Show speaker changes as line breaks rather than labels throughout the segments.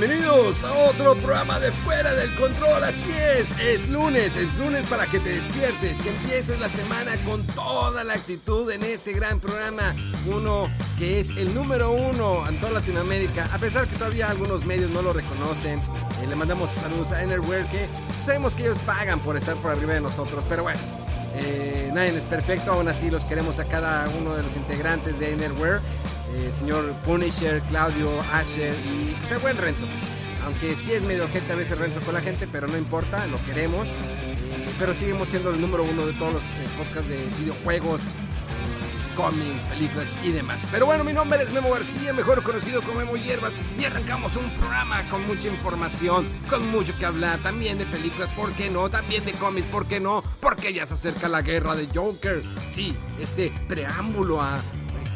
Bienvenidos a otro programa de Fuera del Control, así es, es lunes, es lunes para que te despiertes, que empieces la semana con toda la actitud en este gran programa, uno que es el número uno en toda Latinoamérica, a pesar que todavía algunos medios no lo reconocen, eh, le mandamos saludos a Enerware que sabemos que ellos pagan por estar por arriba de nosotros, pero bueno, eh, nadie es perfecto, aún así los queremos a cada uno de los integrantes de Enerware el señor Punisher, Claudio, Asher y pues, el buen Renzo. Aunque sí es medio gente a veces Renzo con la gente, pero no importa, lo queremos. Eh, pero seguimos siendo el número uno de todos los eh, podcasts de videojuegos, eh, cómics, películas y demás. Pero bueno, mi nombre es Memo García, mejor conocido como Memo Hierbas, y arrancamos un programa con mucha información, con mucho que hablar, también de películas, ¿por qué no? También de cómics, ¿por qué no? Porque ya se acerca la guerra de Joker. Sí, este preámbulo a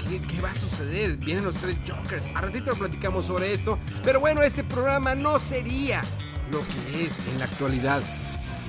¿Qué, va a suceder? Vienen los tres Jokers. A ratito platicamos sobre esto. Pero bueno, este programa no sería lo que es en la actualidad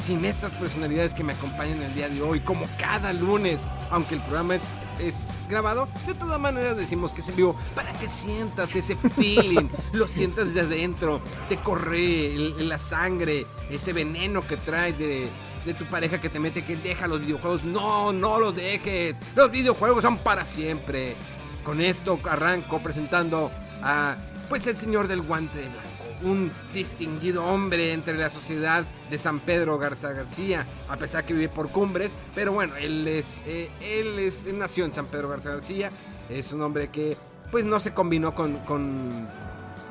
sin estas personalidades que me acompañan el día de hoy, como cada lunes, aunque el programa es, es grabado, de todas maneras decimos que es en vivo para que sientas ese feeling, lo sientas de adentro, te corre la sangre, ese veneno que traes de, de tu pareja que te mete que deja los videojuegos. No, no los dejes. Los videojuegos son para siempre. Con esto arranco presentando a pues el señor del guante de blanco. Un distinguido hombre entre la sociedad de San Pedro Garza García, a pesar que vive por cumbres, pero bueno, él es, eh, él es, nació en San Pedro Garza García, es un hombre que pues no se combinó con, con,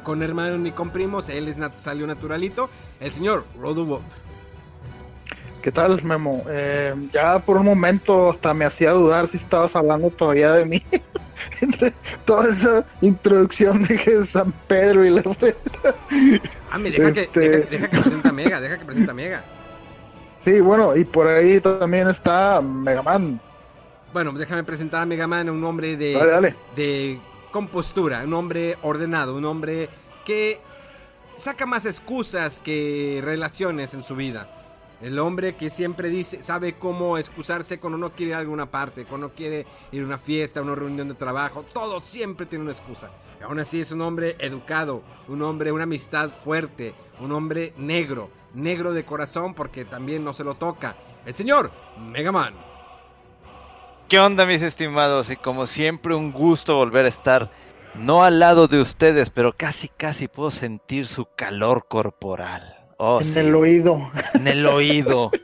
con hermanos ni con primos, él es salió naturalito, el señor Rodo Wolf.
¿Qué tal, Memo? Eh, ya por un momento hasta me hacía dudar si estabas hablando todavía de mí. Entre toda esa introducción de San Pedro y la...
ah, me deja, que, este deja, que presenta Mega, deja que presenta Mega.
Sí, bueno, y por ahí también está Megaman.
Bueno, déjame presentar a Megaman, un hombre de, de compostura, un hombre ordenado, un hombre que saca más excusas que relaciones en su vida. El hombre que siempre dice, sabe cómo excusarse cuando no quiere ir a alguna parte, cuando quiere ir a una fiesta, a una reunión de trabajo, todo siempre tiene una excusa. Aún así es un hombre educado, un hombre, una amistad fuerte, un hombre negro, negro de corazón porque también no se lo toca. El señor Megaman.
¿Qué onda mis estimados? Y como siempre un gusto volver a estar no al lado de ustedes, pero casi casi puedo sentir su calor corporal.
Oh, en el oído.
En el oído.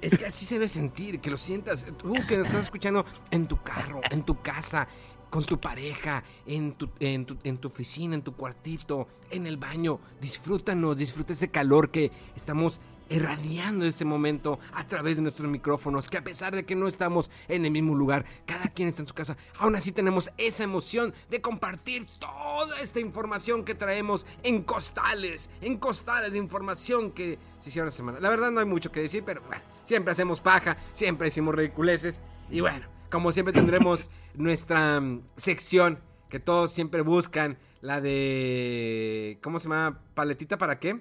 Es que así se debe sentir, que lo sientas. Tú que estás escuchando en tu carro, en tu casa, con tu pareja, en tu, en tu, en tu oficina, en tu cuartito, en el baño. Disfrútanos, disfruta ese calor que estamos irradiando este momento a través de nuestros micrófonos, que a pesar de que no estamos en el mismo lugar, cada quien está en su casa, aún así tenemos esa emoción de compartir toda esta información que traemos en costales, en costales de información que se hicieron esta semana. La verdad no hay mucho que decir, pero bueno, siempre hacemos paja, siempre decimos ridiculeces y bueno, como siempre tendremos nuestra mm, sección que todos siempre buscan, la de... ¿Cómo se llama? ¿Paletita para qué?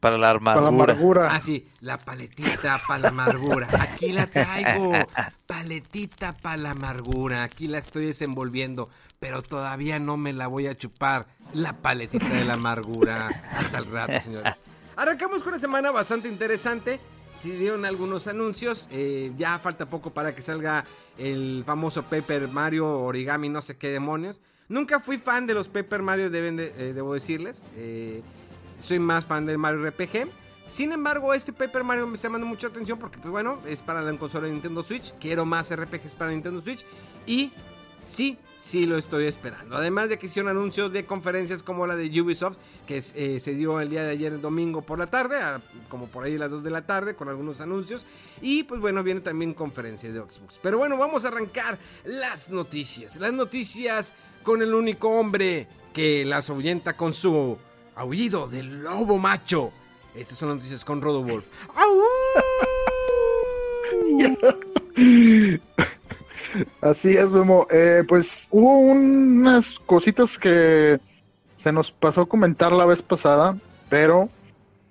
Para la amargura.
Ah, sí, la paletita para la amargura. Aquí la traigo. Paletita para la amargura. Aquí la estoy desenvolviendo, pero todavía no me la voy a chupar. La paletita de la amargura. Hasta el rato, señores. Arrancamos con una semana bastante interesante. Si dieron algunos anuncios. Eh, ya falta poco para que salga el famoso Paper Mario Origami, no sé qué demonios. Nunca fui fan de los Paper Mario, deben eh, debo decirles. Eh, soy más fan del Mario RPG. Sin embargo, este Paper Mario me está llamando mucha atención porque, pues bueno, es para la consola de Nintendo Switch. Quiero más RPGs para Nintendo Switch. Y sí, sí lo estoy esperando. Además de que hicieron anuncios de conferencias como la de Ubisoft, que eh, se dio el día de ayer, el domingo por la tarde, como por ahí las 2 de la tarde, con algunos anuncios. Y pues bueno, viene también conferencia de Xbox. Pero bueno, vamos a arrancar las noticias. Las noticias con el único hombre que las ahuyenta con su aullido del lobo macho. Estas son las noticias con Rodowolf.
Así es, Memo. Eh, pues hubo unas cositas que se nos pasó a comentar la vez pasada, pero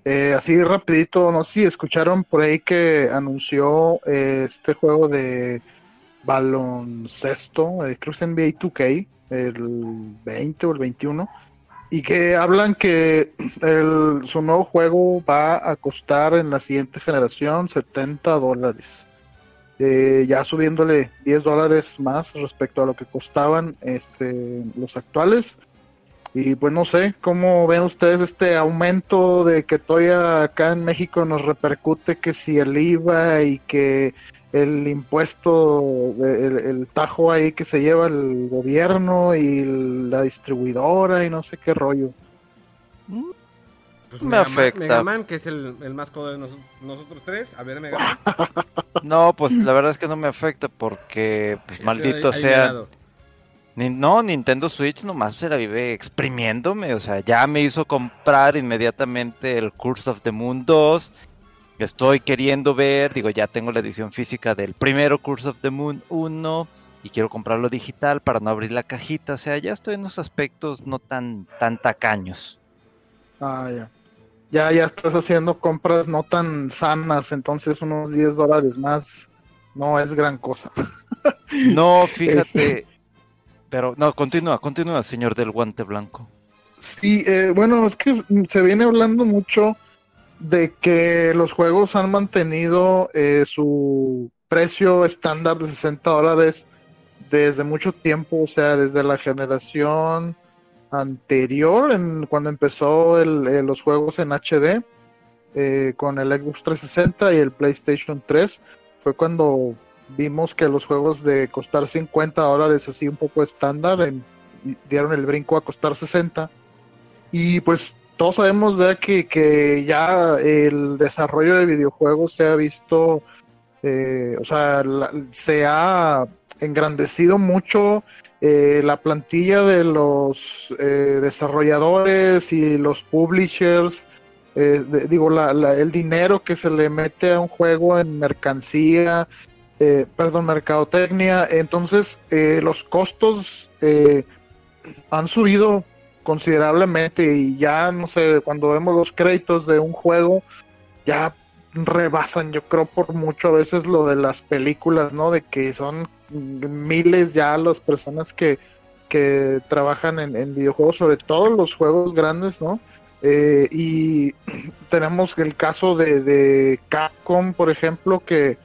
eh, así rapidito, no sé si escucharon por ahí que anunció eh, este juego de baloncesto, creo que es NBA 2K, el 20 o el 21 y que hablan que el, su nuevo juego va a costar en la siguiente generación 70 dólares. Eh, ya subiéndole 10 dólares más respecto a lo que costaban este, los actuales. Y pues no sé, ¿cómo ven ustedes este aumento de que todavía acá en México nos repercute que si el IVA y que el impuesto, el, tajo ahí que se lleva el gobierno y la distribuidora y no sé qué rollo.
Pues me afecta.
Man, que es el, más codo de nosotros tres. A ver, Mega
No, pues la verdad es que no me afecta porque, pues, maldito sea. No, Nintendo Switch nomás se la vive exprimiéndome. O sea, ya me hizo comprar inmediatamente el Curse of the Moon 2 estoy queriendo ver, digo, ya tengo la edición física del primero Curse of the Moon 1 y quiero comprarlo digital para no abrir la cajita, o sea, ya estoy en unos aspectos no tan, tan tacaños.
Ah, ya. Ya, ya estás haciendo compras no tan sanas, entonces unos 10 dólares más no es gran cosa.
No, fíjate. Este pero no, continúa, continúa, señor del guante blanco.
Sí, eh, bueno, es que se viene hablando mucho de que los juegos han mantenido eh, su precio estándar de 60 dólares desde mucho tiempo, o sea, desde la generación anterior, en, cuando empezó eh, los juegos en HD, eh, con el Xbox 360 y el PlayStation 3, fue cuando vimos que los juegos de costar 50 dólares así un poco estándar, dieron el brinco a costar 60. Y pues todos sabemos que, que, ya el desarrollo de videojuegos se ha visto, eh, o sea, se ha engrandecido mucho eh, la plantilla de los eh, desarrolladores y los publishers. digo, el dinero que se le mete a un juego en mercancía, perdón, mercadotecnia. Entonces, los costos han subido considerablemente y ya no sé, cuando vemos los créditos de un juego, ya rebasan, yo creo, por mucho a veces lo de las películas, ¿no? De que son miles ya las personas que, que trabajan en, videojuegos, sobre todo los juegos grandes, ¿no? Eh, y tenemos el caso de, de Capcom, por ejemplo, que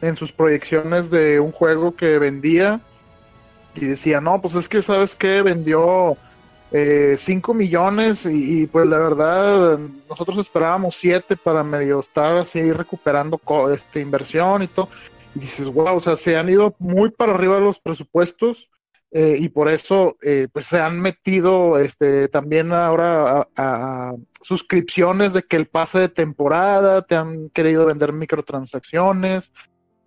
en sus proyecciones de un juego que vendía y decía, no, pues es que, ¿sabes qué? Vendió 5 eh, millones y, pues la verdad nosotros esperábamos 7 para medio estar así recuperando esta inversión y todo. Y dices, wow, o sea, se han ido muy para arriba los presupuestos eh, y por eso eh, pues se han metido este, también ahora a, suscripciones de que el pase de temporada, te han querido vender microtransacciones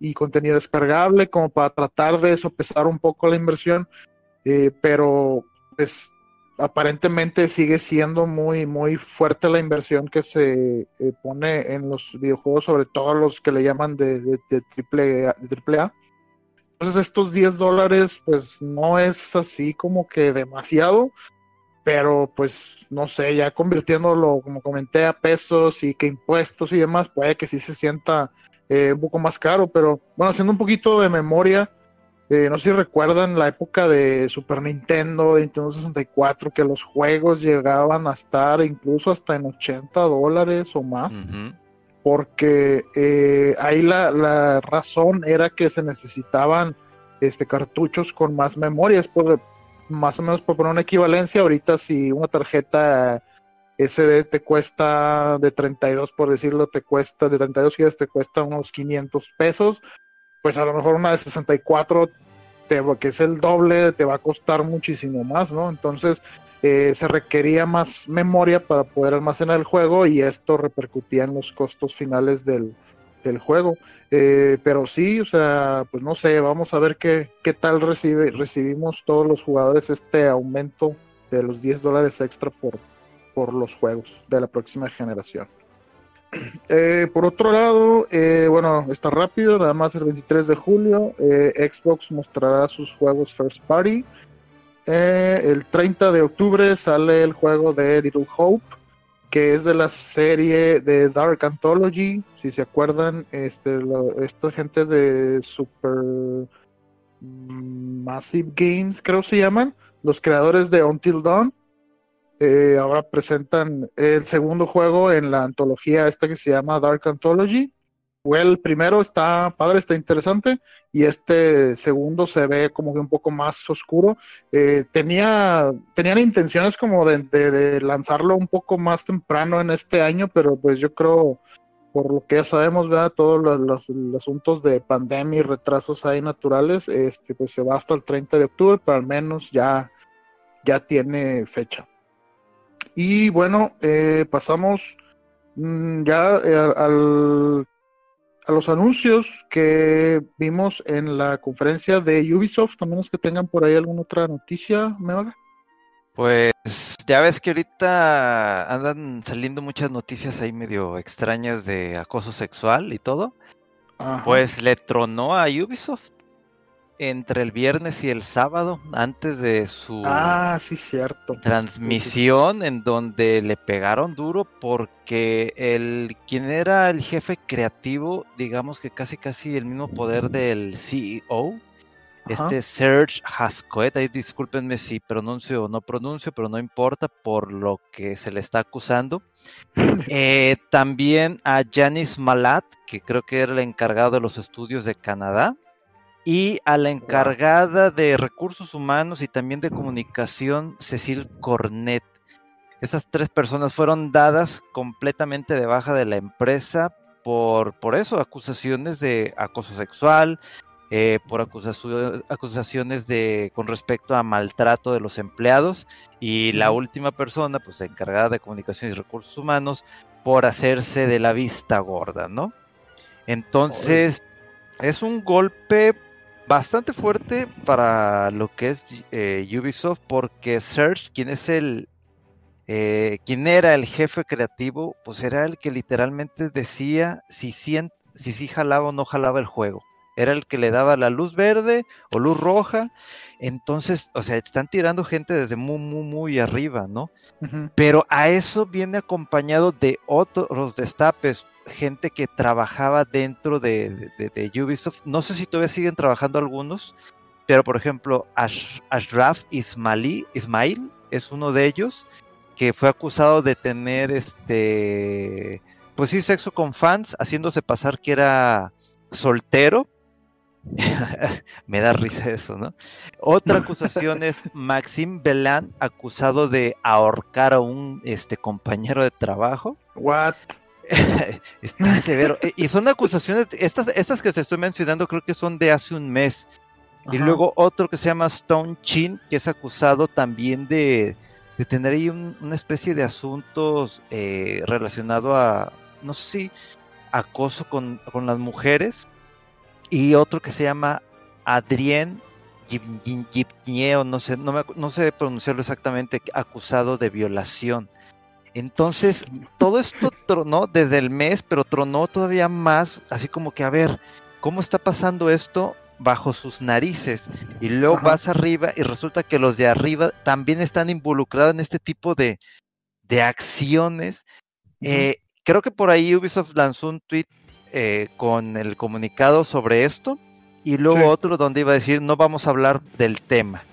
y contenido descargable como para tratar de sopesar un poco la inversión. pero pues aparentemente sigue siendo muy, muy fuerte la inversión que se eh, pone en los videojuegos, sobre todo los que le llaman de, triple, A, triple A. Entonces estos 10 dólares pues no es así como que demasiado, pero pues no sé, ya convirtiéndolo como comenté a pesos y que impuestos y demás, puede que sí se sienta eh, un poco más caro, pero bueno, haciendo un poquito de memoria, eh, no sé si recuerdan la época de Super Nintendo, de Nintendo 64, que los juegos llegaban a estar incluso hasta en 80 dólares o más. Porque eh, ahí la, razón era que se necesitaban este, cartuchos con más memorias, por, más o menos por poner una equivalencia. Ahorita, si una tarjeta ese te cuesta de 32, por decirlo, te cuesta, de 32 gigas te cuesta unos 500 pesos, pues a lo mejor una de 64, te, que es el doble, te va a costar muchísimo más, ¿no? Entonces eh, se requería más memoria para poder almacenar el juego y esto repercutía en los costos finales del, del juego. Eh, pero sí, o sea, pues no sé, vamos a ver qué, qué tal recibe, recibimos todos los jugadores este aumento de los 10 dólares extra por, por los juegos de la próxima generación. Eh, por otro lado, eh, bueno, está rápido, nada más el 23 de julio, Xbox mostrará sus juegos First Party. el 30 de octubre sale el juego de Little Hope que es de la serie de Dark Anthology, si se acuerdan, este, esta gente de Super Massive Games, creo se llaman, los creadores de Until Dawn, eh, ahora presentan el segundo juego en la antología esta que se llama Dark Anthology el primero está padre, está interesante, y este segundo se ve como que un poco más oscuro. Eh, tenía, tenían intenciones como de, lanzarlo un poco más temprano en este año, pero pues yo creo, por lo que ya sabemos, ¿verdad? Todos los, asuntos de pandemia y retrasos ahí naturales, este, pues se va hasta el 30 de octubre, pero al menos ya, ya tiene fecha. Y bueno, eh, pasamos mm, ya eh, al a los anuncios que vimos en la conferencia de Ubisoft, a menos que tengan por ahí alguna otra noticia, ¿me?
Pues ya ves que ahorita andan saliendo muchas noticias ahí medio extrañas de acoso sexual y todo. Pues le tronó a Ubisoft entre el viernes y el sábado, antes de su
ah, sí, cierto.
transmisión, en donde le pegaron duro porque el quien era el jefe creativo, digamos que casi casi el mismo poder del CEO, este Serge Hascoet, ahí discúlpenme si pronuncio o no pronuncio, pero no importa por lo que se le está acusando. Eh, también a Janis Malat, que creo que era el encargado de los estudios de Canadá y a la encargada de recursos humanos y también de comunicación, Cecil Cornet. Esas tres personas fueron dadas completamente de baja de la empresa por, por eso, acusaciones de acoso sexual, eh, por acusaciones de con respecto a maltrato de los empleados y la última persona, pues la encargada de comunicación y recursos humanos, por hacerse de la vista gorda, ¿no? Entonces, es un golpe bastante fuerte para lo que es eh, Ubisoft porque Serge, quien es el eh, quien era el jefe creativo, pues era el que literalmente decía si si, si jalaba o no jalaba el juego. Era el que le daba la luz verde o luz roja. Entonces, o sea, están tirando gente desde muy, muy, muy arriba, ¿no? Pero a eso viene acompañado de otros destapes gente que trabajaba dentro de, Ubisoft. No sé si todavía siguen trabajando algunos, pero por ejemplo, Ashraf Ismail es uno de ellos que fue acusado de tener este, pues sí, sexo con fans, haciéndose pasar que era soltero. Me da risa eso, ¿no? Otra acusación es Maxim Belán, acusado de ahorcar a un este, compañero de trabajo.
What?
Está severo. Y son acusaciones, estas, estas que te estoy mencionando creo que son de hace un mes. Y luego otro que se llama Stone Chin, que es acusado también de, tener ahí una especie de asuntos eh, relacionado a, no sé si, acoso con, las mujeres. Y otro que se llama Adrien no sé, no, no sé pronunciarlo exactamente, acusado de violación. Entonces, todo esto tronó desde el mes, pero tronó todavía más, así como que, a ver, ¿cómo está pasando esto bajo sus narices? Y luego vas arriba y resulta que los de arriba también están involucrados en este tipo de, acciones. Eh, creo que por ahí Ubisoft lanzó un tweet eh, con el comunicado sobre esto y luego otro donde iba a decir no vamos a hablar del tema.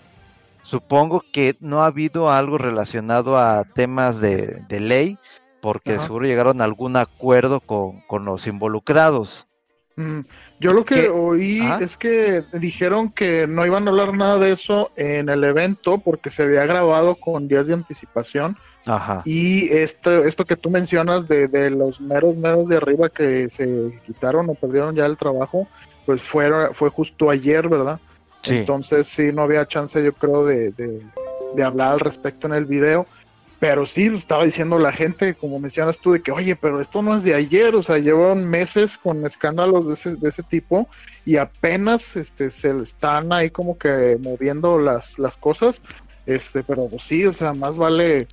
Supongo que no ha habido algo relacionado a temas de, ley, porque seguro llegaron a algún acuerdo con, los involucrados.
Mm, yo lo que oí es que dijeron que no iban a hablar nada de eso en el evento porque se había grabado con días de anticipación. Ajá. Y esto, esto que tú mencionas de, de los meros meros de arriba que se quitaron o perdieron ya el trabajo, pues fue, fue justo ayer, ¿verdad? Entonces sí, no había chance yo creo de, de, hablar al respecto en el video. Pero sí, estaba diciendo la gente, como mencionas tú, de que, oye, pero esto no es de ayer, o sea, llevan meses con escándalos de ese, de ese tipo y apenas este, se están ahí como que moviendo las, las cosas, este, pero pues sí, o sea, más vale,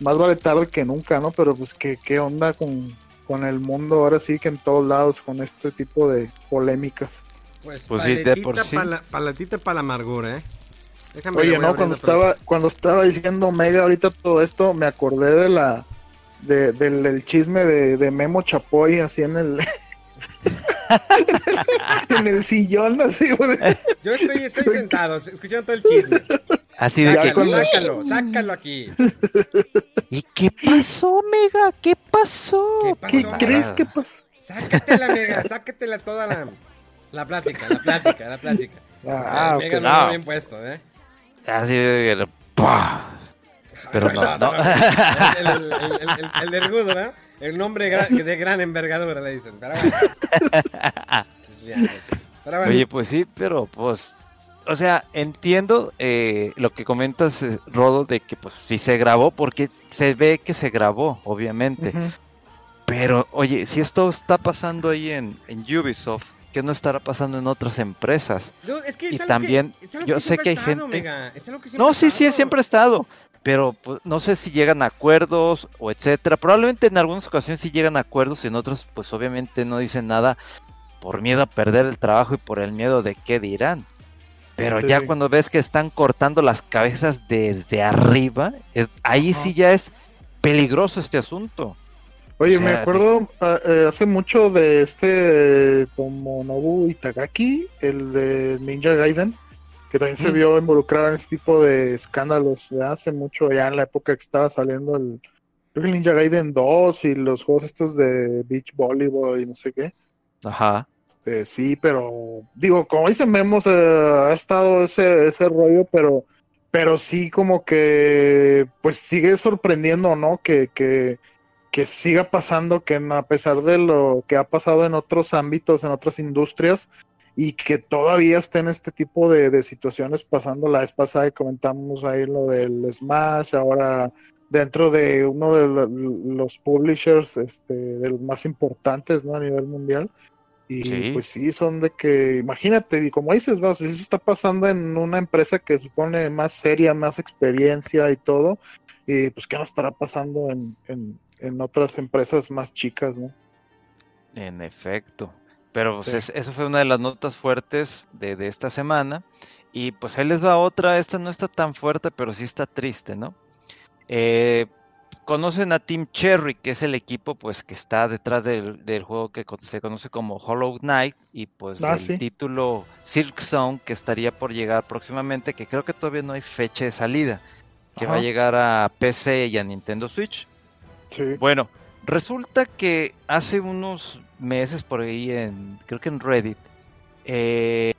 más vale tarde que nunca, ¿no? Pero pues qué, qué onda con, con el mundo ahora sí que en todos lados con este tipo de polémicas.
Pues, pues paletita para la, paletita para la amargura, ¿eh?
Oye, no, cuando estaba, cuando estaba diciendo Mega ahorita todo esto, me acordé de la del, chisme de, Memo Chapoy así en el en el sillón así,
güey. Yo estoy, estoy sentado, escuchando todo el chisme.
Así de
sácalo, que... sácalo, sácalo aquí.
¿Y qué pasó, Mega? ¿Qué pasó?
¿Qué, crees que pasó?
Sácatela, Mega, sácatela toda la, la plática, la plática, la plática. Ah, no, bien puesto, ¿eh?
Así de. Pero no, no.
El, el, el, ergudo, ¿no? El nombre de gran envergadura le dicen.
Oye, pues sí, pero pues. O sea, entiendo eh, lo que comentas, eh, Rodo, de que pues sí se grabó, porque se ve que se grabó, obviamente. Pero, oye, si esto está pasando ahí en, en Ubisoft, que no estará pasando en otras empresas. y también, yo sé que hay gente... no, sí, sí, siempre ha estado, pero pues, no sé si llegan a acuerdos o etcétera. Probablemente en algunas ocasiones sí llegan a acuerdos y en otras pues obviamente no dicen nada por miedo a perder el trabajo y por el miedo de qué dirán. Pero ya cuando ves que están cortando las cabezas desde arriba, es, ahí sí ya es peligroso este asunto.
Oye, me acuerdo ah, eh, hace mucho de este Tomonobu Itagaki, el de Ninja Gaiden, que también se vio involucrado en este tipo de escándalos ya hace mucho, ya en la época que estaba saliendo el, creo que Ninja Gaiden 2 y los juegos estos de Beach Volleyball y no sé qué.
Ajá.
Este, sí, pero digo, como dicen Memos, eh, ha estado ese, ese rollo, pero pero sí como que pues sigue sorprendiendo, ¿no? Que, que que siga pasando, que a pesar de lo que ha pasado en otros ámbitos, en otras industrias, y que todavía estén este tipo de, situaciones pasando. La vez pasada y comentamos ahí lo del Smash, ahora dentro de uno de los publishers este, de los más importantes ¿no? a nivel mundial. Y pues sí, son de que, imagínate, y como dices, vas, eso está pasando en una empresa que supone más seria, más experiencia y todo, y pues qué no estará pasando en, en otras empresas más chicas, ¿no?
En efecto. Pero pues eso fue una de las notas fuertes de, esta semana. Y pues ahí les va otra. Esta no está tan fuerte, pero sí está triste, ¿no? Eh, conocen a Team Cherry, que es el equipo pues que está detrás del, juego que se conoce como Hollow Knight y pues ah, el título Silk Zone que estaría por llegar próximamente, que creo que todavía no hay fecha de salida, que va a llegar a PC y a Nintendo Switch. Bueno, resulta que hace unos meses por ahí, en, creo que en Reddit, eh,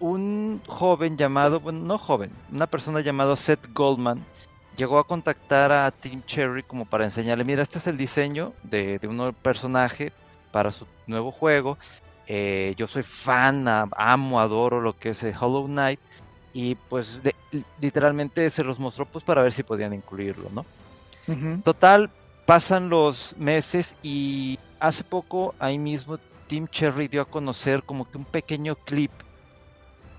un joven llamado, bueno, no joven, una persona llamada Seth Goldman llegó a contactar a Team Cherry como para enseñarle, mira, este es el diseño de, un personaje para su nuevo juego. Eh, yo soy fan, amo, adoro lo que es Hollow Knight. Y pues literalmente se los mostró pues para ver si podían incluirlo, ¿no? Total, pasan los meses y hace poco ahí mismo Tim Cherry dio a conocer como que un pequeño clip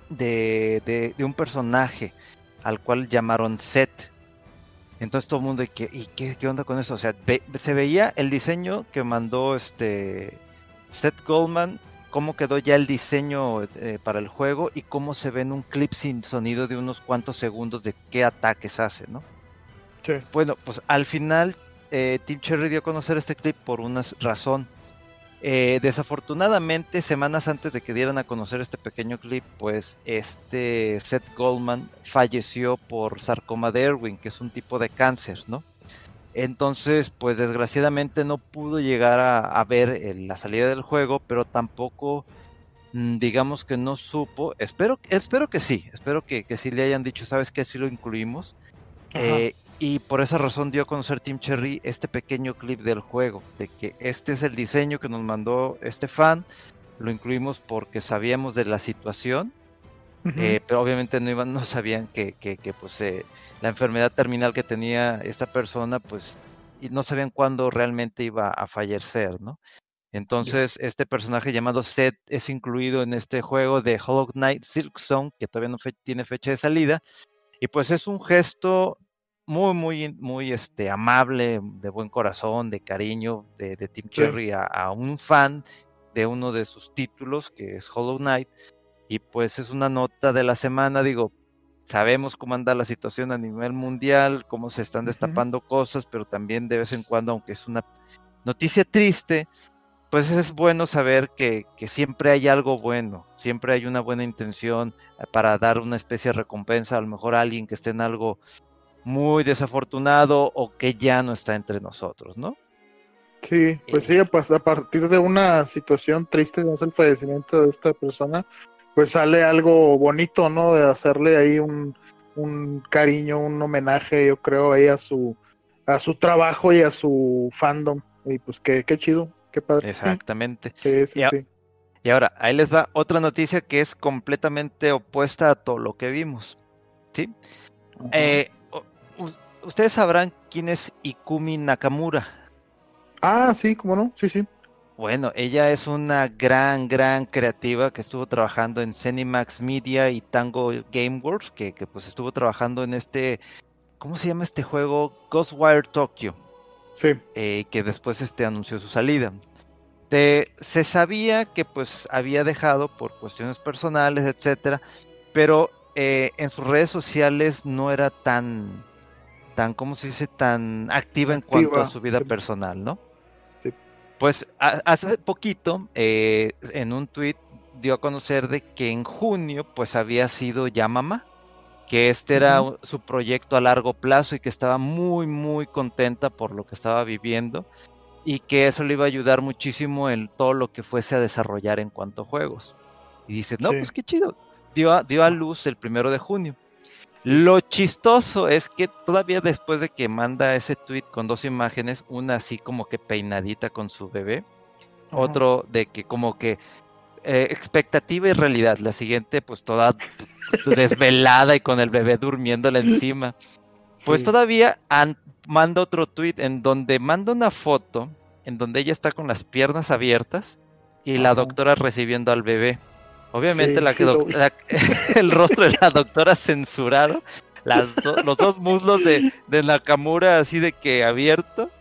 de, un personaje al cual llamaron Seth. Entonces todo el mundo, ¿y qué, qué, onda con eso? O sea, se veía el diseño que mandó este Seth Goldman, cómo quedó ya el diseño eh, para el juego y cómo se ve en un clip sin sonido de unos cuantos segundos de qué ataques hace, ¿no? Sí. Bueno, pues al final eh, Tim Cherry dio a conocer este clip por una razón. Eh, desafortunadamente, semanas antes de que dieran a conocer este pequeño clip, pues este Seth Goldman falleció por sarcoma de Erwin, que es un tipo de cáncer, ¿no? Entonces, pues desgraciadamente no pudo llegar a, ver la salida del juego, pero tampoco, mm, digamos que no supo. Espero, espero que sí, espero que, que sí le hayan dicho, ¿sabes qué? Sí lo incluimos. Eh, y por esa razón dio a conocer Team Cherry este pequeño clip del juego, de que este es el diseño que nos mandó este fan, lo incluimos porque sabíamos de la situación eh, pero obviamente no iban, no sabían que, que, pues eh, la enfermedad terminal que tenía esta persona, pues y no sabían cuándo realmente iba a fallecer, ¿no? Entonces, este personaje llamado Seth es incluido en este juego de Hollow Knight Silk Zone, que todavía no tiene fecha de salida. Y pues es un gesto muy, muy, muy este, amable, de buen corazón, de cariño de, de Tim Cherry a, a, un fan de uno de sus títulos, que es Hollow Knight. Y pues es una nota de la semana, digo, sabemos cómo anda la situación a nivel mundial, cómo se están destapando cosas, pero también de vez en cuando, aunque es una noticia triste, pues es bueno saber que, que, siempre hay algo bueno, siempre hay una buena intención eh, para dar una especie de recompensa, a lo mejor a alguien que esté en algo muy desafortunado o que ya no está entre nosotros, ¿no?
Sí, pues eh, sí, pues a partir de una situación triste, no es el fallecimiento de esta persona, pues sale algo bonito, ¿no? De hacerle ahí un, cariño, un homenaje, yo creo, ahí a su, a su trabajo y a su fandom. Y pues qué, qué chido, qué padre.
Exactamente.
Sí, sí,
y,
sí.
y ahora, ahí les va otra noticia que es completamente opuesta a todo lo que vimos. ¿Sí? Eh, ustedes sabrán quién es Ikumi Nakamura.
Ah, sí, cómo no, sí, sí.
Bueno, ella es una gran, gran creativa que estuvo trabajando en Cenimax Media y Tango Gameworks, que, que pues estuvo trabajando en este, ¿cómo se llama este juego? Ghostwire Tokyo.
Sí.
Eh, que después este anunció su salida. se sabía que pues había dejado por cuestiones personales, etcétera, pero eh, en sus redes sociales no era tan, tan, ¿cómo se dice? Tan activa, activa. en cuanto a su vida personal, ¿no? Pues hace poquito, eh, en un tweet dio a conocer de que en junio, pues había sido ya mamá, que este era su proyecto a largo plazo y que estaba muy, muy contenta por lo que estaba viviendo y que eso le iba a ayudar muchísimo en todo lo que fuese a desarrollar en cuanto a juegos. Y dices, no, pues qué chido. Dio dio a luz el primero de junio. Lo chistoso es que todavía después de que manda ese tweet con dos imágenes, una así como que peinadita con su bebé, otro de que como que eh, expectativa y realidad, la siguiente pues toda desvelada y con el bebé durmiéndole encima. Pues todavía manda otro tweet en donde manda una foto en donde ella está con las piernas abiertas y la doctora recibiendo al bebé. Obviamente la, el rostro de la doctora censurado, las los dos muslos de, de Nakamura así de que abierto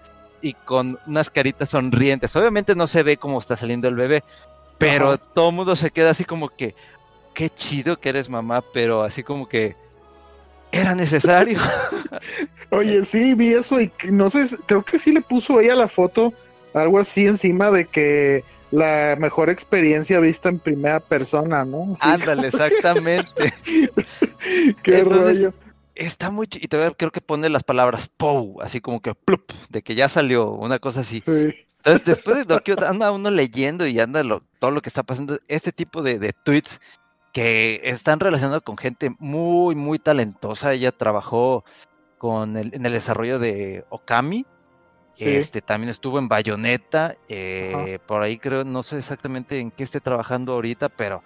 y con unas caritas sonrientes. Obviamente no se ve cómo está saliendo el bebé, pero todo el mundo se queda así como que, qué chido que eres mamá, pero así como que era necesario.
Oye, sí, vi eso y no sé, creo que sí le puso ella la foto, algo así encima de que la mejor experiencia vista en primera persona, ¿no?
Ándale, exactamente.
Qué rollo.
Está muy y todavía creo que pone las palabras POW, así como que plup, de que ya salió, una cosa así. Entonces, después de lo que anda uno leyendo y anda todo lo que está pasando, este tipo de, tweets que están relacionados con gente muy, muy talentosa. Ella trabajó con el, en el desarrollo de Okami, este también estuvo en Bayonetta, eh, por ahí creo, no sé exactamente en qué esté trabajando ahorita, pero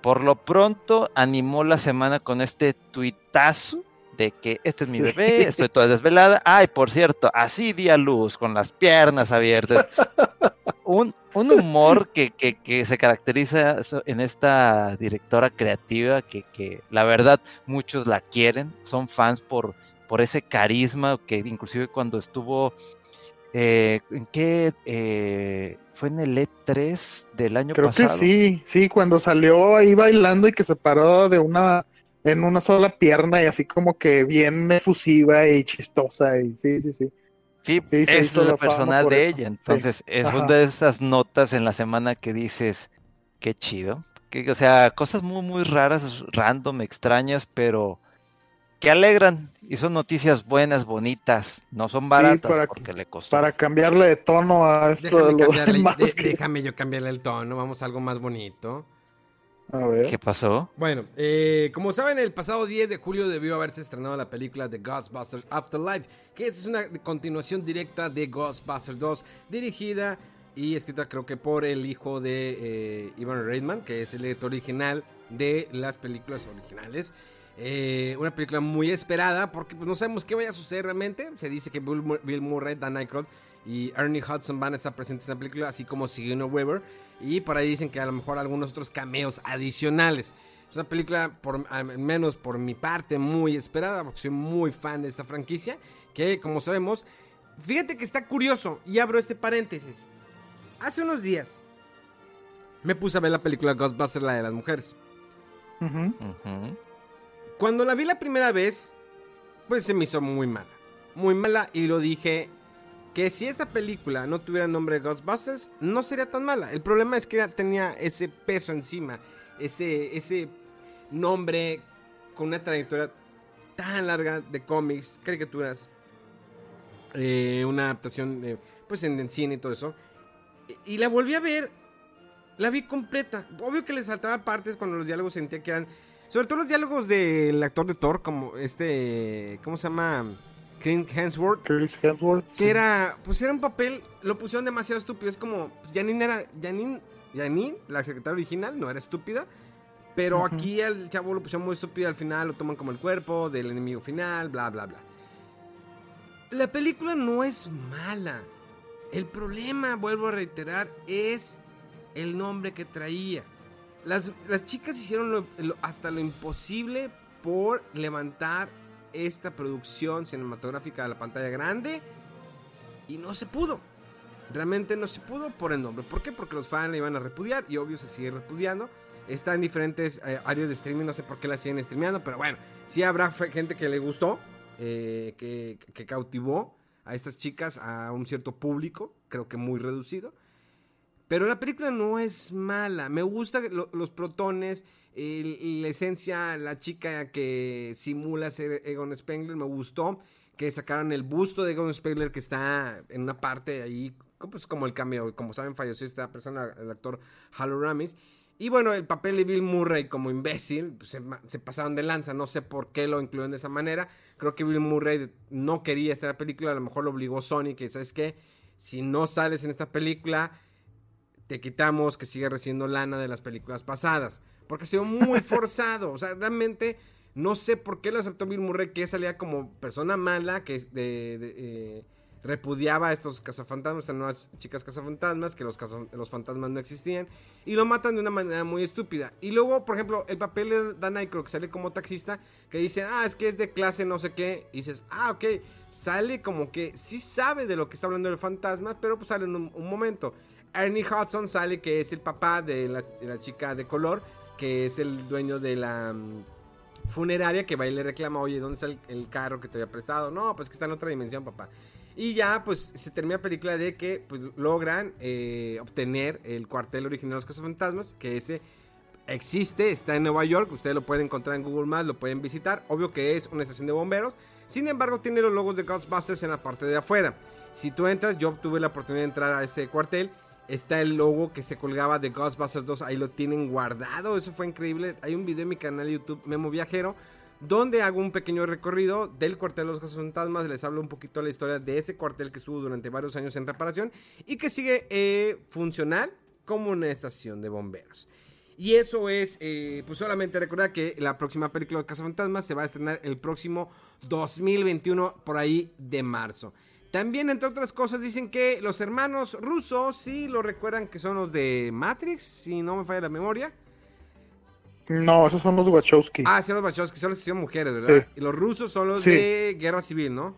por lo pronto animó la semana con este tuitazo de que este es mi bebé, estoy toda desvelada. Ay, por cierto, así di a luz, con las piernas abiertas. un, un, humor que, que, que, se caracteriza en esta directora creativa, que, que la verdad muchos la quieren, son fans por, por ese carisma, que inclusive cuando estuvo eh, ¿En qué? Eh, ¿Fue en el E3 del año
pasado? Creo que sí, sí, cuando salió ahí bailando y que se paró de una en una sola pierna y así como que bien efusiva y chistosa y sí, sí, sí.
Sí, es la personal de ella, entonces es una de esas notas en la semana que dices, qué chido, que, o sea, cosas muy, muy raras, random, extrañas, pero que alegran y son noticias buenas, bonitas, no son baratas para, porque le costó.
Para cambiarle de tono a esto de los demás
Déjame yo cambiarle el tono, vamos a algo más bonito.
A ver. ¿Qué pasó?
Bueno, eh, como saben, el pasado 10 de julio debió haberse estrenado la película de Ghostbusters Afterlife, que es una continuación directa de Ghostbusters 2, dirigida y escrita creo que por el hijo de eh, Ivan Reitman, que es el editor original de las películas originales. Eh, una película muy esperada porque pues, no sabemos qué vaya a suceder realmente. Se dice que Bill Murray, Dan Aykroyd y Ernie Hudson van a estar presentes en la película, así como Sigourney Weaver. Y por ahí dicen que a lo mejor algunos otros cameos adicionales. Es una película, por, al menos por mi parte, muy esperada, porque soy muy fan de esta franquicia. Que, como sabemos, fíjate que está curioso, y abro este paréntesis. Hace unos días me puse a ver la película Ghostbusters, la de las mujeres. Cuando la vi la primera vez, pues se me hizo muy mala. Muy mala, y lo dije que si esta película no tuviera el nombre de Ghostbusters, no sería tan mala. El problema es que tenía ese peso encima, ese, ese nombre con una trayectoria tan larga de cómics, caricaturas, eh, una adaptación pues en, cine y todo eso. Y, la volví a ver, la vi completa. Obvio que le saltaba partes cuando los diálogos sentía que eran, sobre todo los diálogos del actor de Thor, como este, ¿cómo se llama? Chris Hemsworth.
Chris Hemsworth.
Que era, pues era un papel, lo pusieron demasiado estúpido. Es como, Janine era, Janine, Janine, la secretaria original, no era estúpida. Pero aquí el chavo lo pusieron muy estúpido. Al final lo toman como el cuerpo del enemigo final, bla, bla, bla. La película no es mala. El problema, vuelvo a reiterar, es el nombre que traía. Las, chicas hicieron hasta lo imposible por levantar esta producción cinematográfica a la pantalla grande y no se pudo. Realmente no se pudo por el nombre. ¿Por qué? Porque los fans le iban a repudiar y obvio se sigue repudiando. Está en diferentes eh, áreas de streaming, no sé por qué la siguen streameando, pero bueno, sí habrá gente que le gustó, eh, que, cautivó a estas chicas a un cierto público, creo que muy reducido. Pero la película no es mala, me gustan los protones, la esencia, la chica que simula ser Egon Spengler, me gustó que sacaran el busto de Egon Spengler que está en una parte ahí, pues como el cambio, como saben falleció esta persona, el actor Halo Ramis. Y bueno, el papel de Bill Murray como imbécil, pues, se, pasaron de lanza, no sé por qué lo incluyeron de esa manera. Creo que Bill Murray no quería estar en la película, a lo mejor lo obligó Sony, que sabes qué, si no sales en esta película, te quitamos que siga recibiendo lana de las películas pasadas. Porque ha sido muy forzado. O sea, realmente no sé por qué lo aceptó Bill Murray, que salía como persona mala, que de, eh, repudiaba a estos cazafantasmas, estas nuevas chicas cazafantasmas, que los, los fantasmas no existían, y lo matan de una manera muy estúpida. Y luego, por ejemplo, el papel de Dan Aykroyd, que sale como taxista, que dice, ah, es que es de clase no sé qué, y dices, ah, ok, sale como que sí sabe de lo que está hablando el fantasma, pero pues sale en un, momento. Ernie Hudson sale que es el papá de la, chica de color, que es el dueño de la mm, funeraria, que va y le reclama, oye, ¿dónde está el, carro que te había prestado? No, pues que está en otra dimensión, papá. Y ya, pues se termina la película de que pues, logran eh, obtener el cuartel original de los Fantasmas, que ese existe, está en Nueva York, ustedes lo pueden encontrar en Google Maps, lo pueden visitar, obvio que es una estación de bomberos, sin embargo tiene los logos de Ghostbusters en la parte de afuera. Si tú entras, yo tuve la oportunidad de entrar a ese cuartel Está el logo que se colgaba de Ghostbusters 2, ahí lo tienen guardado, eso fue increíble. Hay un video en mi canal de YouTube, Memo Viajero, donde hago un pequeño recorrido del cuartel de los fantasmas. Les hablo un poquito de la historia de ese cuartel que estuvo durante varios años en reparación y que sigue eh, funcional como una estación de bomberos. Y eso es, eh, pues solamente recordar que la próxima película de Fantasmas se va a estrenar el próximo 2021, por ahí de marzo. También, entre otras cosas, dicen que los hermanos rusos, sí lo recuerdan que son los de Matrix, si no me falla la memoria.
No, esos son los Wachowski.
Ah, sí, los Wachowski, son los que son mujeres, ¿verdad? Y los rusos son los de Guerra Civil, ¿no?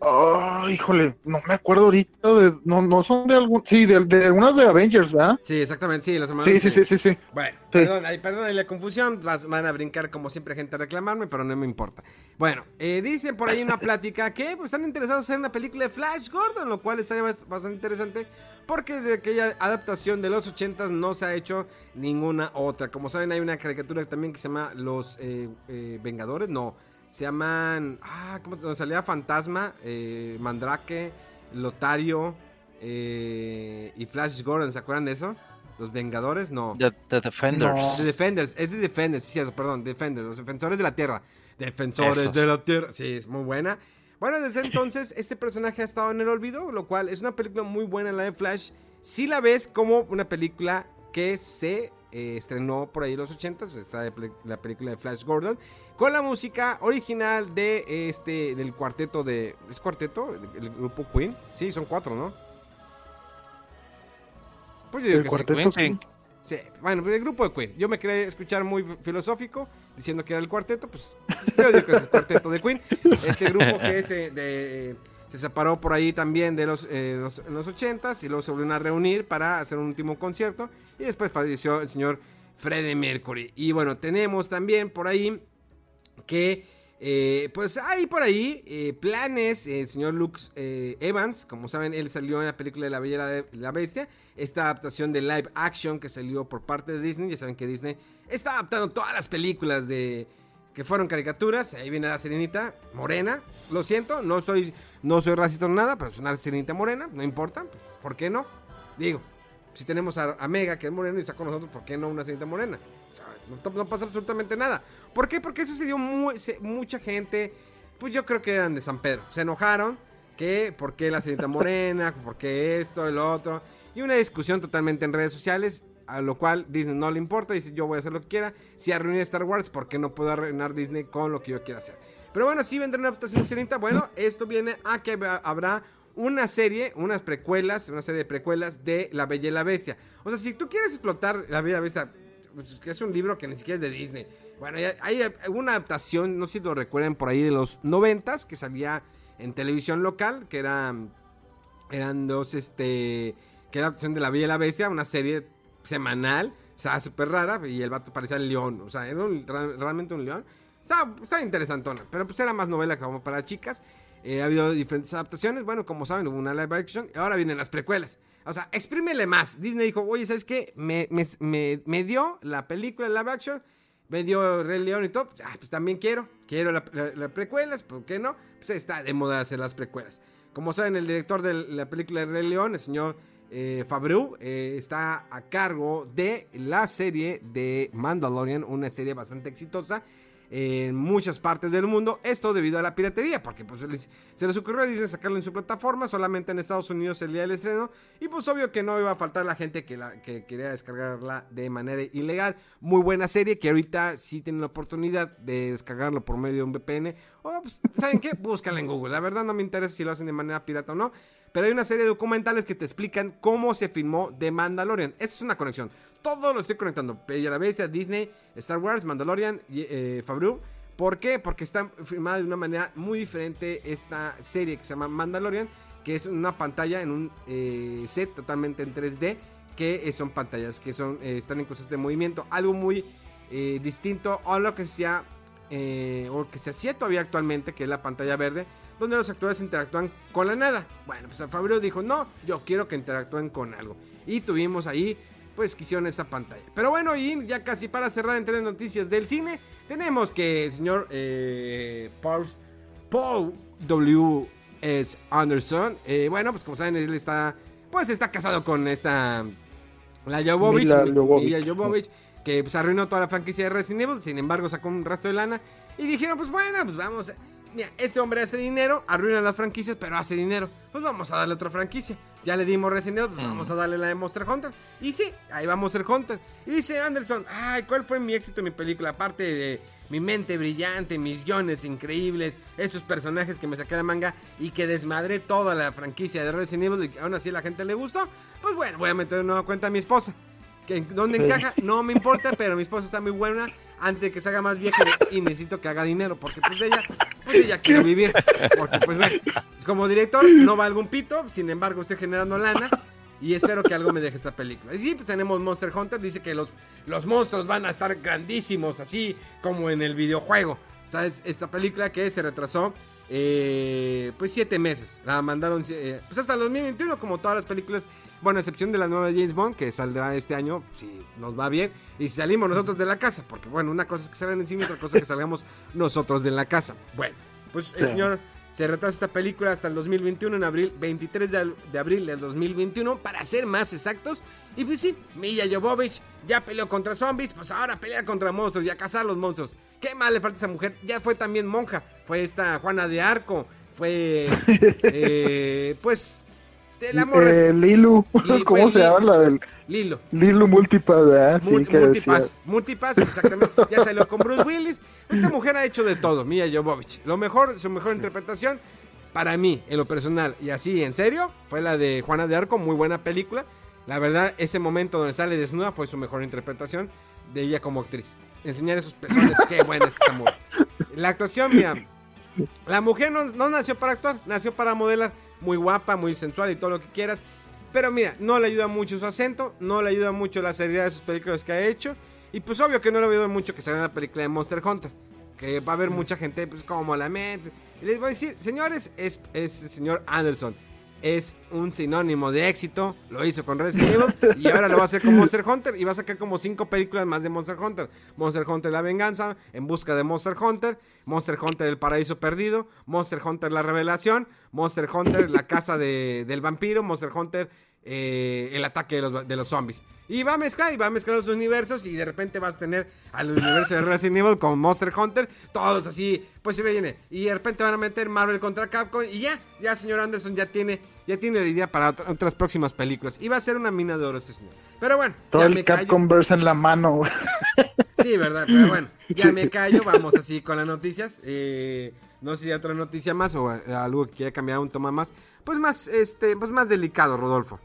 Oh, híjole, no me acuerdo ahorita de. No, no son de algún. Sí, de, de unas de Avengers, ¿verdad?
Sí, exactamente, sí, los
hermanos. Sí, sí, sí, sí, sí.
Bueno, perdón, perdón la confusión. van a brincar como siempre gente a reclamarme, pero no me importa. Bueno, eh, dicen por ahí una plática que pues, están interesados en hacer una película de Flash Gordon, lo cual estaría bastante interesante. Porque desde aquella adaptación de los 80 no se ha hecho ninguna otra. Como saben, hay una caricatura también que se llama Los eh, eh, Vengadores, no Se llaman. Ah, ¿cómo salía Fantasma, eh, Mandrake, Lotario eh, y Flash Gordon. ¿Se acuerdan de eso? ¿Los Vengadores? No.
The, Defenders.
The Defenders. Es de Defenders, sí, cierto, perdón. Defenders. Los Defensores de la Tierra. Defensores de la Tierra. Sí, es muy buena. Bueno, desde entonces este personaje ha estado en el olvido, lo cual es una película muy buena la de Flash. Si la ves como una película que se eh, estrenó por ahí en los 80 pues, está la película de Flash Gordon, con la música original de este, del cuarteto de... ¿Es cuarteto? El, grupo Queen. Sí, son cuatro, ¿no?
Pues yo digo el cuarteto
sí. Sí, bueno, pues el grupo de Queen. Yo me quería escuchar muy filosófico, diciendo que era el cuarteto, pues yo digo que es el cuarteto de Queen. Este grupo que es eh, de, se separó por ahí también de los, eh, los, en los 80s y luego se volvieron a reunir para hacer un último concierto. Y después falleció el señor Freddie Mercury. Y bueno, tenemos también por ahí que eh, pues hay por ahí eh, planes, el señor Luke eh, Evans, como saben, él salió en la película de La Bella de la Bestia, esta adaptación de live action que salió por parte de Disney, ya saben que Disney está adaptando todas las películas de que fueron caricaturas, ahí viene la sirenita morena, lo siento, no estoy, no soy racista nada, pero es una sirenita morena, no importa, pues, ¿por qué no? Digo, si tenemos a, a Mega que es morena y está con nosotros, ¿por qué no una sirenita morena? No, pasa absolutamente nada. ¿Por qué? Porque eso se dio mucha gente, pues yo creo que eran de San Pedro. Se enojaron que por qué la señorita Morena, por qué esto, el otro. Y una discusión totalmente en redes sociales, a lo cual Disney no le importa, dice yo voy a hacer lo que quiera. Si arruiné Star Wars, ¿por qué no puedo arruinar Disney con lo que yo quiera hacer? Pero bueno, si vendrá una adaptación de Sirenita. Bueno, esto viene a que habrá una serie, unas precuelas, una serie de precuelas de La Bella y la Bestia. O sea, si tú quieres explotar La Bella y la Bestia pues, que es un libro que ni siquiera es de Disney. Bueno, hay una adaptación, no sé si lo recuerden por ahí de los noventas, que salía en televisión local, que era, eran dos, este, que era adaptación de La Bella y la Bestia, una serie semanal, o sea, súper rara, y el vato parecía el león, o sea, era realmente un león. Estaba, estaba interesantona, pero pues era más novela como para chicas. Eh, ha habido diferentes adaptaciones. Bueno, como saben, hubo una live action. Y ahora vienen las precuelas. O sea, exprímele más. Disney dijo, oye, ¿sabes qué? Me, me, dio la película live action. Me dio Rey León y todo. Ah, pues también quiero. Quiero las la, precuelas. ¿Por qué no? Pues está de moda hacer las precuelas. Como saben, el director de la película de Rey León, el señor eh, Fabreau, eh, está a cargo de la serie de Mandalorian. Una serie bastante exitosa en muchas partes del mundo. Esto debido a la piratería, porque pues, se les ocurrió dicen sacarlo en su plataforma, solamente en Estados Unidos el día del estreno. Y pues obvio que no iba a faltar la gente que, la, que quería descargarla de manera ilegal. Muy buena serie que ahorita sí tienen la oportunidad de descargarlo por medio de un VPN. O pues, ¿saben qué? Búscala en Google. La verdad no me interesa si lo hacen de manera pirata o no. Pero hay una serie de documentales que te explican cómo se filmó The Mandalorian. Esa es una conexión todo lo estoy conectando. Bella la Bestia, Disney, Star Wars, Mandalorian, eh. ¿Por qué? Porque está filmada de una manera muy diferente esta serie que se llama Mandalorian, que es una pantalla en un eh, set totalmente en 3D, que son pantallas que son, eh, están en constante movimiento. Algo muy distinto a lo que sea o que se hacía todavía actualmente, que es la pantalla verde, donde los actores interactúan con la nada. Bueno, pues Fabio dijo, no, yo quiero que interactúen con algo. Y tuvimos ahí pues quisieron esa pantalla. Pero bueno, y ya casi para cerrar entre las noticias del cine, tenemos que el señor eh, Paul, Paul W. S. Anderson, eh, bueno, pues como saben, él está, pues está casado con esta, la Jovovich, Jovovich, que pues arruinó toda la franquicia de Resident Evil, sin embargo sacó un rastro de lana y dijeron, pues bueno, pues vamos, mira, este hombre hace dinero, arruina las franquicias, pero hace dinero, pues vamos a darle otra franquicia. Ya le dimos Resident Evil, pues vamos a darle la de Monster Hunter. Y sí, ahí va Monster Hunter. Y dice Anderson, ay, ¿cuál fue mi éxito en mi película? Aparte de mi mente brillante, mis guiones increíbles, estos personajes que me saqué de manga y que desmadré toda la franquicia de Resident Evil y que aún así a la gente le gustó. Pues bueno, voy a meter una nueva cuenta a mi esposa. ¿Dónde encaja? No me importa, pero mi esposa está muy buena antes de que se haga más vieja y necesito que haga dinero porque pues ella, pues ella quiere vivir. Porque pues bueno, como director no va algún pito, sin embargo estoy generando lana y espero que algo me deje esta película. Y sí, pues tenemos Monster Hunter, dice que los, los monstruos van a estar grandísimos, así como en el videojuego. O esta película que se retrasó eh, pues siete meses. La mandaron eh, pues hasta el 2021, como todas las películas Bueno, a excepción de la nueva James Bond, que saldrá este año, si nos va bien, y si salimos nosotros de la casa, porque bueno, una cosa es que salgan en cine, otra cosa es que salgamos nosotros de la casa. Bueno, pues el señor se retrasa esta película hasta el 2021, en abril, 23 de, abril del 2021, para ser más exactos. Y pues sí, Milla Jovovich ya peleó contra zombies, pues ahora pelea contra monstruos y a cazar los monstruos. ¿Qué mal le falta a esa mujer? Ya fue también monja, fue esta Juana de Arco, fue, eh, pues,
el amor. Eh, Lilu, ¿cómo se llama la del.
Lilo.
Lilu Multipass, ¿verdad?
Sí, que Multipass, Multipass, exactamente. ya salió con Bruce Willis. Esta mujer ha hecho de todo, Mia Jovovich. Lo mejor, su mejor interpretación, para mí, en lo personal, y así, en serio, fue la de Juana de Arco, muy buena película. La verdad, ese momento donde sale desnuda fue su mejor interpretación de ella como actriz. Enseñar esos pezones, qué buena es esa mujer. La actuación, mira, la mujer no, no nació para actuar, nació para modelar muy guapa, muy sensual y todo lo que quieras. Pero mira, no le ayuda mucho su acento, no le ayuda mucho la seriedad de sus películas que ha hecho. Y pues obvio que no le ayuda mucho que salga en la película de Monster Hunter. Que va a haber mucha gente pues como la mente. Y les voy a decir, señores, es, es el señor Anderson es un sinónimo de éxito. Lo hizo con Resident Evil y ahora lo va a hacer con Monster Hunter y va a sacar como cinco películas más de Monster Hunter. Monster Hunter La Venganza, En Busca de Monster Hunter, Monster Hunter El Paraíso Perdido, Monster Hunter La Revelación, Monster Hunter La Casa del Vampiro, Monster Hunter eh, el ataque de los, de los, zombies. Y va a mezclar, y va a mezclar los universos, y de repente vas a tener al universo de Resident Evil con Monster Hunter, todos así, pues se viene. Y de repente van a meter Marvel contra Capcom, y ya, ya señor Anderson ya tiene, ya tiene la idea para otras próximas películas. Y va a ser una mina de oro este señor. Pero bueno,
todo el Capcom Verse en la mano.
Sí, verdad, pero bueno, ya me callo, vamos así con las noticias. Eh, no sé si hay otra noticia más o algo que quiera cambiar un toma más. Pues más, este, pues más delicado, Rodolfo.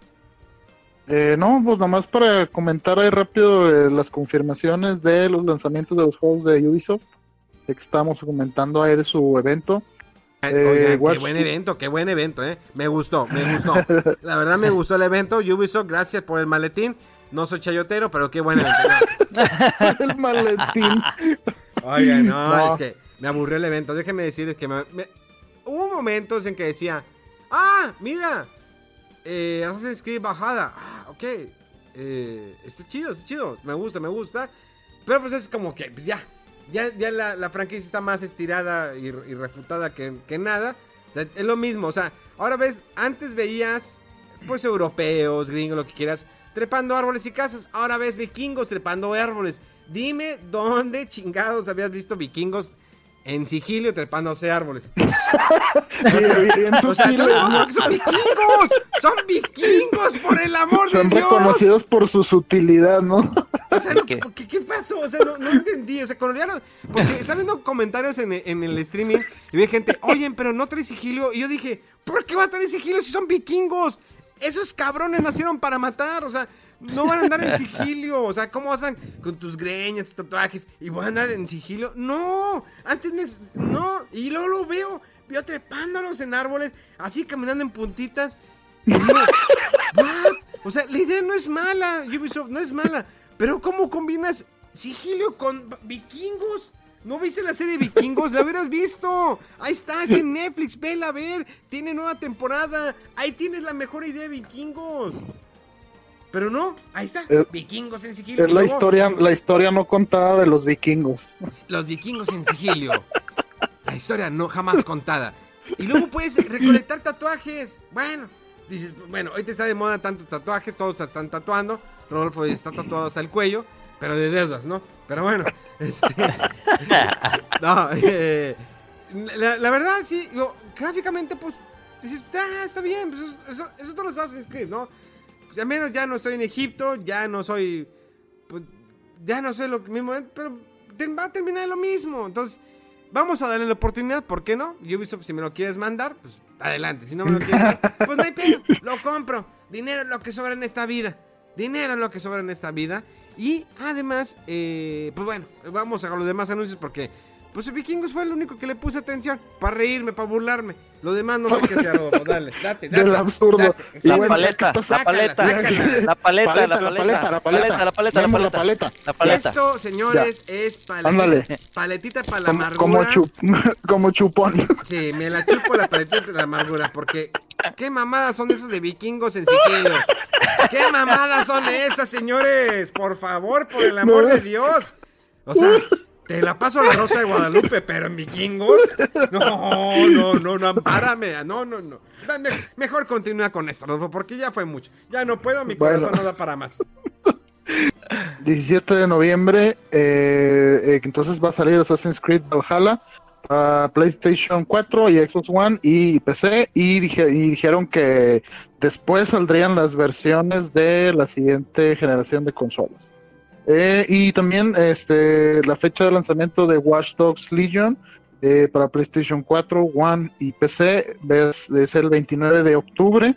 Eh, no, pues nomás para comentar ahí rápido eh, las confirmaciones de los lanzamientos de los juegos de Ubisoft, que estamos comentando ahí de su evento.
Eh, qué buen evento, qué buen evento, eh. Me gustó, me gustó. La verdad me gustó el evento. Ubisoft, gracias por el maletín. No soy chayotero, pero qué buen evento.
el maletín.
Oiga, no, es que me aburrió el evento. Déjenme decirles que hubo momentos en que decía, ah, mira, eh, Assassin's Creed bajada. Ah, ok. Eh, está chido, está chido. Me gusta, me gusta. Pero pues es como que pues ya. Ya, ya la, franquicia está más estirada y, refutada que, nada. O sea, es lo mismo. O sea, ahora ves, antes veías pues europeos, gringos, lo que quieras, trepando árboles y casas. Ahora ves vikingos trepando árboles. Dime dónde chingados habías visto vikingos en sigilio trepándose árboles. o sea, son, vikingos, son vikingos, por el amor de Dios. Son
reconocidos por su sutilidad, ¿no?
O sea, ¿qué? ¿qué, pasó? O sea, no, entendí. O sea, colombiano, porque estaba viendo comentarios en, en, el streaming y vi gente, oye, pero no trae sigilio. Y yo dije, ¿por qué va a traer sigilio si son vikingos? Esos cabrones nacieron para matar, o sea, no van a andar en sigilio. O sea, ¿cómo vas a con tus greñas, tus tatuajes y van a andar en sigilio? No, antes no. Y luego lo veo, veo trepándolos en árboles, así caminando en puntitas. o sea, la idea no es mala, Ubisoft no es mala. Pero ¿cómo combinas sigilio con vikingos? ¿No viste la serie Vikingos? ¡La hubieras visto! Ahí está, está en Netflix, vela a ver. Tiene nueva temporada. Ahí tienes la mejor idea de Vikingos. Pero no, ahí está, vikingos en sigilio.
Es la historia, la historia no contada de los vikingos.
Los vikingos en sigilio. la historia no jamás contada. Y luego puedes recolectar tatuajes. Bueno, dices, bueno, hoy te está de moda tantos tatuajes, todos están tatuando. Rodolfo está tatuado hasta el cuello, pero de deudas, ¿no? Pero bueno, este. no, eh, la, verdad, sí, gráficamente, pues, dices, ah, está bien, pues eso, eso, eso, lo haces, ¿no? Al menos ya no estoy en Egipto, ya no soy, pues, ya no soy lo mismo, pero va a terminar lo mismo. Entonces, vamos a darle la oportunidad, ¿por qué no? Ubisoft, si me lo quieres mandar, pues adelante. Si no me lo quieres mandar, pues no hay pena, lo compro. Dinero es lo que sobra en esta vida. Dinero es lo que sobra en esta vida. Y además, eh, pues bueno, vamos a los demás anuncios porque pues el Vikingos fue el único que le puse atención. Para reírme, para burlarme. Lo demás no sé qué sea, Rodolfo. Dale, date, date.
Del absurdo.
la, paleta, la, paleta, la, paleta, la paleta,
la paleta, la paleta, la paleta,
la paleta. Esto, señores, es paleta.
Ándale.
Paletita para la amargura.
Como, chup, como chupón.
Sí, me la chupo la paletita de la amargura porque ¿Qué mamadas son esos de vikingos en sigilo? ¿Qué mamadas son esas, señores? Por favor, por el amor de Dios. O sea, te la paso a la Rosa de Guadalupe, pero en vikingos. No, no, no, no, párame. No, no, no. mejor continúa con esto, porque ya fue mucho. Ya no puedo, mi corazón no da para más.
17 de noviembre, eh, eh, entonces va a salir Assassin's Creed Valhalla para PlayStation 4 y Xbox One y PC y, dijeron que después saldrían las versiones de la siguiente generación de consolas. Eh, y también este, la fecha de lanzamiento de Watch Dogs Legion para PlayStation 4, One y PC es, el 29 de octubre.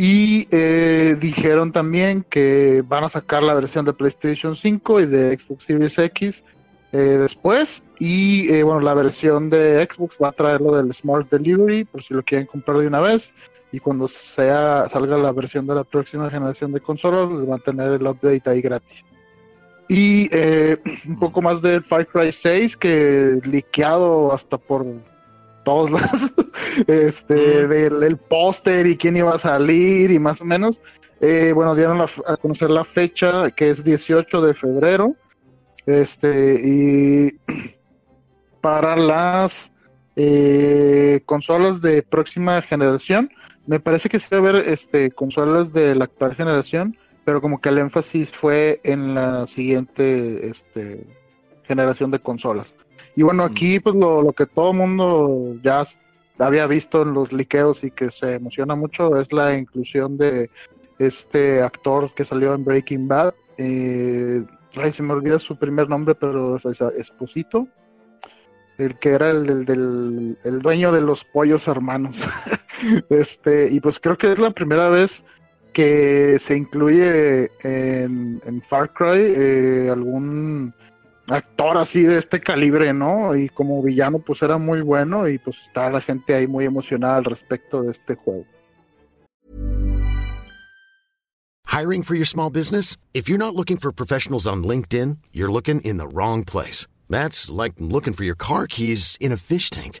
Y eh, dijeron también que van a sacar la versión de PlayStation 5 y de Xbox Series X eh, después. Y eh, bueno, la versión de Xbox va a traer lo del Smart Delivery por si lo quieren comprar de una vez. Y cuando sea salga la versión de la próxima generación de consolas, les van a tener el update ahí gratis. Y un poco más del Far Cry 6 que liqueado hasta por todos los, este, del, póster y quién iba a salir y más o menos. Eh, bueno, dieron a conocer la fecha que es 18 de febrero. Este, y para las eh, consolas de próxima generación, me parece que sí va a haber este, consolas de la actual generación, pero como que el énfasis fue en la siguiente este, generación de consolas. Y bueno, aquí pues lo, que todo el mundo ya había visto en los liqueos y que se emociona mucho es la inclusión de este actor que salió en Breaking Bad. Eh, ay, se me olvida su primer nombre, pero es Esposito. El que era el, del, el dueño de los pollos hermanos. este, y pues creo que es la primera vez que se incluye en, Far Cry eh, algún actor así de este calibre, ¿no? Y como villano pues era muy bueno y pues está la gente ahí muy emocionada al respecto de este juego.
Hiring for your small business? If you're not looking for professionals on LinkedIn, you're looking in the wrong place. That's like looking for your car keys in a fish tank.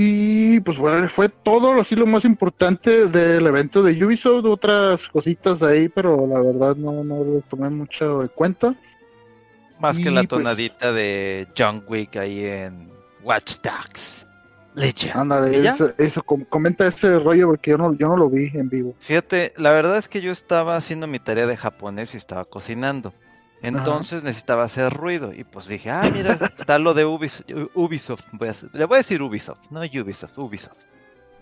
Y pues bueno, fue todo así lo más importante del evento de Ubisoft. Otras cositas ahí, pero la verdad no, no lo tomé mucho de cuenta.
Más y que la pues tonadita pues, de John Wick ahí en Watch Dogs.
Leche. Ándale, eso, comenta ese rollo porque yo no, yo no lo vi en vivo.
Fíjate, la verdad es que yo estaba haciendo mi tarea de japonés y estaba cocinando. Entonces necesitaba hacer ruido y pues dije, ah, mira, está lo de Ubisoft. le voy a decir Ubisoft, no Ubisoft, Ubisoft.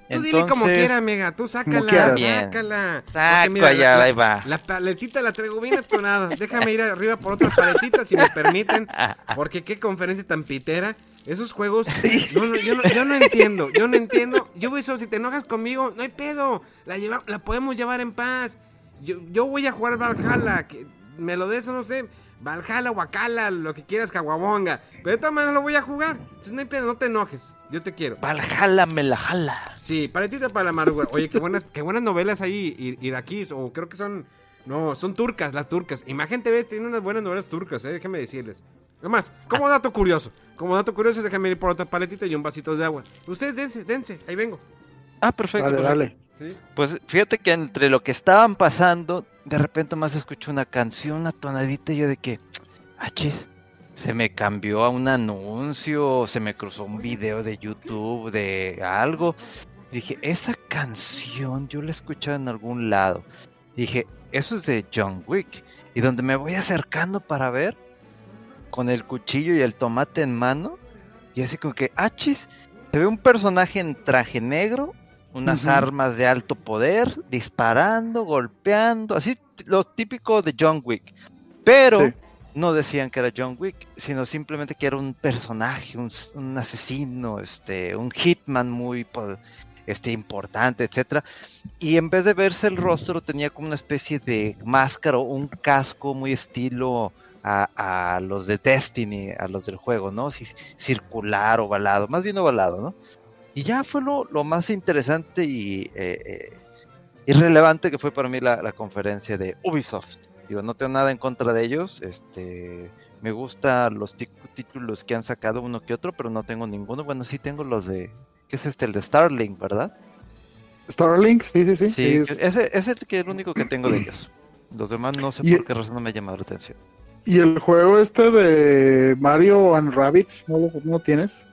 Tú dile como quiera, amiga. Tú sácala, sácala.
Saco allá, ahí va.
La paletita la traigo bien atonada. Déjame ir arriba por otras paletitas si me permiten. Porque qué conferencia tan pitera. Esos juegos, yo, no, entiendo, yo no entiendo. Yo voy solo, si te enojas conmigo, no hay pedo. La, lleva, la podemos llevar en paz. Yo, yo voy a jugar Valhalla, que me lo des, no sé. Valhalla, Wakala, lo que quieras, Caguabonga. Pero de todas maneras lo voy a jugar. Entonces no hay pedo, no te enojes. Yo te quiero.
Valhalla me la jala.
Sí, paletita para la amargura. Oye, qué buenas, qué buenas novelas ahí, iraquíes, o creo que son. No, son turcas, las turcas. Imagen TV tiene unas buenas novelas turcas, eh, déjenme decirles. Además, como dato curioso, como dato curioso, déjame ir por otra paletita y un vasito de agua. Ustedes dense, dense, ahí vengo.
Ah, perfecto. Dale, dale. Pues fíjate que entre lo que estaban pasando, de repente más escucho una canción, una tonadita yo de que, achis, se me cambió a un anuncio, se me cruzó un video de YouTube de algo. dije, esa canción yo la he escuchado en algún lado. dije, eso es de John Wick. Y donde me voy acercando para ver, con el cuchillo y el tomate en mano, y así como que, achis, se ve un personaje en traje negro unas armas de alto poder, disparando, golpeando, así lo típico de John Wick. Pero no decían que era John Wick, sino simplemente que era un personaje, un, asesino, este, un hitman muy este, importante, etcétera. Y en vez de verse el rostro, tenía como una especie de máscara, un casco muy estilo a, los de Destiny, a los del juego, ¿no? circular, ovalado, más bien ovalado, ¿no? Y ya fue lo, más interesante y eh, irrelevante que fue para mí la, conferencia de Ubisoft. Digo, no tengo nada en contra de ellos, este, me gustan los títulos que han sacado uno que otro, pero no tengo ninguno. Bueno, sí tengo los de, ¿qué es este? El de Starlink, ¿verdad?
Starlink, sí, sí, sí. sí
ese, es el, que, el único que tengo de ellos. Los demás no sé por qué razón no me ha llamado la atención.
¿Y el juego este de Mario and Rabbits, no lo tienes?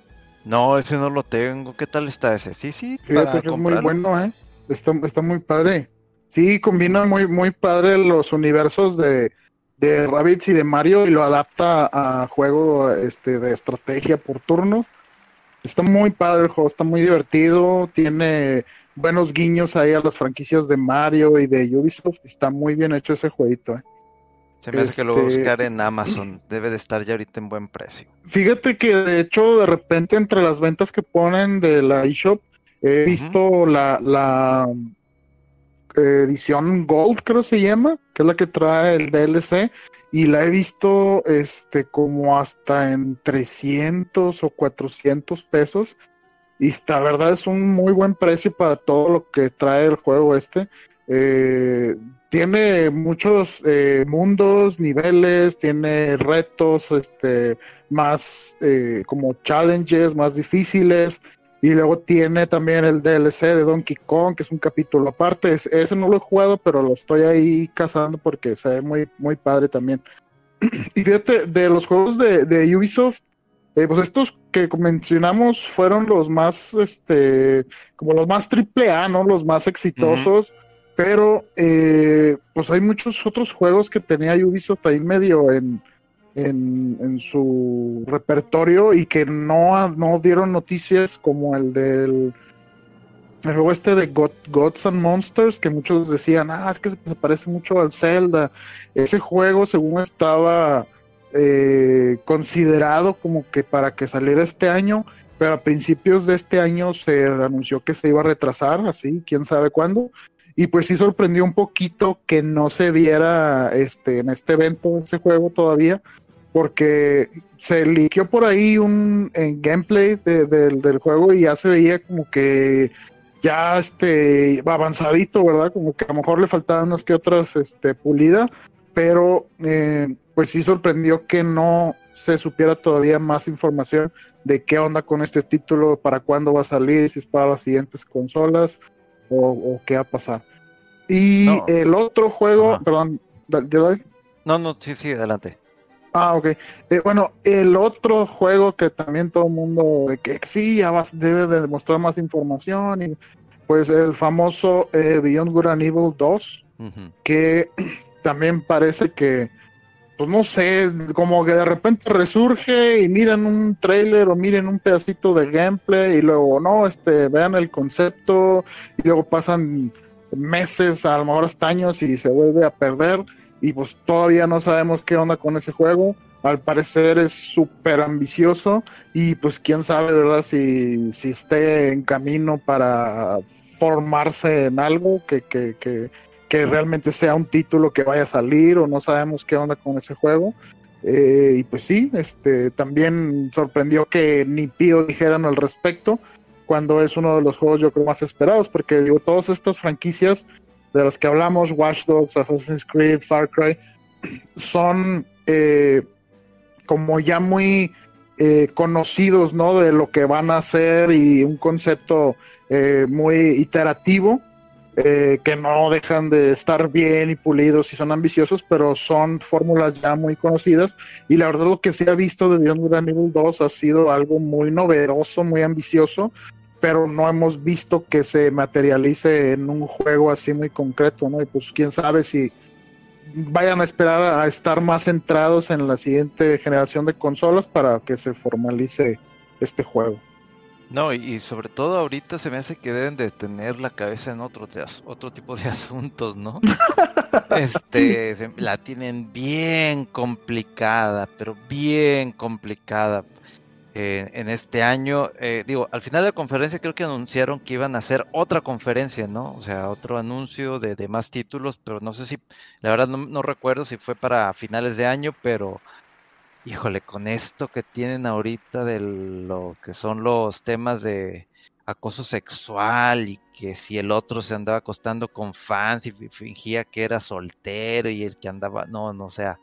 No, ese no lo tengo. ¿Qué tal está ese? Sí, sí.
Fíjate que es muy bueno, ¿eh? Está, está muy padre. Sí, combina muy, muy padre los universos de, de Rabbids y de Mario y lo adapta a juego este, de estrategia por turno. Está muy padre el juego, está muy divertido, tiene buenos guiños ahí a las franquicias de Mario y de Ubisoft. Está muy bien hecho ese jueguito. ¿eh?
Se me hace que lo voy a este, buscar en Amazon. Debe de estar ya ahorita en buen precio.
Fíjate que de hecho, de repente, entre las ventas que ponen de la eShop, he visto la, la edición Gold, creo se llama, que es la que trae el DLC, y la he visto este como hasta en 300 o 400 pesos. Y la verdad es un muy buen precio para todo lo que trae el juego este. Eh, tiene muchos eh, mundos, niveles, tiene retos, este, más como challenges, más difíciles. Y luego tiene también el DLC de Donkey Kong, que es un capítulo aparte. Ese no lo he jugado, pero lo estoy ahí cazando porque se ve muy, muy padre también. y fíjate, de los juegos de, Ubisoft, eh, pues estos que mencionamos fueron los más, este, como los más triple A, ¿no? Los más exitosos. Pero, eh, pues hay muchos otros juegos que tenía Ubisoft ahí medio en, en, su repertorio y que no, no dieron noticias como el del el juego este de Gods and Monsters, que muchos decían, ah, es que se parece mucho al Zelda. Ese juego, según estaba eh, considerado como que para que saliera este año, pero a principios de este año se anunció que se iba a retrasar, así, quién sabe cuándo. Y pues sí sorprendió un poquito que no se viera este, en este evento ese juego todavía, porque se liqueó por ahí un gameplay del juego y ya se veía como que ya este avanzadito, ¿verdad? Como que a lo mejor le faltaban unas que otras este, pulidas, pero eh, pues sí sorprendió que no se supiera todavía más información de qué onda con este título, para cuándo va a salir, si es para las siguientes consolas o, qué va a pasar. Y el otro juego, perdón,
No, no, sí, sí, adelante.
Ah, ok. Eh, bueno, el otro juego que también todo el mundo, de que sí, ya vas, debe de demostrar más información, y pues el famoso eh, Beyond Good and Evil 2, que también parece que, pues no sé, como que de repente resurge y miran un trailer o miren un pedacito de gameplay y luego, no, este, vean el concepto y luego pasan meses, a lo mejor hasta años y se vuelve a perder y pues todavía no sabemos qué onda con ese juego. Al parecer es súper ambicioso y pues quién sabe, ¿verdad? Si, si esté en camino para formarse en algo que, que, que, que, realmente sea un título que vaya a salir o no sabemos qué onda con ese juego. Eh, y pues sí, este, también sorprendió que ni Pío dijeran al respecto cuando es uno de los juegos yo creo más esperados porque digo, todas estas franquicias de las que hablamos, Watch Dogs, Assassin's Creed, Far Cry, son eh, como ya muy eh, conocidos, ¿no? De lo que van a hacer y un concepto eh, muy iterativo, que no dejan de estar bien y pulidos y son ambiciosos, pero son fórmulas ya muy conocidas. Y la verdad lo que se ha visto de Beyond Good and Evil 2 ha sido algo muy novedoso, muy ambicioso, pero no hemos visto que se materialice en un juego así muy concreto, ¿no? Y pues quién sabe si vayan a esperar a estar más centrados en la siguiente generación de consolas para que se formalice este juego.
No, y, sobre todo ahorita se me hace que deben de tener la cabeza en otro, otro tipo de asuntos, ¿no? este, la tienen bien complicada, pero bien complicada eh, en este año. Eh, digo, al final de la conferencia creo que anunciaron que iban a hacer otra conferencia, ¿no? O sea, otro anuncio de, de más títulos, pero no sé si, la verdad no, recuerdo si fue para finales de año, pero híjole, con esto que tienen ahorita de lo que son los temas de acoso sexual y que si el otro se andaba acostando con fans y fingía que era soltero y el que andaba, no, no, o sea,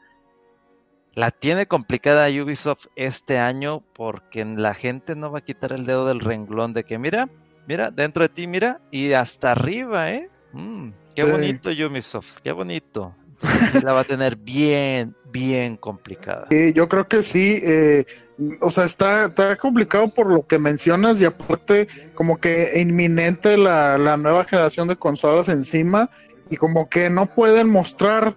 la tiene complicada Ubisoft este año porque la gente no va a quitar el dedo del renglón de que mira, mira, dentro de ti, mira, y hasta arriba, ¿eh? Mm, qué bonito Ubisoft, qué bonito. La va a tener bien, bien complicada.
Yo creo que sí. Eh, o sea, está, está complicado por lo que mencionas y aparte como que inminente la, la nueva generación de consolas encima y como que no pueden mostrar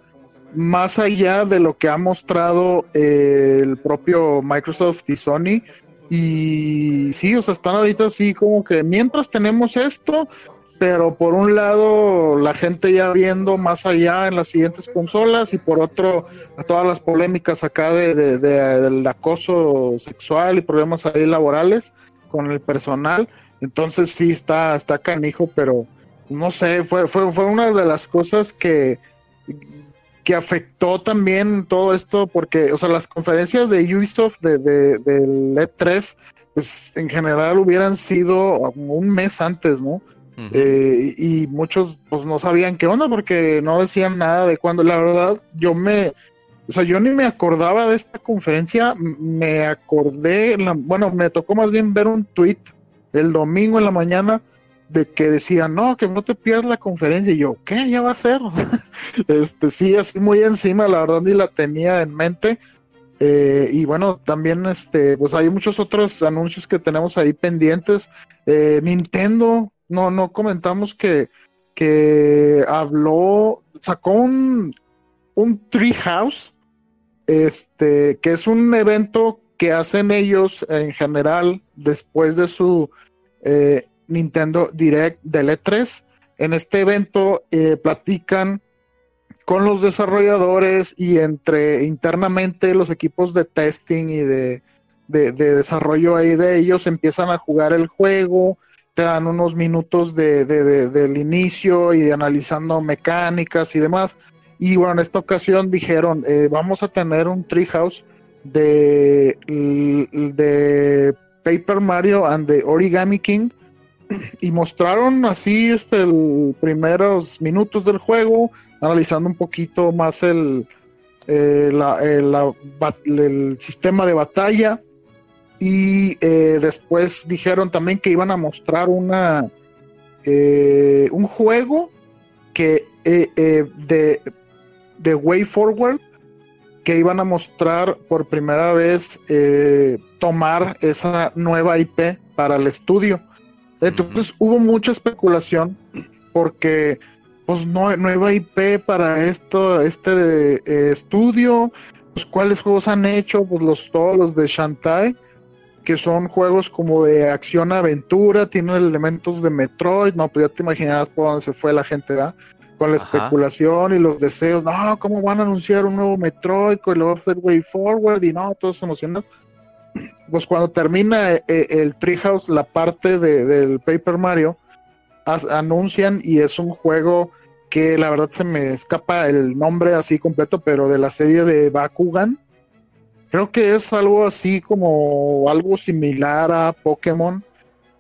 más allá de lo que ha mostrado eh, el propio Microsoft y Sony. Y sí, o sea, están ahorita así como que mientras tenemos esto, pero por un lado la gente ya viendo más allá en las siguientes consolas y por otro todas las polémicas acá de, del acoso sexual y problemas ahí laborales con el personal. Entonces sí está, está canijo, pero no sé, fue, fue, fue una de las cosas que que afectó también todo esto, porque, o sea, las conferencias de Ubisoft de, del E3, pues en general hubieran sido un mes antes, ¿no? Eh, y muchos pues no sabían qué onda porque no decían nada de cuándo. La verdad, yo me, o sea, yo ni me acordaba de esta conferencia, me acordé, bueno, me tocó más bien ver un tweet el domingo en la mañana de que decían, no, que no te pierdas la conferencia. Y yo, ¿qué? Ya va a ser. este, sí, así muy encima, la verdad ni la tenía en mente. Eh, y bueno, también este, pues hay muchos otros anuncios que tenemos ahí pendientes. Eh, Nintendo, no, no comentamos que, que habló, sacó un, un Treehouse, este, que es un evento que hacen ellos en general después de su eh, Nintendo Direct del E3. En este evento eh, platican con los desarrolladores y entre internamente los equipos de testing y de, desarrollo ahí de ellos empiezan a jugar el juego, te dan unos minutos de, del inicio y analizando mecánicas y demás. Y bueno, en esta ocasión dijeron, eh, vamos a tener un treehouse de, de Paper Mario and the Origami King y mostraron así este los primeros minutos del juego, analizando un poquito más el, eh, el, sistema de batalla. Y eh, después dijeron también que iban a mostrar una eh, un juego que de, de Way Forward que iban a mostrar por primera vez tomar esa nueva IP para el estudio. Entonces hubo mucha especulación porque pues no nueva IP para esto, este eh, estudio, pues cuáles juegos han hecho, pues los todos los de Shantae, que son juegos como de acción aventura, tienen elementos de Metroid, no, pues ya te imaginarás por dónde se fue la gente, ¿verdad? Con la especulación y los deseos, no, ¿cómo van a anunciar un nuevo Metroid con el Way Forward? Y no, todos emocionados pues cuando termina eh, eh, el Treehouse, la parte de, del Paper Mario, anuncian y es un juego que la verdad se me escapa el nombre así completo, pero de la serie de Bakugan. Creo que es algo así como algo similar a Pokémon.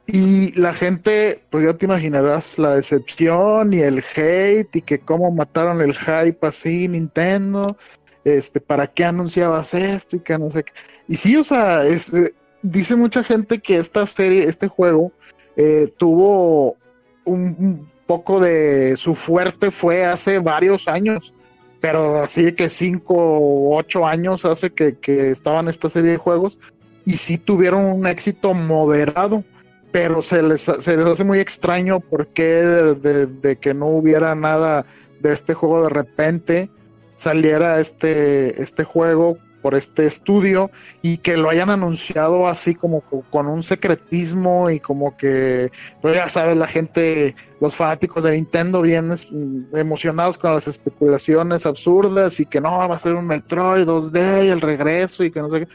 Y la gente, pues ya te imaginarás la decepción y el hate y que cómo mataron el hype así Nintendo este, ¿para qué anunciabas esto? Y que no sé qué. Y sí, o sea, este, dice mucha gente que esta serie, este juego, eh, tuvo un, poco de su fuerte fue hace varios años, pero así que cinco o ocho años hace que, que estaban esta serie de juegos y sí tuvieron un éxito moderado, pero se les, se les hace muy extraño por qué de que no hubiera nada de este juego de repente saliera este, este juego por este estudio y que lo hayan anunciado así como con un secretismo y como que, pues ya sabes, la gente, los fanáticos de Nintendo vienen emocionados con las especulaciones absurdas y que no, va a ser un Metroid 2D y el regreso y que no sé qué.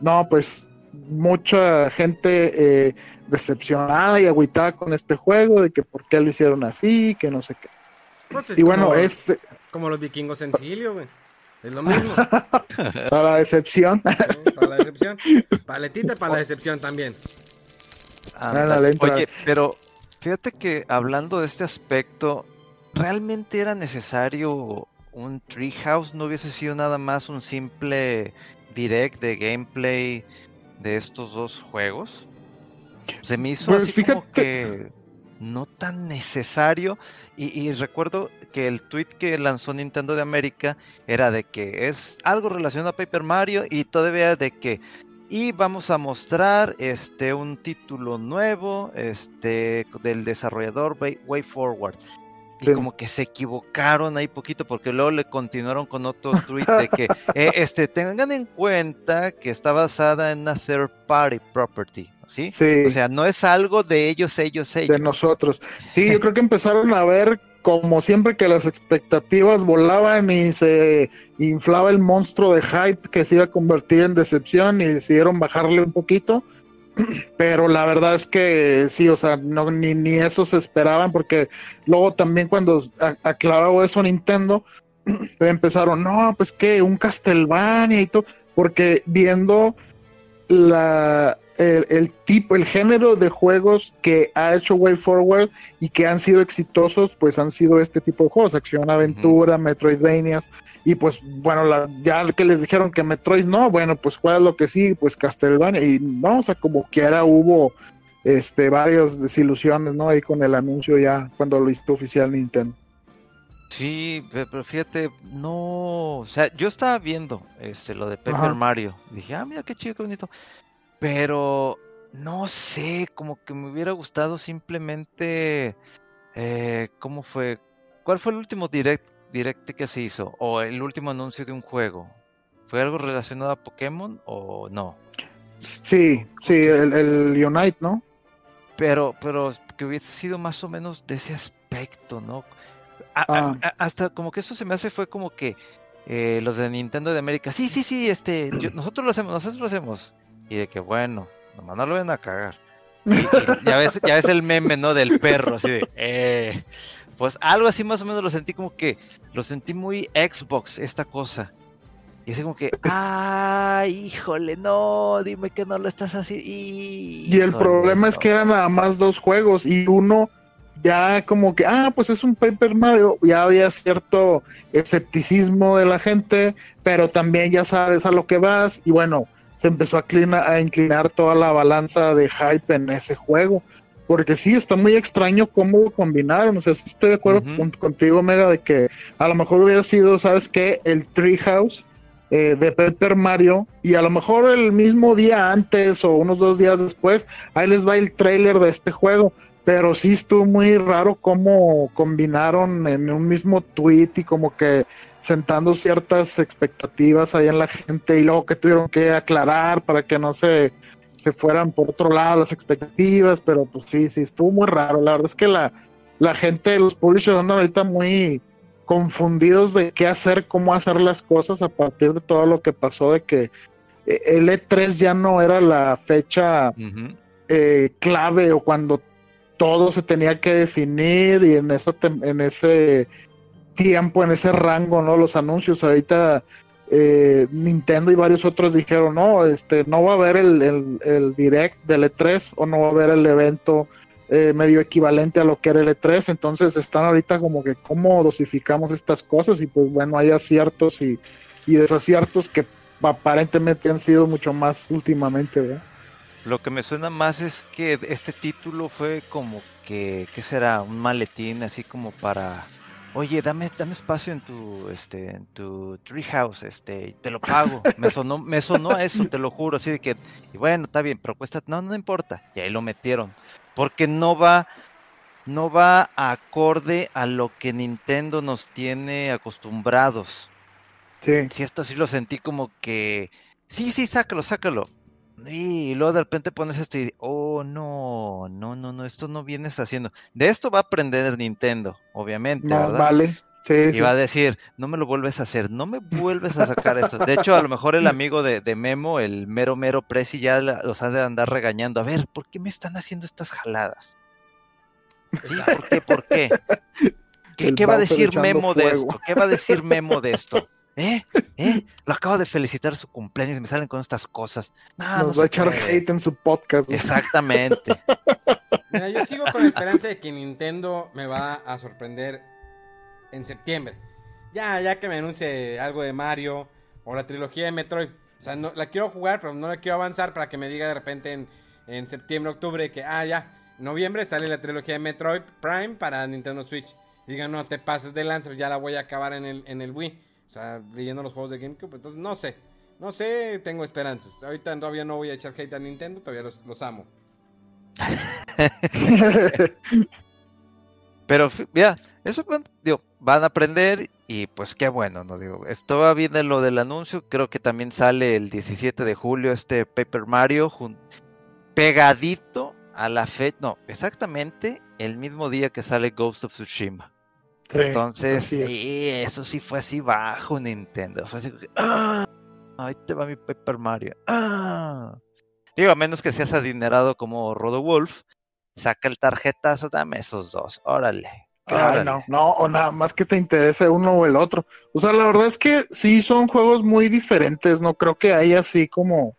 No, pues mucha gente eh, decepcionada y agüitada con este juego, de que por qué lo hicieron así, que no sé qué.
Pues y bueno, es... Como los vikingos en güey. Es lo mismo.
para la decepción.
para la decepción. Paletita para la decepción también.
Ah, oye, pero fíjate que hablando de este aspecto, ¿realmente era necesario un Treehouse? ¿No hubiese sido nada más un simple direct de gameplay de estos dos juegos? Se me hizo pues así como que no tan necesario. Y, recuerdo que el tweet que lanzó Nintendo de América era de que es algo relacionado a Paper Mario y todavía de que y vamos a mostrar este un título nuevo este del desarrollador Way Forward y como que se equivocaron ahí poquito porque luego le continuaron con otro tweet de que eh, este tengan en cuenta que está basada en una third party property ¿sí? O sea, no es algo de ellos, ellos, ellos.
De nosotros. Sí, yo creo que empezaron a ver como siempre que las expectativas volaban y se inflaba el monstruo de hype que se iba a convertir en decepción y decidieron bajarle un poquito. Pero la verdad es que sí, o sea, no, ni, ni eso se esperaban porque luego también cuando aclaró eso Nintendo, empezaron, no, pues que un Castlevania y todo, porque viendo la, el, tipo, el género de juegos que ha hecho Way Forward y que han sido exitosos, pues han sido este tipo de juegos, acción, aventura, Metroidvanias, y pues bueno, la, ya que les dijeron que Metroid no, bueno, pues juega lo que sí, pues Castlevania, y no, o sea, como quiera hubo este varias desilusiones, ¿no? Ahí con el anuncio ya cuando lo hizo oficial Nintendo.
Sí, pero fíjate, no, o sea, yo estaba viendo este lo de Paper Mario, dije, ah, mira qué chido, qué bonito. Pero no sé, como que me hubiera gustado simplemente. Eh, ¿Cómo fue? ¿Cuál fue el último direct, direct que se hizo? ¿O el último anuncio de un juego? ¿Fue algo relacionado a Pokémon o no?
Sí, sí, el, Unite, ¿no?
Pero, pero que hubiese sido más o menos de ese aspecto, ¿no? Ah. hasta como que eso se me hace fue como que eh, los de Nintendo de América, sí, sí, sí, este, nosotros lo hacemos, nosotros lo hacemos. Y de que bueno, nomás no lo ven a cagar. ya, ves, ya ves el meme, ¿no? Del perro, así de, eh. Pues algo así más o menos lo sentí como que, lo sentí muy Xbox, esta cosa. Y así como que, ay, híjole, no, dime que no lo estás así.
Y el problema es que eran nada más dos juegos y uno ya como que, ah, pues es un Paper Mario, ya había cierto escepticismo de la gente, pero también ya sabes a lo que vas y bueno, se empezó a, a inclinar toda la balanza de hype en ese juego. Porque sí, está muy extraño cómo lo combinaron. O sea, estoy de acuerdo contigo, Mega, de que a lo mejor hubiera sido, ¿sabes qué? El Treehouse eh, de Paper Mario. Y a lo mejor el mismo día antes o unos dos días después, ahí les va el trailer de este juego. Pero sí estuvo muy raro cómo combinaron en un mismo tweet y como que sentando ciertas expectativas ahí en la gente y luego que tuvieron que aclarar para que no se, se fueran por otro lado las expectativas, pero pues sí, sí, estuvo muy raro. La verdad es que la, la gente, los publishers andan ahorita muy confundidos de qué hacer, cómo hacer las cosas a partir de todo lo que pasó, de que el E3 ya no era la fecha eh, clave o cuando todo se tenía que definir y en, esa, en ese tiempo, en ese rango, ¿no? Los anuncios ahorita eh, Nintendo y varios otros dijeron, no, este, no va a haber el, el, direct del E3 o no va a haber el evento eh, medio equivalente a lo que era el E3, entonces están ahorita como que cómo dosificamos estas cosas y pues bueno, hay aciertos y, y desaciertos que aparentemente han sido mucho más últimamente, ¿verdad?
Lo que me suena más es que este título fue como que, ¿qué será? Un maletín así como para, oye, dame, dame espacio en tu, este, en tu treehouse, este, te lo pago. Me sonó, me sonó eso, te lo juro, así de que, y bueno, está bien, pero cuesta, no, no importa. Y ahí lo metieron, porque no va, no va acorde a lo que Nintendo nos tiene acostumbrados. Sí. Si esto sí lo sentí como que, sí, sí, sácalo, sácalo y luego de repente pones esto y, oh, no, no, no, no, esto no vienes haciendo. De esto va a aprender Nintendo, obviamente. No,
vale.
y va a decir, no me lo vuelves a hacer, no me vuelves a sacar esto. De hecho, a lo mejor el amigo de, Memo, el mero mero Prezi, ya los ha de andar regañando. A ver, ¿por qué me están haciendo estas jaladas? ¿Por qué? ¿Por qué? ¿Qué, va a decir Memo de esto? ¿Qué va a decir Memo de esto? ¿Eh? ¿Eh? Lo acabo de felicitar su cumpleaños y me salen con estas cosas.
Nos va a echar hate en su podcast.
Exactamente.
Mira, yo sigo con la esperanza de que Nintendo me va a sorprender en septiembre. Ya, ya que me anuncie algo de Mario o la trilogía de Metroid. O sea, no, la quiero jugar, pero no la quiero avanzar para que me diga de repente en, en septiembre, octubre que, ah, ya, noviembre sale la trilogía de Metroid Prime para Nintendo Switch. Digan, no te pases de Lancer, ya la voy a acabar en el, en el Wii. Sea, leyendo los juegos de GameCube. Entonces, no sé. No sé, tengo esperanzas. Ahorita todavía no voy a echar hate a Nintendo, todavía los, amo.
Pero, ya, eso digo, van a aprender y pues qué bueno, ¿no? Digo, estaba bien de lo del anuncio, creo que también sale el 17 de julio este Paper Mario pegadito a la fecha, no, exactamente el mismo día que sale Ghost of Tsushima. Entonces, sí, eso sí fue así bajo Nintendo. Fue así, ¡ah! Ahí te va mi Paper Mario. ¡Ah! Digo, a menos que seas adinerado como Rodo Wolf, saca el tarjetazo, dame esos dos. Órale.
no, no, o nada más que te interese uno o el otro. O sea, la verdad es que sí son juegos muy diferentes. No creo que haya así como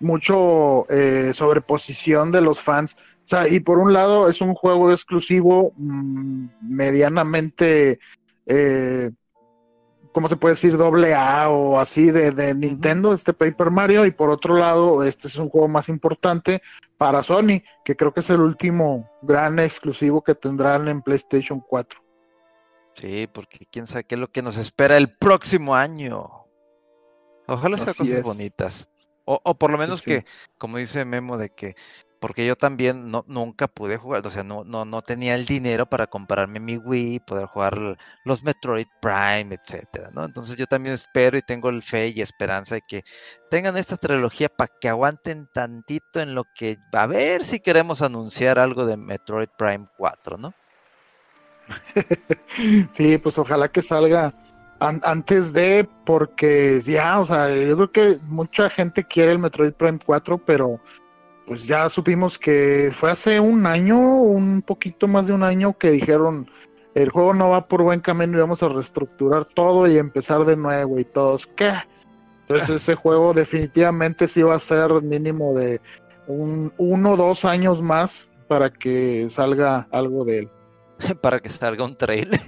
mucho eh, sobreposición de los fans. O sea, y por un lado es un juego exclusivo mm, medianamente, eh, ¿cómo se puede decir? Doble A o así de, Nintendo, este Paper Mario. Y por otro lado, este es un juego más importante para Sony, que creo que es el último gran exclusivo que tendrán en PlayStation 4.
Sí, porque quién sabe qué es lo que nos espera el próximo año. Ojalá sean cosas bonitas. O, por lo menos que, como dice Memo, de que porque yo también no, nunca pude jugar, o sea, no, no, no tenía el dinero para comprarme mi Wii, poder jugar los Metroid Prime, etcétera, ¿no? Entonces yo también espero y tengo el fe y esperanza de que tengan esta trilogía para que aguanten tantito en lo que a ver si queremos anunciar algo de Metroid Prime 4, ¿no?
sí, pues ojalá que salga antes de, porque ya, o sea, yo creo que mucha gente quiere el Metroid Prime 4, pero pues ya supimos que fue hace un año, un poquito más de un año que dijeron el juego no va por buen camino y vamos a reestructurar todo y empezar de nuevo y todos, ¿qué? Entonces ese juego definitivamente sí va a ser mínimo de un uno o dos años más para que salga algo de él.
Para que salga un trailer.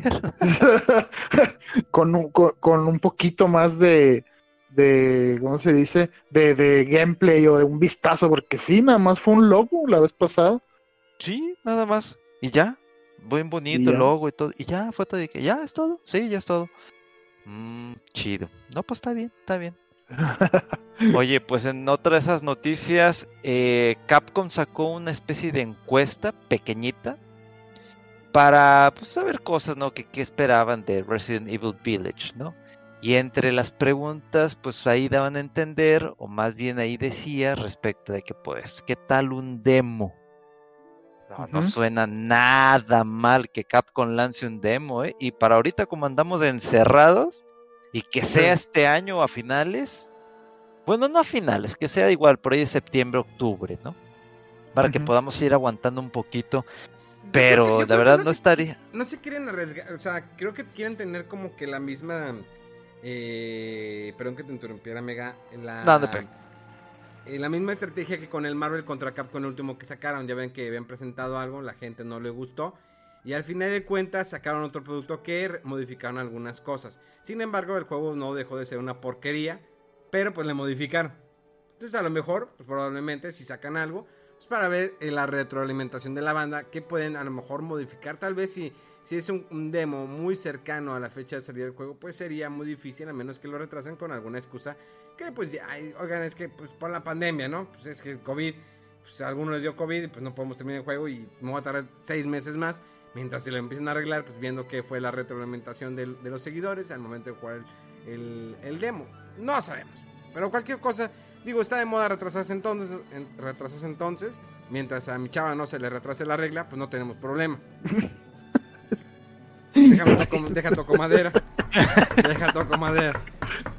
con, con un poquito más de, de, ¿cómo se dice? De, de gameplay o de un vistazo, porque fin, nada más fue un logo la vez pasada.
Sí, nada más. Y ya, buen bonito logo y todo. Y ya, fue todo. Y que ya es todo. Sí, ya es todo. Mm, chido. No, pues está bien, está bien. Oye, pues en otra de esas noticias, eh, Capcom sacó una especie de encuesta pequeñita para pues, saber cosas, ¿no? Que, que esperaban de Resident Evil Village, ¿no? Y entre las preguntas, pues ahí daban a entender, o más bien ahí decía respecto de que, pues, ¿qué tal un demo? No, no suena nada mal que Capcom lance un demo, ¿eh? Y para ahorita, como andamos encerrados, y que sea este año a finales, bueno, no a finales, que sea igual, por ahí de septiembre, octubre, ¿no? Para que podamos ir aguantando un poquito. Pero la verdad no, estaría.
No se quieren arriesgar, o sea, creo que quieren tener como que la misma eh, perdón que te interrumpiera, Mega. La, no, eh, la misma estrategia que con el Marvel contra Capcom, el último que sacaron. Ya ven que habían presentado algo, la gente no le gustó. Y al final de cuentas sacaron otro producto que modificaron algunas cosas. Sin embargo, el juego no dejó de ser una porquería, pero pues le modificaron. Entonces a lo mejor, pues probablemente si sacan algo, para ver eh, la retroalimentación de la banda, que pueden a lo mejor modificar. Tal vez si si es un, demo muy cercano a la fecha de salida del juego, pues sería muy difícil, a menos que lo retrasen con alguna excusa. Que pues, ya, oigan, es que pues por la pandemia, ¿no? Pues es que el COVID, pues a algunos les dio COVID y pues no podemos terminar el juego y me voy a tardar seis meses más. Mientras se lo empiezan a arreglar, pues viendo que fue la retroalimentación de, de los seguidores al momento de jugar el, el, demo. No sabemos. Pero cualquier cosa, digo, está de moda retrasarse entonces, retrasarse entonces. Mientras a mi chava no se le retrase la regla, pues no tenemos problema. deja toco madera. Deja toco madera.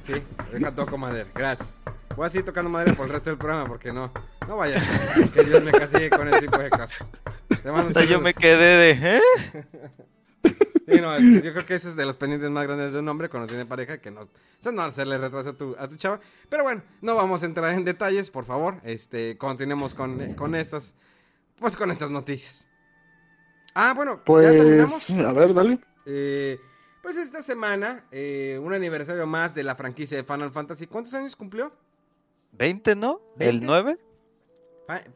Sí, deja toco madera. Gracias. Voy a seguir tocando madera por el resto del programa porque no, no vaya a que Dios me castigue con ese tipo de cosas.
yo me quedé de, ¿eh?
Sí, no, yo creo que ese es de los pendientes más grandes de un hombre cuando tiene pareja, que no, o no hacerle retraso a tu, a tu chava. Pero bueno, no vamos a entrar en detalles, por favor. Este, continuemos con, con estas, pues con estas noticias. Ah, bueno,
pues, ¿ya terminamos? a ver, dale.
Eh, pues esta semana, eh, un aniversario más de la franquicia de Final Fantasy. ¿Cuántos años cumplió?
20, ¿no? ¿El 9?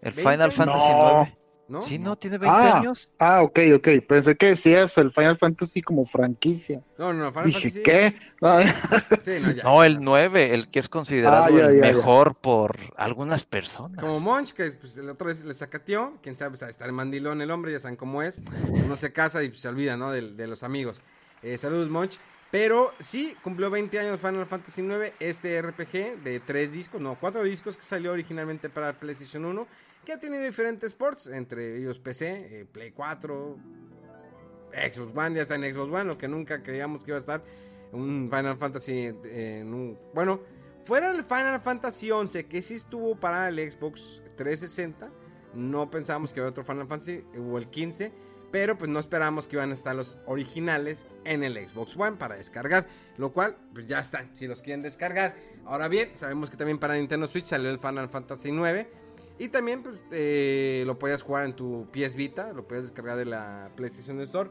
el Final Fantasy 9. ¿No? Sí, no, tiene 20
ah,
años.
Ah, ok, ok. Pensé que decías el Final Fantasy como franquicia.
No, no,
Final Dije, Fantasy. ¿qué?
no, el 9, el que es considerado ah, el mejor por algunas personas.
Como Monch, que pues, el otro vez le sacateó. Quién sabe, pues, está el mandilón el hombre, ya saben cómo es. Uno se casa y se olvida, ¿no? De, de los amigos. Eh, saludos, Monch. Pero sí, cumplió 20 años Final Fantasy IX, este RPG de tres discos, no, cuatro discos que salió originalmente para PlayStation 1 que ha tenido diferentes ports, entre ellos PC, eh, Play 4, Xbox One, ya está en Xbox One, lo que nunca creíamos que iba a estar un Final Fantasy en un... Bueno, fuera el Final Fantasy 11, que sí estuvo para el Xbox 360, no pensábamos que había otro Final Fantasy, hubo el 15, pero pues no esperábamos que iban a estar los originales en el Xbox One para descargar, lo cual pues ya están, si los quieren descargar. Ahora bien, sabemos que también para Nintendo Switch salió el Final Fantasy 9 y también pues, eh, lo podías jugar en tu PS Vita, lo puedes descargar de la PlayStation Store.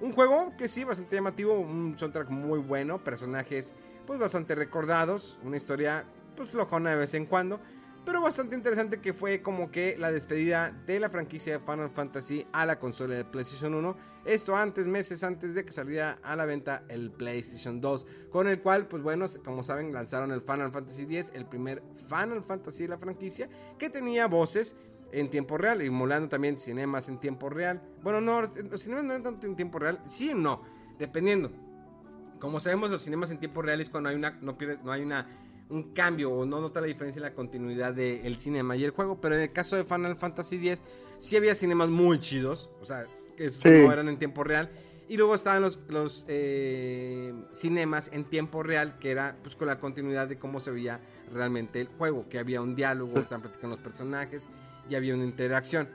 Un juego que sí, bastante llamativo, un soundtrack muy bueno, personajes pues bastante recordados, una historia pues flojona de vez en cuando, pero bastante interesante que fue como que la despedida de la franquicia de Final Fantasy a la consola de PlayStation 1. Esto antes, meses antes de que saliera a la venta el PlayStation 2, con el cual, pues bueno, como saben, lanzaron el Final Fantasy X, el primer Final Fantasy de la franquicia, que tenía voces en tiempo real, emulando también cinemas en tiempo real. Bueno, no, los cinemas no eran tanto en tiempo real, sí o no, dependiendo. Como sabemos, los cinemas en tiempo real es cuando hay una, no, no hay una un cambio o no nota la diferencia en la continuidad del cinema y el juego, pero en el caso de Final Fantasy X sí había cinemas muy chidos, o sea, que no eran en tiempo real. Y luego estaban los, los eh, cinemas en tiempo real, que era pues con la continuidad de cómo se veía realmente el juego, que había un diálogo, estaban platicando los personajes y había una interacción.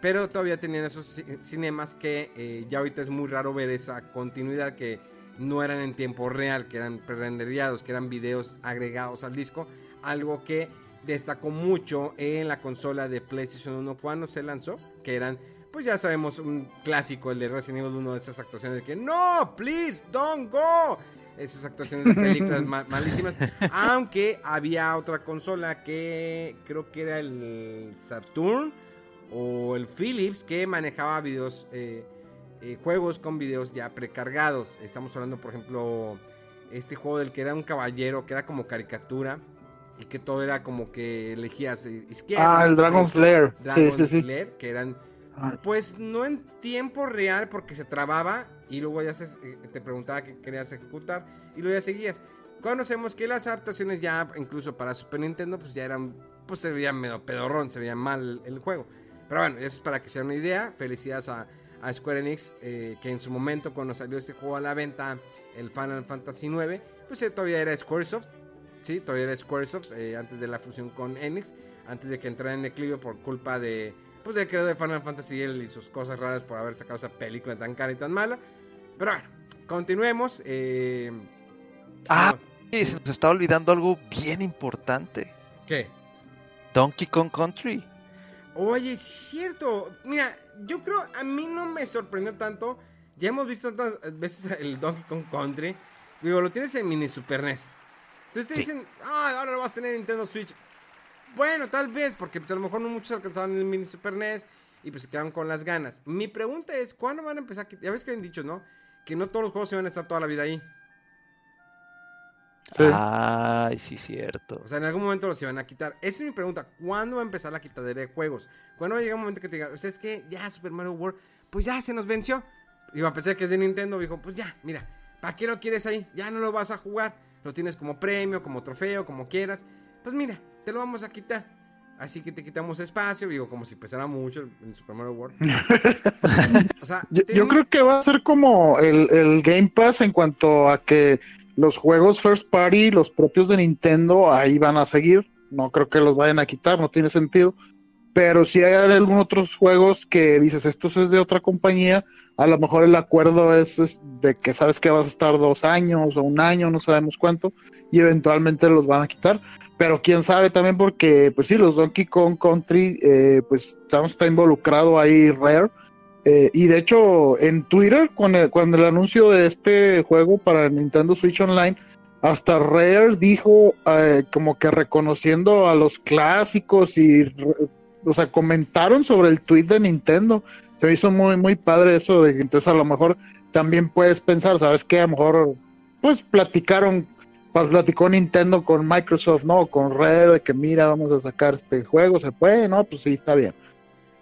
Pero todavía tenían esos cinemas que eh, ya ahorita es muy raro ver esa continuidad que no eran en tiempo real, que eran pre-renderizados, que eran videos agregados al disco, algo que destacó mucho en la consola de PlayStation 1 cuando se lanzó, que eran, pues ya sabemos, un clásico, el de Resident Evil 1, de esas actuaciones de que no, please, don't go. Esas actuaciones de películas malísimas. Aunque había otra consola que creo que era el Saturn o el Philips que manejaba videos eh, eh, juegos con videos ya precargados. Estamos hablando, por ejemplo, este juego del que era un caballero, que era como caricatura y que todo era como que elegías izquierda.
Ah, el Dragon Slayer.
Dragon Slayer, que eran, ah. pues no en tiempo real porque se trababa y luego ya se, eh, te preguntaba qué querías ejecutar y luego ya seguías. Conocemos que las adaptaciones ya, incluso para Super Nintendo, pues ya eran, pues se veía medio pedorrón, se veía mal el juego. Pero bueno, eso es para que sea una idea. Felicidades a a Square Enix, eh, que en su momento cuando salió este juego a la venta, el Final Fantasy IX, pues eh, todavía era Squaresoft, sí, todavía era Squaresoft, eh, antes de la fusión con Enix, antes de que entrara en declive por culpa de, pues del creador de Final Fantasy y sus cosas raras por haber sacado esa película tan cara y tan mala. Pero bueno, continuemos.
ah, se nos está olvidando algo bien importante.
¿Qué?
Donkey Kong Country.
Oye, es cierto. Mira, yo creo, a mí no me sorprendió tanto. Ya hemos visto tantas veces el Donkey Kong Country. Digo, lo tienes en mini Super NES. Entonces te dicen, ah, ahora lo vas a tener en Nintendo Switch. Bueno, tal vez, porque pues, a lo mejor no muchos alcanzaban el mini Super NES y pues se quedaron con las ganas. Mi pregunta es, ¿cuándo van a empezar? Ya ves que han dicho, ¿no? Que no todos los juegos se van a estar toda la vida ahí.
Ay, sí, cierto.
O sea, en algún momento los iban a quitar. Esa es mi pregunta. ¿Cuándo va a empezar la quitadera de juegos? ¿Cuándo va a llegar un momento que te diga, o sea, es que ya Super Mario World, pues ya se nos venció? Y a pesar que es de Nintendo, dijo, pues ya, mira, ¿para qué lo quieres ahí? Ya no lo vas a jugar. Lo tienes como premio, como trofeo, como quieras. Pues mira, te lo vamos a quitar. Así que te quitamos espacio, digo, como si pesara mucho en Super Mario World.
o sea, yo, creo que va a ser como el, el, Game Pass en cuanto a que los juegos first party, los propios de Nintendo, ahí van a seguir. No creo que los vayan a quitar, no tiene sentido. Pero si hay algunos otros juegos que dices, esto es de otra compañía, a lo mejor el acuerdo es, de que sabes que vas a estar dos años o un año, no sabemos cuánto, y eventualmente los van a quitar. Pero quién sabe también porque, pues sí, los Donkey Kong Country, eh, pues está involucrado ahí Rare. Eh, y de hecho, en Twitter, cuando el, cuando el anuncio de este juego para Nintendo Switch Online, hasta Rare dijo eh, como que reconociendo a los clásicos y, o sea, comentaron sobre el tweet de Nintendo. Se me hizo muy, muy padre eso de que entonces a lo mejor también puedes pensar, ¿sabes qué? A lo mejor, pues platicaron pues, platicó Nintendo con Microsoft, ¿no? Con Red, de que mira, vamos a sacar este juego, ¿se puede? No, pues sí, está bien.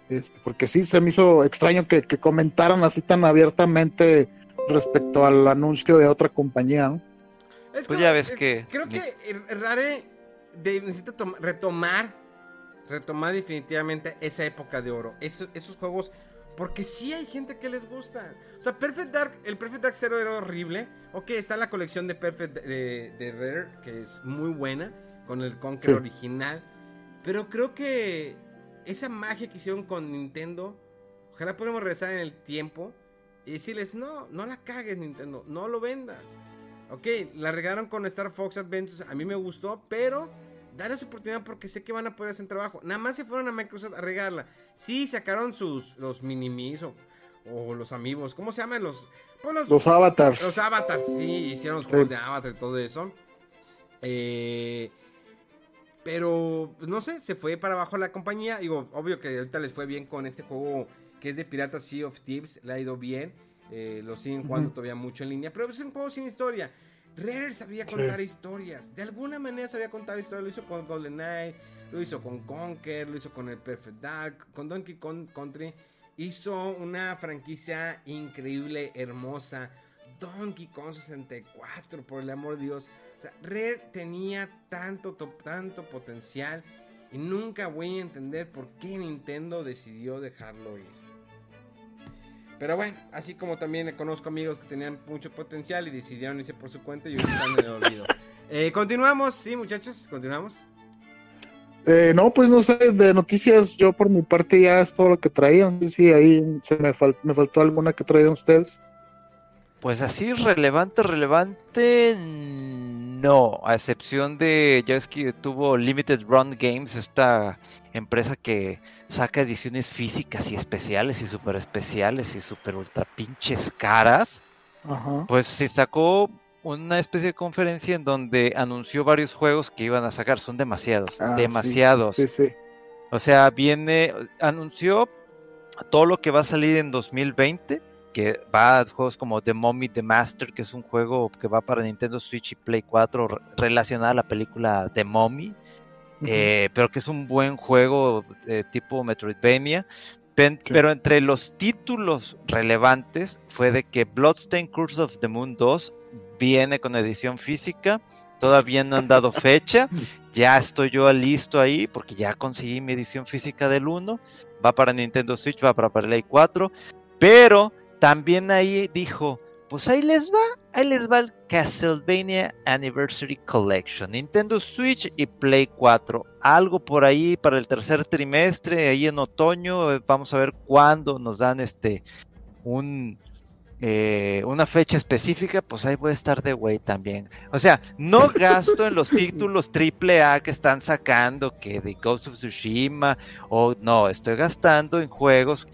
Este, porque sí, se me hizo extraño que, comentaran así tan abiertamente respecto al anuncio de otra compañía, ¿no?
pues ya ves que...
Creo que Rare necesita retomar, retomar definitivamente esa época de oro. esos juegos porque sí hay gente que les gusta. O sea, Perfect Dark, el Perfect Dark Zero era horrible. Ok, está la colección de Perfect de, Rare, que es muy buena, con el Conquer original. Pero creo que esa magia que hicieron con Nintendo, ojalá podamos regresar en el tiempo y decirles, no, no la cagues Nintendo, no lo vendas. Ok, la regaron con Star Fox Adventures, a mí me gustó, pero Darles oportunidad porque sé que van a poder hacer trabajo. Nada más se fueron a Microsoft a regarla. Sí, sacaron sus los minimis o, o los amigos. ¿Cómo se llaman los,
pues los, avatars?
Los avatars, sí, hicieron los juegos de avatar y todo eso. Eh, pero, pues, no sé, se fue para abajo la compañía. Digo, obvio que ahorita les fue bien con este juego que es de Pirata Sea of Thieves. Le ha ido bien. Eh, lo siguen jugando todavía mucho en línea. Pero es un juego sin historia. Rare sabía contar historias. De alguna manera sabía contar historias. Lo hizo con GoldenEye, lo hizo con Conker, lo hizo con el Perfect Dark, con Donkey Kong Country. Hizo una franquicia increíble, hermosa. Donkey Kong 64, por el amor de Dios. O sea, Rare tenía tanto, tanto potencial. Y nunca voy a entender por qué Nintendo decidió dejarlo ir. Pero bueno, así como también conozco amigos que tenían mucho potencial y decidieron irse por su cuenta y están en el olvido. Eh, continuamos, sí, muchachos, continuamos.
Eh, no, pues no sé, de noticias, yo por mi parte ya es todo lo que traían. No sé si ahí se me, me faltó alguna que traían ustedes.
Pues así, relevante, relevante, no, a excepción de, ya es que tuvo Limited Run Games, esta empresa que saca ediciones físicas y especiales y super especiales y super ultra pinches caras, pues se sacó una especie de conferencia en donde anunció varios juegos que iban a sacar. Son demasiados, ah, demasiados. O sea, viene, anunció todo lo que va a salir en 2020, que va a juegos como The Mommy The Master, que es un juego que va para Nintendo Switch y Play 4 relacionado a la película The Eh, pero que es un buen juego eh, tipo Metroidvania. Pero entre los títulos relevantes fue de que Bloodstained Curse of the Moon 2 viene con edición física, todavía no han dado fecha, ya estoy yo listo ahí porque ya conseguí mi edición física del 1, va para Nintendo Switch, va para Play 4, pero también ahí dijo, pues ahí les va, ahí les va el Castlevania Anniversary Collection, Nintendo Switch y Play 4. Algo por ahí para el tercer trimestre, ahí en otoño, eh, vamos a ver cuándo nos dan este un eh, una fecha específica, pues ahí voy a estar de güey también. O sea, no gasto en los títulos triple A que están sacando, que de Ghost of Tsushima, o no, estoy gastando en juegos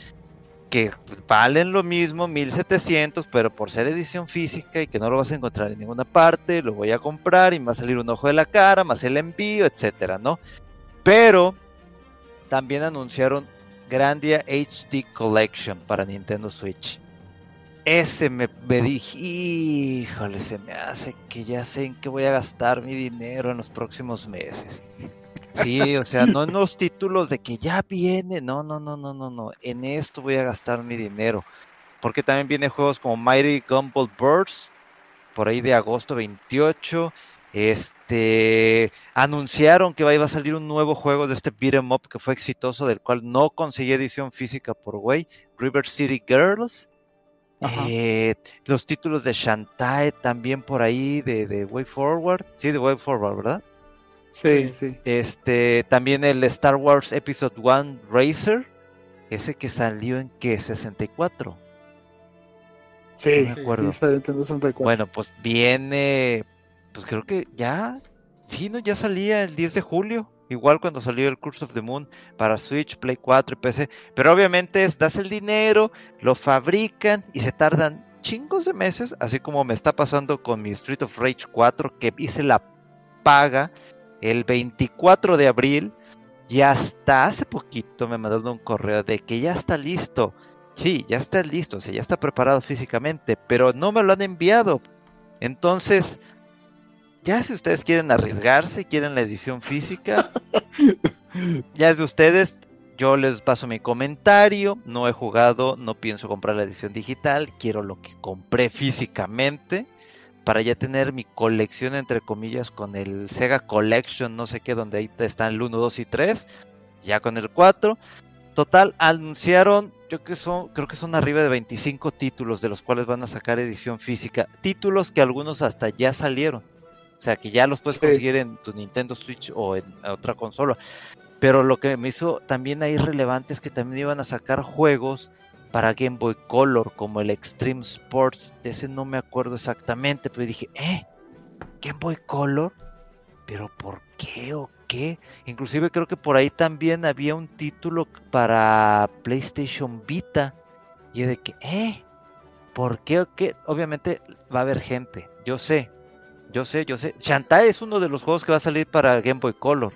que valen lo mismo, 1700, pero por ser edición física y que no lo vas a encontrar en ninguna parte, lo voy a comprar y me va a salir un ojo de la cara, más el envío, etcétera, ¿no? Pero también anunciaron Grandia HD Collection para Nintendo Switch. Ese me, me dije, híjole, se me hace que ya sé en qué voy a gastar mi dinero en los próximos meses. Sí, o sea, no en los títulos de que ya viene, no, no, no, no, no, no, en esto voy a gastar mi dinero. Porque también vienen juegos como Mighty Gumball Birds, por ahí de agosto 28, este, anunciaron que iba a salir un nuevo juego de este beat'em up que fue exitoso, del cual no conseguí edición física por Way, River City Girls. Eh, los títulos de Shantae también por ahí de, de Way Forward. Sí, de Way Forward, ¿verdad?
Sí, sí.
Este, también el Star Wars Episode 1 Racer, ese que salió en qué, 64.
Sí, no me acuerdo.
Bueno, pues viene, pues creo que ya, sí, no, ya salía el 10 de julio. Igual cuando salió el Curse of the Moon para Switch, Play 4 y PC. Pero obviamente es, das el dinero, lo fabrican y se tardan chingos de meses, así como me está pasando con mi Street of Rage 4, que hice la paga el 24 de abril y hasta hace poquito me mandaron un correo de que ya está listo. Sí, ya está listo, o sea, ya está preparado físicamente, pero no me lo han enviado. Entonces, ya si ustedes quieren arriesgarse, quieren la edición física, ya es de ustedes. Yo les paso mi comentario. No he jugado, no pienso comprar la edición digital. Quiero lo que compré físicamente para ya tener mi colección, entre comillas, con el Sega Collection, no sé qué, donde ahí están el 1, 2 y 3, ya con el 4. Total, anunciaron, yo que son, creo que son arriba de 25 títulos, de los cuales van a sacar edición física. Títulos que algunos hasta ya salieron. O sea, que ya los puedes conseguir en tu Nintendo Switch o en otra consola. Pero lo que me hizo también ahí relevante es que también iban a sacar juegos para Game Boy Color, como el Extreme Sports, de ese no me acuerdo exactamente, pero dije, ¿eh? ¿Game Boy Color? ¿Pero por qué o qué? Inclusive creo que por ahí también había un título para PlayStation Vita. Y de que, ¿eh? ¿Por qué o qué? Obviamente va a haber gente, yo sé, yo sé, yo sé. Shantae es uno de los juegos que va a salir para Game Boy Color.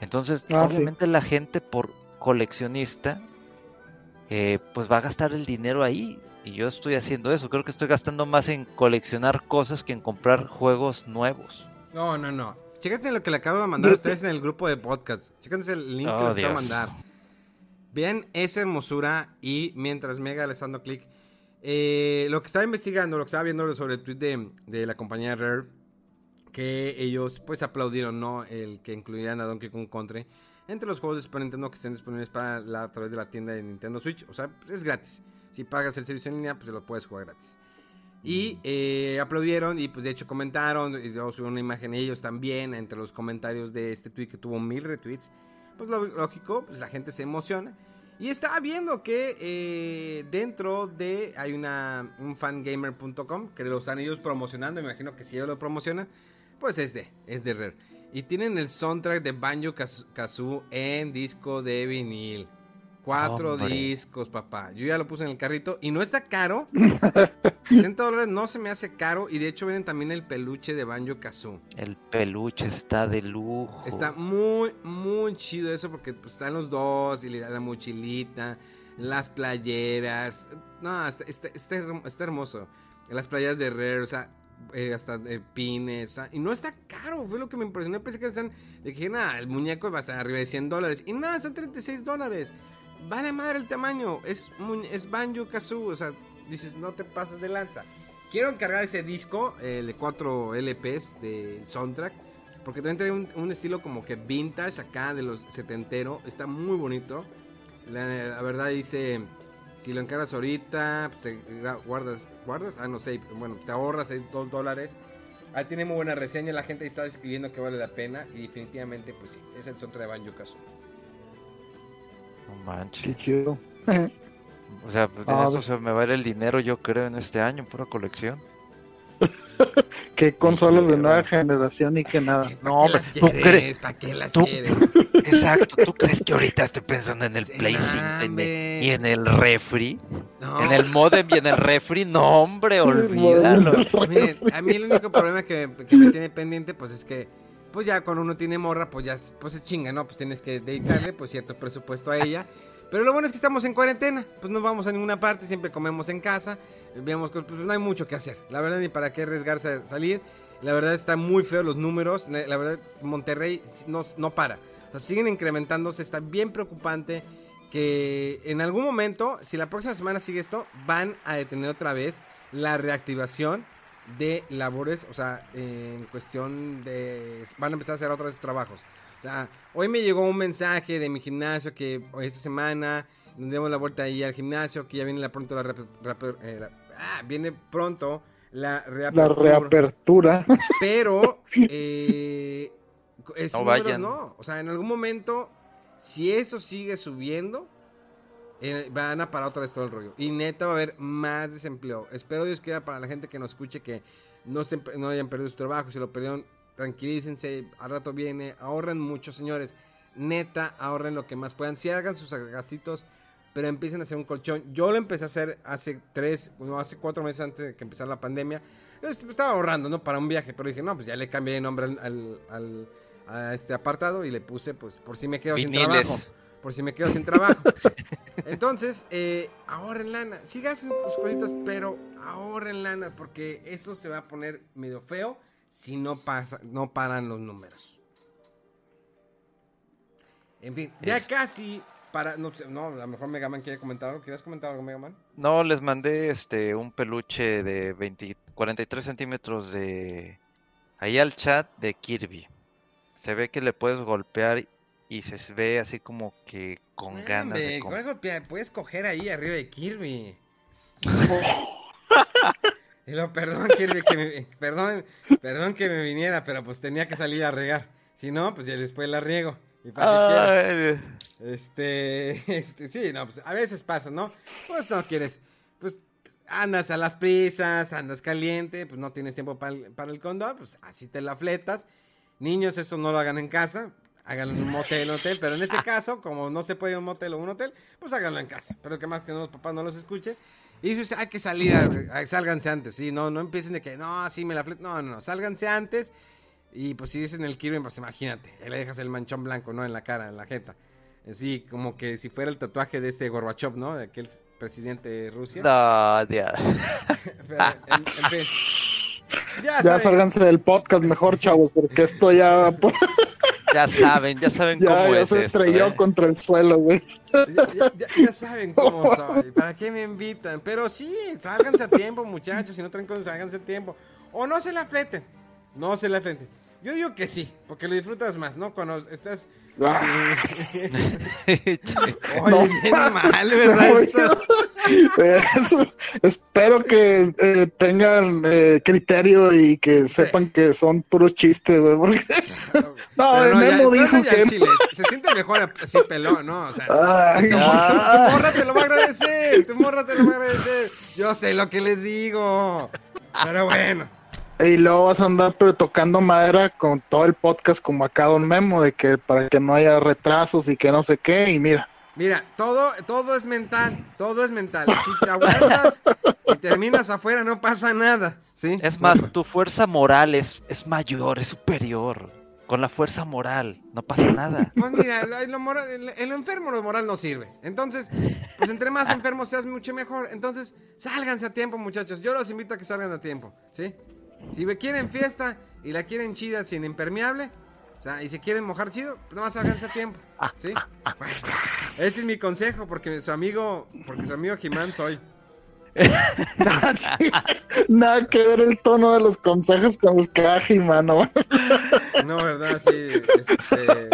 Entonces, ah, obviamente la gente por coleccionista eh, pues va a gastar el dinero ahí. Y yo estoy haciendo eso. Creo que estoy gastando más en coleccionar cosas que en comprar juegos nuevos.
No, no, no. Chéquense lo que le acabo de mandar a ustedes en el grupo de podcast. Chéquense el link que oh, les acabo de mandar. Vean esa hermosura y mientras Mega le está dando clic. Eh, lo que estaba investigando, lo que estaba viendo sobre el tweet de, de, la compañía Rare, que ellos pues aplaudieron, ¿no? El que incluyeran a Donkey Kong Country entre los juegos de Super Nintendo que estén disponibles para la, a través de la tienda de Nintendo Switch. O sea, es gratis. Si pagas el servicio en línea, pues lo puedes jugar gratis. Y eh, aplaudieron y pues de hecho comentaron, y yo subí una imagen ellos también entre los comentarios de este tweet que tuvo mil retweets. Pues lo, lógico, pues la gente se emociona. Y estaba viendo que eh, dentro de hay una un fangamer.com que lo están ellos promocionando, me imagino que si ellos lo promocionan, pues es de, es de Rare. Y tienen el soundtrack de Banjo Kazoo en disco de vinil. Cuatro discos, papá. Yo ya lo puse en el carrito y no está caro. 60 dólares no se me hace caro. Y de hecho vienen también el peluche de Banjo Kazoo.
El peluche está de lujo.
Está muy, muy chido eso porque pues, están los dos y le da la mochilita, las playeras. No, está, está, está hermoso. Las playeras de Rare, o sea, eh, hasta pines. y no está caro, fue lo que me impresionó. Pensé que están. Dije, nada, el muñeco va a estar arriba de 100 dólares. Y nada, están 36 dólares. Vale madre el tamaño. Es, es Banjo Kazoo. O sea, dices, no te pases de lanza. Quiero encargar ese disco, el de 4 LPs de soundtrack. Porque también tiene un, estilo como que vintage acá de los setentero. Está muy bonito. la verdad dice si lo encargas ahorita, pues te guardas, guardas, ah, no sé, bueno, te ahorras dos dólares. Ah, tiene muy buena reseña, la gente está escribiendo que vale la pena y definitivamente, pues sí, es el soundtrack de Banjo Kazooie.
No manches.
Qué chido.
o sea, pues, ah, eso se me va a ir el dinero, yo creo, en este año, pura colección.
que consolas de nueva generación y que nada.
No, hombre, ¿tú crees? ¿Para qué las quieres?
Exacto, ¿tú crees que ahorita estoy pensando en el Play 5 y en el refri? En el modem y en el refri, no, hombre, olvídalo.
a mí el único problema que, que, me tiene pendiente, pues es que, pues ya cuando uno tiene morra, pues ya pues se chinga, ¿no? Pues tienes que dedicarle, pues cierto presupuesto a ella. Pero lo bueno es que estamos en cuarentena, pues no vamos a ninguna parte, siempre comemos en casa, vemos que pues, no hay mucho que hacer. La verdad, ni para qué arriesgarse a salir. La verdad está muy feo los números. La verdad, Monterrey no, no para. O sea, siguen incrementándose, está bien preocupante que en algún momento, si la próxima semana sigue esto, van a detener otra vez la reactivación de labores, o sea, en cuestión de... Van a empezar a hacer otros trabajos. O sea, hoy me llegó un mensaje de mi gimnasio que esta semana nos demos la vuelta ahí al gimnasio, que ya viene la pronto la, eh, ah, viene pronto la reapertura.
La reapertura.
Pero eh, no vayan. no. O sea, en algún momento, si esto sigue subiendo, eh, van a parar otra vez todo el rollo. Y neta va a haber más desempleo. Espero Dios quiera para la gente que nos escuche que no, no hayan perdido su trabajo. Si lo perdieron, tranquilícense. Al rato viene. Ahorren mucho, señores. Neta, ahorren lo que más puedan. Si hagan sus gastitos, pero empiecen a hacer un colchón. Yo lo empecé a hacer hace tres, no, hace cuatro meses antes de que empezara la pandemia. Estaba ahorrando, ¿no? Para un viaje, pero dije, no, pues ya le cambié de nombre al, a este apartado y le puse, pues, por si me quedo sin trabajo por si me quedo sin trabajo. Entonces, eh, ahorren lana. Sí gasten sus cositas, pero ahorren lana porque esto se va a poner medio feo si no, pasa, no paran los números. En fin, ya casi para... No, no, a lo mejor Megaman quiere comentar algo. ¿Quieres comentar algo, Megaman?
No, les mandé este un peluche de 20, 43 centímetros de... Ahí al chat de Kirby. Se ve que le puedes golpear y se ve así como que con ganas de
puedes coger ahí arriba de Kirby. y lo, perdón, que me, perdón, perdón que me viniera, pero pues tenía que salir a regar. Si no, pues ya después la riego. ¿Y para qué Este, este, sí, no, pues a veces pasa, ¿no? Pues no quieres, pues andas a las prisas, andas caliente, pues no tienes tiempo para el, para el condón, pues así te la fletas. Niños, eso no lo hagan en casa, háganlo en un motel, un hotel, pero en este caso, como no se puede ir a un motel o un hotel, pues háganlo en casa, pero que más que no los papás no los escuchen. Y dice, hay que salir, a, sálganse antes, sí, no, no empiecen de que, no, sí, me la flet, no, no, no, sálganse antes. Y pues si dicen el Kirby, pues imagínate, le dejas el manchón blanco, ¿no? En la cara, en la jeta. Así como que si fuera el tatuaje de este Gorbachev, ¿no? De aquel presidente de Rusia.
No, ya.
en, fin. Ya, ya sálganse del podcast mejor, chavos, porque esto ya...
Ya saben, ya saben cómo
ya
es.
Ya se estrelló ¿eh? contra el suelo, güey.
Ya, saben cómo soy. ¿Para qué me invitan? Pero sí, sálganse a tiempo, muchachos. Si no traen cosas, sálganse a tiempo. O no se la fleten. No se la fleten. Yo digo que sí, porque lo disfrutas más, ¿no? Cuando estás. Ah. Oye, bien mal, ¿verdad?
espero que eh, tengan eh, criterio y que sepan que son puros chistes, güey. Porque...
no, el Memo dijo que. se siente mejor así pelón, ¿no? O sea, tu, morra te lo va a agradecer. Tu morra te lo va a agradecer. Yo sé lo que les digo. Pero bueno.
Y luego vas a andar pero tocando madera con todo el podcast como acá Don Memo, de que para que no haya retrasos y que no sé qué, y mira.
Mira, todo, todo es mental, todo es mental. Si te aguantas y terminas afuera, no pasa nada, ¿sí?
Es más, tu fuerza moral es, es mayor, es superior. Con la fuerza moral, no pasa nada.
Pues mira, lo moral, el, enfermo lo moral no sirve. Entonces, pues entre más enfermos seas, mucho mejor. Entonces, sálganse a tiempo, muchachos. Yo los invito a que salgan a tiempo, ¿sí? Si me quieren fiesta y la quieren chida sin impermeable, o sea, y se quieren mojar chido, pues más háganse a tiempo. ¿Sí? ese es mi consejo, porque su amigo, porque su amigo Jimán soy.
nada, que ver el tono de los consejos con los que da Jimán, ¿no?
no, ¿verdad? Sí. Este...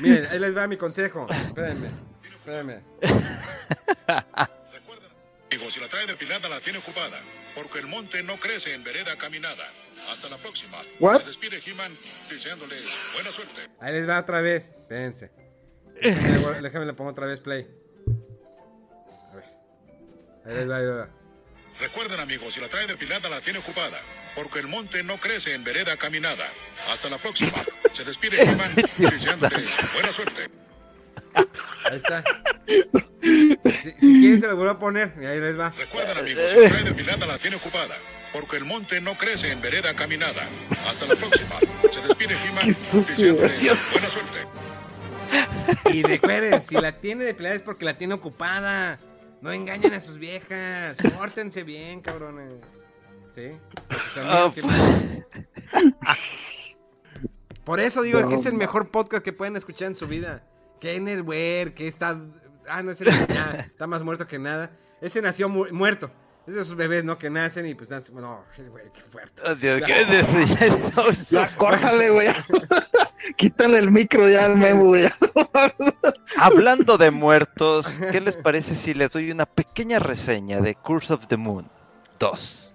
Miren, ahí les va mi consejo. Espérenme, espérenme.
Digo, si la trae de pilada la tiene ocupada porque el monte no crece en vereda caminada. Hasta la próxima.
What?
Se despide He-Man deseándoles buena suerte.
Ahí les va otra vez. Espérense. Déjame, déjame le pongo otra vez play. A ver. Ahí les va, ahí va.
Recuerden amigos, si la trae depilada la tiene ocupada, porque el monte no crece en vereda caminada. Hasta la próxima. Se despide He-Man deseándoles buena suerte.
Ahí está. Si, si, quieren se lo vuelvo a poner y ahí les va.
Recuerden amigos, si trae depilada la tiene ocupada, porque el monte no crece en vereda caminada. Hasta la próxima. Se despide He-Man buena suerte.
Y recuerden, si la tiene depilada es porque la tiene ocupada. No engañen a sus viejas. Pórtense bien, cabrones. ¿Sí? Oh, Por eso digo que es el mejor podcast que pueden escuchar en su vida. Que Enerware, que está. Ah, no, ese ya está más muerto que nada. Ese nació muerto. esos bebés, ¿no? Que nacen y pues nacen. No, güey, qué fuerte.
Oh, Dios, ¿qué es eso?
Ya, córtale, güey. Quítale el micro ya al memo, güey.
Hablando de muertos, ¿qué les parece si les doy una pequeña reseña de Curse of the Moon 2?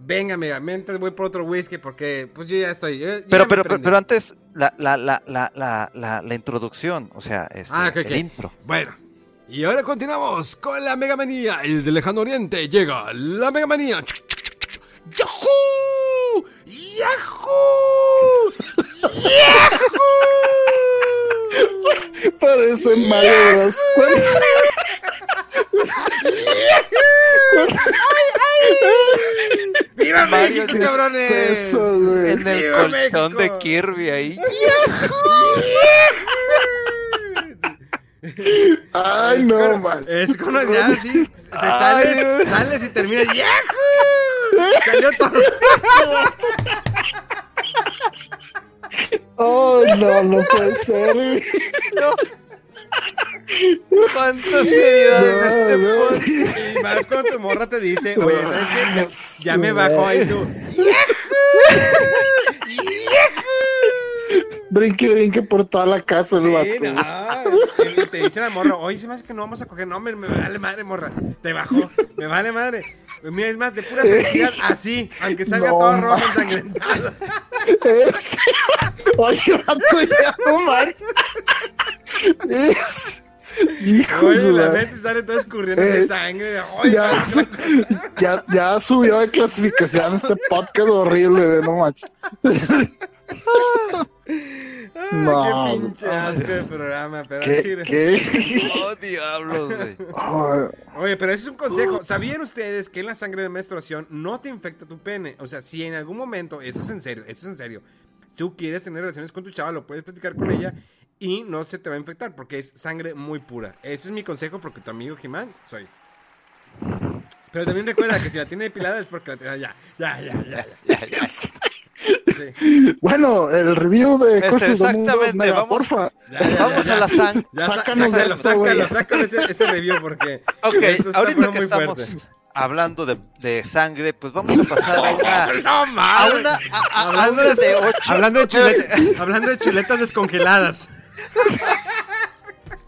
Venga, amiga, mientras voy por otro whisky porque pues yo ya estoy. yo-
Pero,
ya
pero, pero, pero antes, la, la, la, la, la, la, la introducción, o sea, este,
Ah,
el intro.
Bueno, y ahora continuamos con la Mega Manía. Y desde el lejano oriente llega la Mega Manía. ¡Yahoo! ¡Yahoo! ¡Yahoo!
Parece Mario Bros.
¡Viva
Mario,
México,
¿qué es
cabrones!
Eso, güey.
En el
¡Viva
colchón
México!
de Kirby ahí.
Ay, no, man.
Es cuando ya así te sales, sales y terminas ¡Yahoo! Salió todo.
Oh, no, no puede ser. güey.
¿Cuánta seriedad en este
No, no.
podcast?
Y más cuando tu morra te dice, oye, ¿sabes qué? Ya, ya me bajó ahí tú.
Brinque, brinque por toda la casa el
Sí,
vato.
no. Te dice la morra, oye, se me hace que no vamos a coger. No, me, me vale madre, morra. Te bajó, me vale madre. Mira, es más, de pura felicidad, así, aunque salga
No,
todo rojo ensangrentado.
Este- Oye, vato, ya no manches. Es- Hijo de
Oye, la mente sale todo escurriendo de
Eh,
sangre. Oye,
Ya, ya, ya subió de clasificación este podcast horrible, güey, no manches.
ay,
No,
qué pinche asco de programa, pero
¿Qué? ¿Qué?
Oh, diablos, güey.
Oye, pero ese es un consejo. ¿Sabían ustedes que la sangre de menstruación no te infecta tu pene? O sea, si en algún momento, eso es en serio, eso es en serio, tú quieres tener relaciones con tu chava, lo puedes platicar con ella y no se te va a infectar porque es sangre muy pura. Ese es mi consejo porque tu amigo Jimán soy. Pero también recuerda que si la tiene depilada es porque la tiene... Ya, ya, ya, ya, ya. Sí.
Bueno, el review de
Este,
Cosas del Mundo,
exactamente,
mega,
vamos-
porfa.
Ya, ya, ya,
Vamos
ya.
a la sangre.
Ya, sa-
Sácanos de
sácalo,
esto,
sácalo, sácalo ese, ese review porque
Ok,
esto está
ahorita
muy
que estamos
fuerte.
hablando de, de sangre, pues vamos a pasar a una...
No
A
mames.
una, a, a- a
Hablando
una
de,
de ocho.
hablando, de
Espérate.
chuleta- hablando de chuletas descongeladas.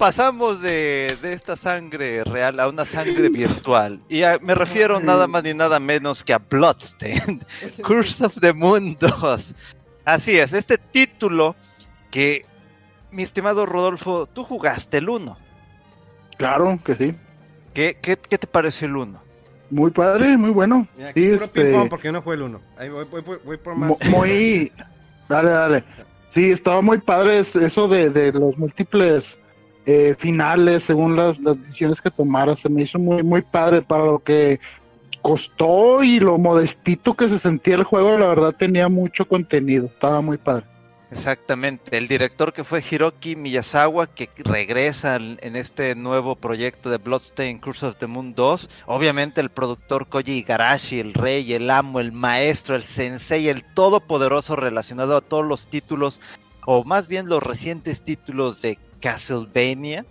Pasamos de, de esta sangre real a una sangre virtual. Y a- me refiero nada más ni nada menos que a Bloodstained, Curse of the Moon 2. Así es, este título que, mi estimado Rodolfo, tú jugaste el 1.
Claro que sí.
¿Qué, qué, qué te pareció el 1?
Muy padre, muy bueno.
Mira, aquí
Sí, este,
porque yo no jugué el uno. Ahí voy, voy- voy- voy por más.
Mo- muy dale dale sí estaba muy padre es- eso de, de los múltiples eh, finales según las, decisiones que tomara se me hizo muy muy padre para lo que costó y lo modestito que se sentía el juego la verdad tenía mucho contenido estaba muy padre
Exactamente, el director que fue Hiroki Miyazawa, que regresa en en este nuevo proyecto de Bloodstained Curse of the Moon 2. Obviamente el productor Koji Igarashi, el rey, el amo, el maestro, el sensei, el todopoderoso relacionado a todos los títulos, o más bien los recientes títulos de Castlevania.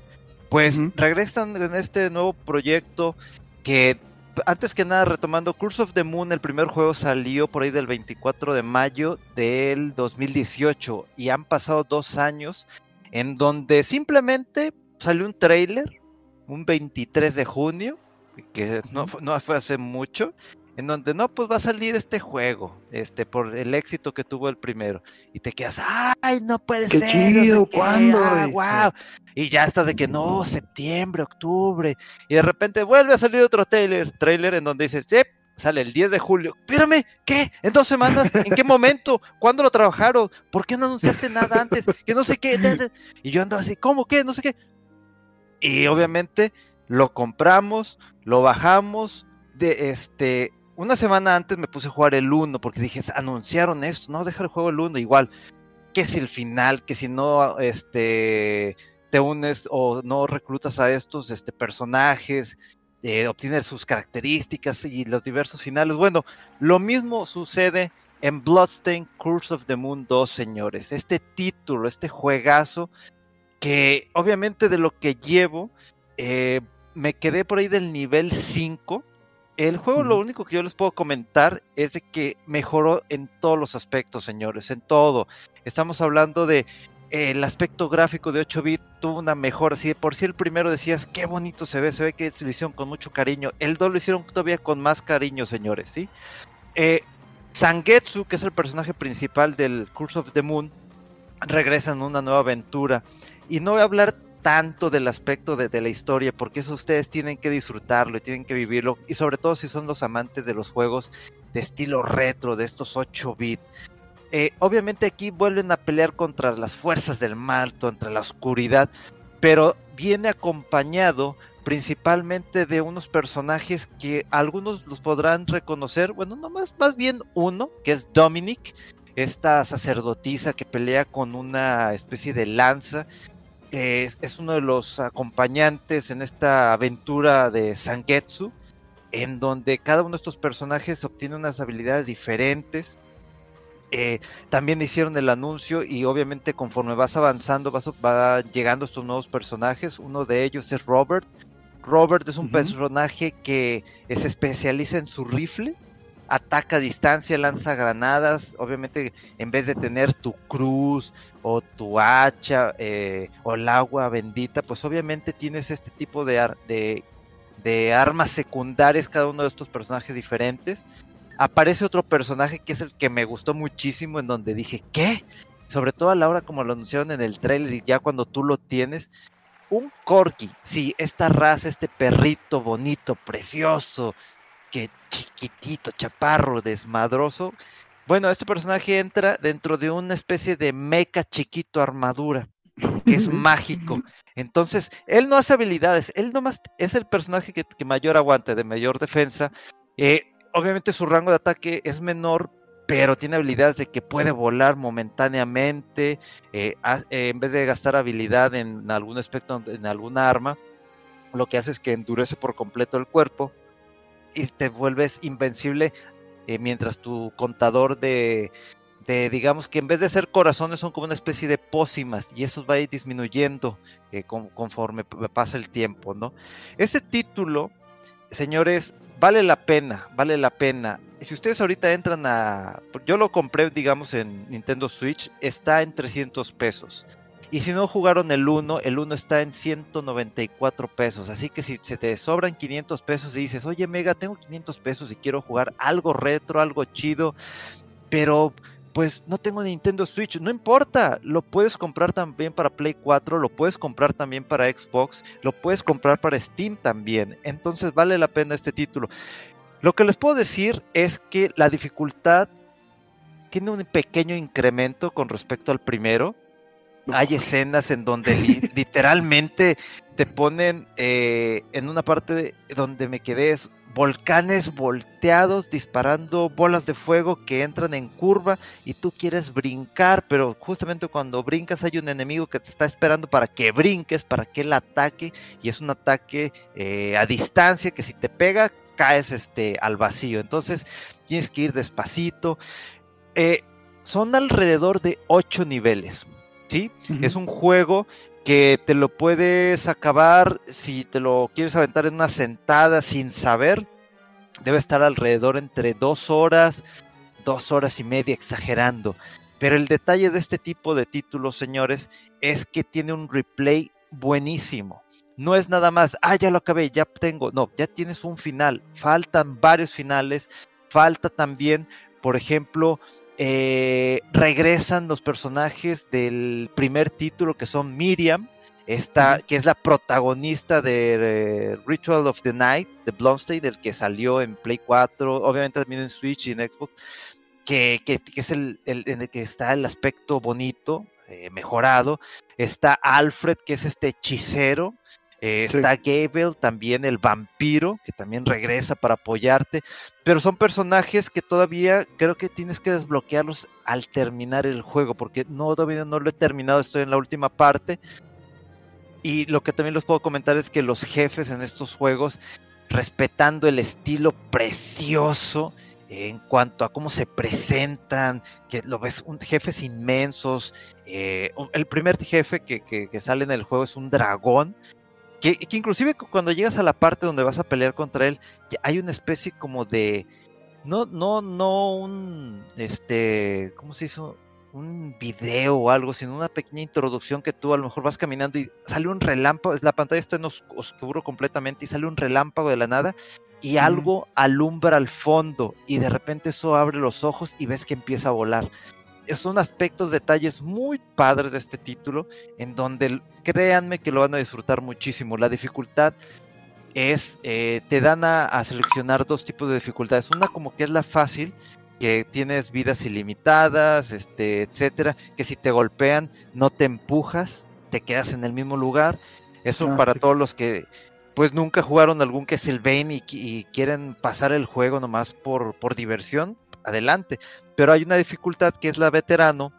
Pues regresan en este nuevo proyecto que antes que nada, retomando Curse of the Moon, el primer juego salió por ahí del 24 de mayo del 2018 y han pasado dos años en donde simplemente salió un trailer un 23 de junio, que no, no fue hace mucho, en donde no, pues va a salir este juego, este, por el éxito que tuvo el primero. Y te quedas, ay, no puede
Qué
ser. no sé
chido,
qué,
¿cuándo,
ah,
güey?"
guau". Y ya estás de que no, septiembre, octubre. Y de repente vuelve a salir otro trailer, trailer en donde dices, "Yep, sale el 10 de julio. Espérame, ¿qué? ¿En dos semanas? ¿En qué momento? ¿Cuándo lo trabajaron? ¿Por qué no anunciaste nada antes? Que no sé qué. da, da". Y yo ando así, ¿cómo qué? No sé qué. Y obviamente lo compramos, lo bajamos. De este, una semana antes me puse a jugar el 1 porque dije, anunciaron esto, no, deja el juego el 1 igual. Que si el final, que si no, este, te unes o no reclutas a estos este, personajes, eh, obtienes sus características y los diversos finales. Bueno, lo mismo sucede en Bloodstained Curse of the Moon 2, señores. Este título, este juegazo, que obviamente de lo que llevo, eh, me quedé por ahí del nivel 5. El juego lo único que yo les puedo comentar es de que mejoró en todos los aspectos, señores, en todo. Estamos hablando de eh, el aspecto gráfico de 8 bits tuvo una mejora. Si por sí el primero decías qué bonito se ve, se ve que lo hicieron con mucho cariño. El 2 lo hicieron todavía con más cariño, señores, ¿sí? Eh, Sangetsu, que es el personaje principal del Curse of the Moon, regresa en una nueva aventura. Y no voy a hablar tanto del aspecto de, la historia, porque eso ustedes tienen que disfrutarlo y tienen que vivirlo, y sobre todo si son los amantes de los juegos de estilo retro, de estos 8 bits. Eh, obviamente aquí vuelven a pelear contra las fuerzas del mal, contra la oscuridad, pero viene acompañado principalmente de unos personajes que algunos los podrán reconocer, bueno, no más, más bien uno, que es Dominic, esta sacerdotisa que pelea con una especie de lanza es, uno de los acompañantes en esta aventura de Sangetsu, en donde cada uno de estos personajes obtiene unas habilidades diferentes. Eh, también hicieron el anuncio y obviamente conforme vas avanzando vas, va llegando estos nuevos personajes. Uno de ellos es Robert. Robert es un personaje que se especializa en su rifle ataca a distancia, lanza granadas, obviamente en vez de tener tu cruz o tu hacha eh, o el agua bendita, pues obviamente tienes este tipo de, de, de armas secundarias, cada uno de estos personajes diferentes. Aparece otro personaje que es el que me gustó muchísimo, en donde dije, ¿qué? Sobre todo a la hora como lo anunciaron en el trailer y ya cuando tú lo tienes, un corgi, sí, esta raza, este perrito bonito, precioso, que chiquitito, chaparro, desmadroso. Bueno, este personaje entra dentro de una especie de meca chiquito armadura, que es mágico. Entonces, él no hace habilidades, él nomás es el personaje que, mayor aguante, de mayor defensa. Eh, obviamente su rango de ataque es menor, pero tiene habilidades de que puede volar momentáneamente, eh, eh, en vez de gastar habilidad en algún aspecto, en alguna arma, lo que hace es que endurece por completo el cuerpo y te vuelves invencible eh, mientras tu contador de, de, digamos que en vez de ser corazones son como una especie de pócimas y eso va a ir disminuyendo eh, conforme pasa el tiempo, ¿no? Este título, señores, vale la pena, vale la pena. Si ustedes ahorita entran a... Yo lo compré, digamos, en Nintendo Switch, está en 300 pesos. Y si no jugaron el 1, el 1 está en 194 pesos. Así que si se te sobran 500 pesos y dices, oye Mega, tengo 500 pesos y quiero jugar algo retro, algo chido, pero pues no tengo Nintendo Switch, no importa, lo puedes comprar también para Play 4, lo puedes comprar también para Xbox, lo puedes comprar para Steam también. Entonces vale la pena este título. Lo que les puedo decir es que la dificultad tiene un pequeño incremento con respecto al primero hay escenas en donde literalmente te ponen eh, en una parte donde me quedé volcanes volteados disparando bolas de fuego que entran en curva y tú quieres brincar, pero justamente cuando brincas hay un enemigo que te está esperando para que brinques, para que él ataque y es un ataque eh, a distancia que si te pega caes este, al vacío. Entonces tienes que ir despacito. Eh, son alrededor de ocho niveles. ¿Sí? Es un juego que te lo puedes acabar si te lo quieres aventar en una sentada sin saber. Debe estar alrededor entre dos horas, dos horas y media, exagerando. Pero el detalle de este tipo de títulos, señores, es que tiene un replay buenísimo. No es nada más, ah, ya lo acabé, ya tengo. No, ya tienes un final. Faltan varios finales. Falta también, por ejemplo, eh, regresan los personajes del primer título que son Miriam, esta, que es la protagonista de eh, Ritual of the Night de Blomstein, del que salió en Play 4, obviamente también en Switch y en Xbox, que, es el, en el que está el aspecto bonito, eh, mejorado. Está Alfred, que es este hechicero, eh, está Gable, también el vampiro, que también regresa para apoyarte. Pero son personajes que todavía creo que tienes que desbloquearlos al terminar el juego, porque no, todavía no lo he terminado, estoy en la última parte. Y lo que también les puedo comentar es que los jefes en estos juegos, respetando el estilo precioso, en cuanto a cómo se presentan, que lo ves, un, jefes inmensos. Eh, el primer jefe que, que, sale en el juego es un dragón Que, que, inclusive cuando llegas a la parte donde vas a pelear contra él, hay una especie como de no, no, no un este, ¿cómo se hizo? un video o algo, sino una pequeña introducción que tú a lo mejor vas caminando y sale un relámpago, la pantalla está en oscuro completamente y sale un relámpago de la nada y algo alumbra al fondo y de repente eso abre los ojos y ves que empieza a volar. Son aspectos, detalles muy padres de este título en donde créanme que lo van a disfrutar muchísimo. La dificultad es, eh, te dan a, seleccionar dos tipos de dificultades. Una como que es la fácil, que tienes vidas ilimitadas, este, etcétera, que si te golpean no te empujas, te quedas en el mismo lugar. Eso ah, para todos los que pues nunca jugaron algún Castlevania y, y quieren pasar el juego nomás por, por diversión, adelante. Pero hay una dificultad que es la veterano,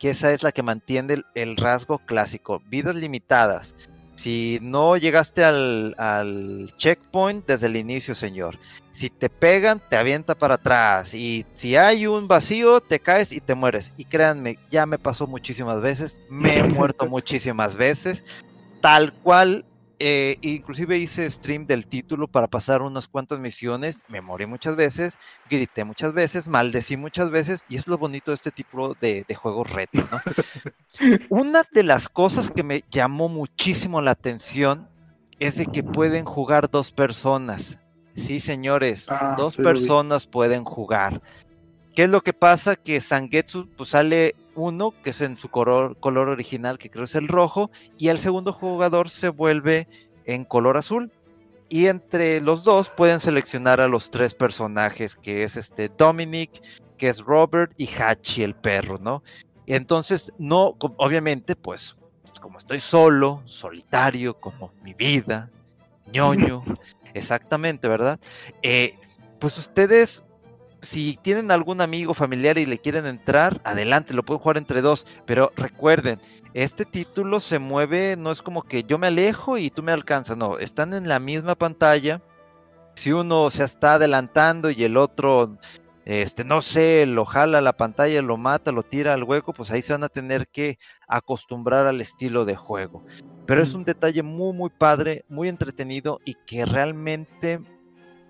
que esa es la que mantiene el, rasgo clásico, vidas limitadas. Si no llegaste al, al, checkpoint desde el inicio, señor. Si te pegan, te avienta para atrás. Y si hay un vacío, te caes y te mueres. Y créanme, ya me pasó muchísimas veces. Me he muerto muchísimas veces. Tal cual eh, inclusive hice stream del título para pasar unas cuantas misiones, me morí muchas veces, grité muchas veces, maldecí muchas veces, y es lo bonito de este tipo de, juegos retro, Una de las cosas que me llamó muchísimo la atención es de que pueden jugar dos personas. Sí, señores, ah, dos personas pueden jugar. ¿Qué es lo que pasa? Que Sangetsu pues, sale uno, que es en su color, color original, que creo es el rojo, y el segundo jugador se vuelve en color azul. Y entre los dos pueden seleccionar a los tres personajes, que es este Dominic, que es Robert y Hachi el perro, ¿no? Entonces, no, obviamente, pues, como estoy solo, solitario, como mi vida, ñoño, exactamente, ¿verdad? Eh, pues ustedes si tienen algún amigo familiar y le quieren entrar, adelante, lo pueden jugar entre dos. Pero recuerden, este título se mueve, no es como que yo me alejo y tú me alcanzas, no, están en la misma pantalla. Si uno se está adelantando y el otro, este, no sé, lo jala la pantalla, lo mata, lo tira al hueco, pues ahí se van a tener que acostumbrar al estilo de juego. Pero es un detalle muy, muy padre, muy entretenido y que realmente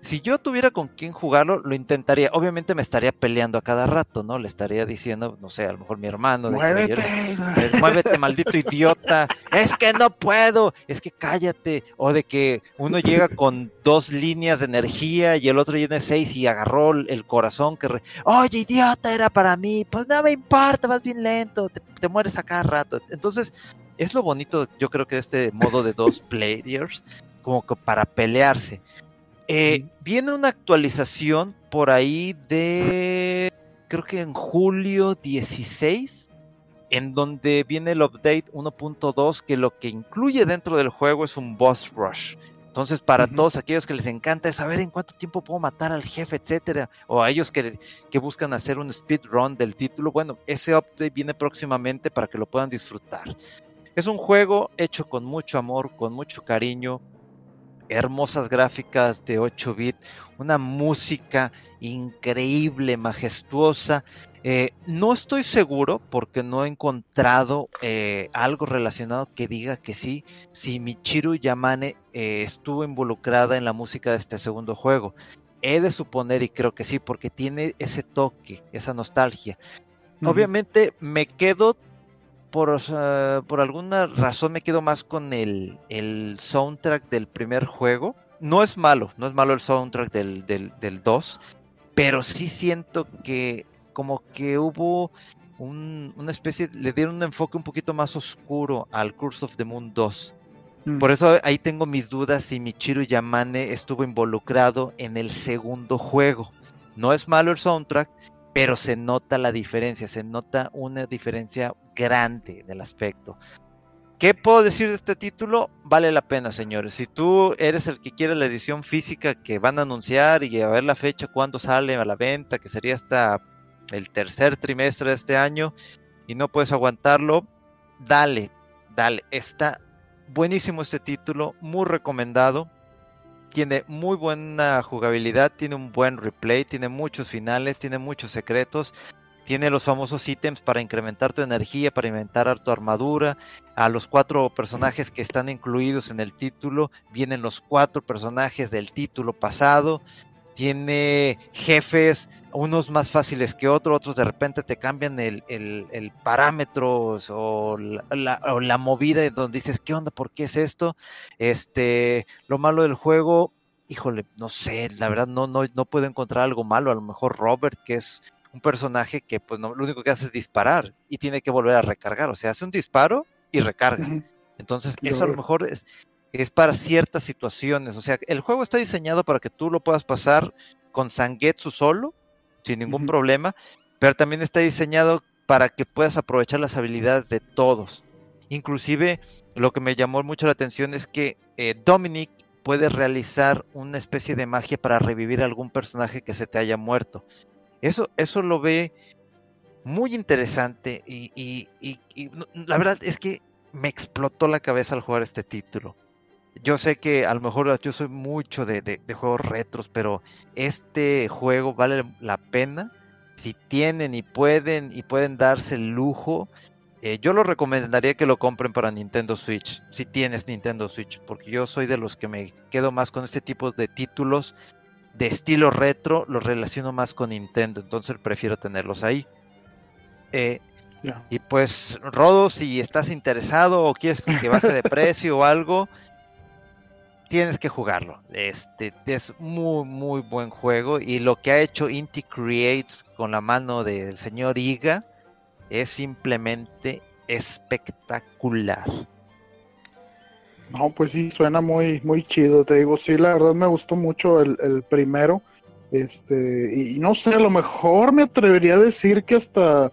si yo tuviera con quién jugarlo, lo intentaría. Obviamente me estaría peleando a cada rato, ¿no? Le estaría diciendo, no sé, a lo mejor mi hermano.
Muévete.
Muévete, maldito idiota. Es que no puedo. Es que cállate. O de que uno llega con dos líneas de energía y el otro tiene seis y agarró el corazón que... Oye, idiota, era para mí. Pues no me importa, vas bien lento. Te, te mueres a cada rato. Entonces, es lo bonito, yo creo que de este modo de dos players, como que para pelearse. Eh, viene una actualización por ahí de, creo que en julio 16, en donde viene el update 1.2 que lo que incluye dentro del juego es un boss rush. Entonces, para todos aquellos que les encanta saber en cuánto tiempo puedo matar al jefe, etcétera, o a ellos que, que buscan hacer un speedrun del título, bueno, ese update viene próximamente para que lo puedan disfrutar. Es un juego hecho con mucho amor, con mucho cariño, hermosas gráficas de 8 bits, una música increíble, majestuosa. Eh, no estoy seguro porque no he encontrado eh, algo relacionado que diga que sí, si Michiru Yamane eh, estuvo involucrada en la música de este segundo juego. He de suponer y creo que sí, porque tiene ese toque, esa nostalgia. Obviamente me quedo por, por alguna razón me quedo más con el, el, soundtrack del primer juego. No es malo, no es malo el soundtrack del, del, 2, pero sí siento que como que hubo una especie, le dieron un enfoque un poquito más oscuro al Curse of the Moon 2. Mm. Por eso ahí tengo mis dudas si Michiru Yamane estuvo involucrado en el segundo juego. No es malo el soundtrack, pero se nota la diferencia, se nota una diferencia grande del aspecto. ¿Qué puedo decir de este título? Vale la pena, señores. Si tú eres el que quiere la edición física que van a anunciar y a ver la fecha cuando sale a la venta, que sería hasta el tercer trimestre de este año, y no puedes aguantarlo, dale, dale. Está buenísimo este título, muy recomendado tiene muy buena jugabilidad, tiene un buen replay, tiene muchos finales, tiene muchos secretos, tiene los famosos ítems para incrementar tu energía, para inventar tu armadura. A los cuatro personajes que están incluidos en el título, vienen los cuatro personajes del título pasado. Tiene jefes, unos más fáciles que otros, otros de repente te cambian el, el, parámetro o la, movida donde dices, ¿qué onda? ¿Por qué es esto? Este, lo malo del juego, híjole, no sé, la verdad no, no, no puedo encontrar algo malo. A lo mejor Robert, que es un personaje que pues no, lo único que hace es disparar y tiene que volver a recargar, o sea, hace un disparo y recarga. Entonces, eso a lo mejor es, es para ciertas situaciones, o sea, el juego está diseñado para que tú lo puedas pasar con Sangetsu solo, sin ningún problema, pero también está diseñado para que puedas aprovechar las habilidades de todos. Inclusive, lo que me llamó mucho la atención es que eh, Dominic puede realizar una especie de magia para revivir a algún personaje que se te haya muerto. Eso, eso lo ve muy interesante y, la verdad es que me explotó la cabeza al jugar este título. Yo sé que a lo mejor yo soy mucho de, juegos retros, pero este juego vale la pena. Si tienen y pueden y pueden darse el lujo, eh, yo lo recomendaría que lo compren para Nintendo Switch, si tienes Nintendo Switch, porque yo soy de los que me quedo más con este tipo de títulos de estilo retro los relaciono más con Nintendo, entonces prefiero tenerlos ahí. Eh, y pues, Rodo, si estás interesado o quieres que baje de precio o algo, tienes que jugarlo. Este es muy, muy buen juego. Y lo que ha hecho Inti Creates con la mano del señor Iga es simplemente espectacular.
No, pues sí, suena muy, muy chido, te digo, sí, la verdad me gustó mucho el, primero. Este, y, no sé, a lo mejor me atrevería a decir que hasta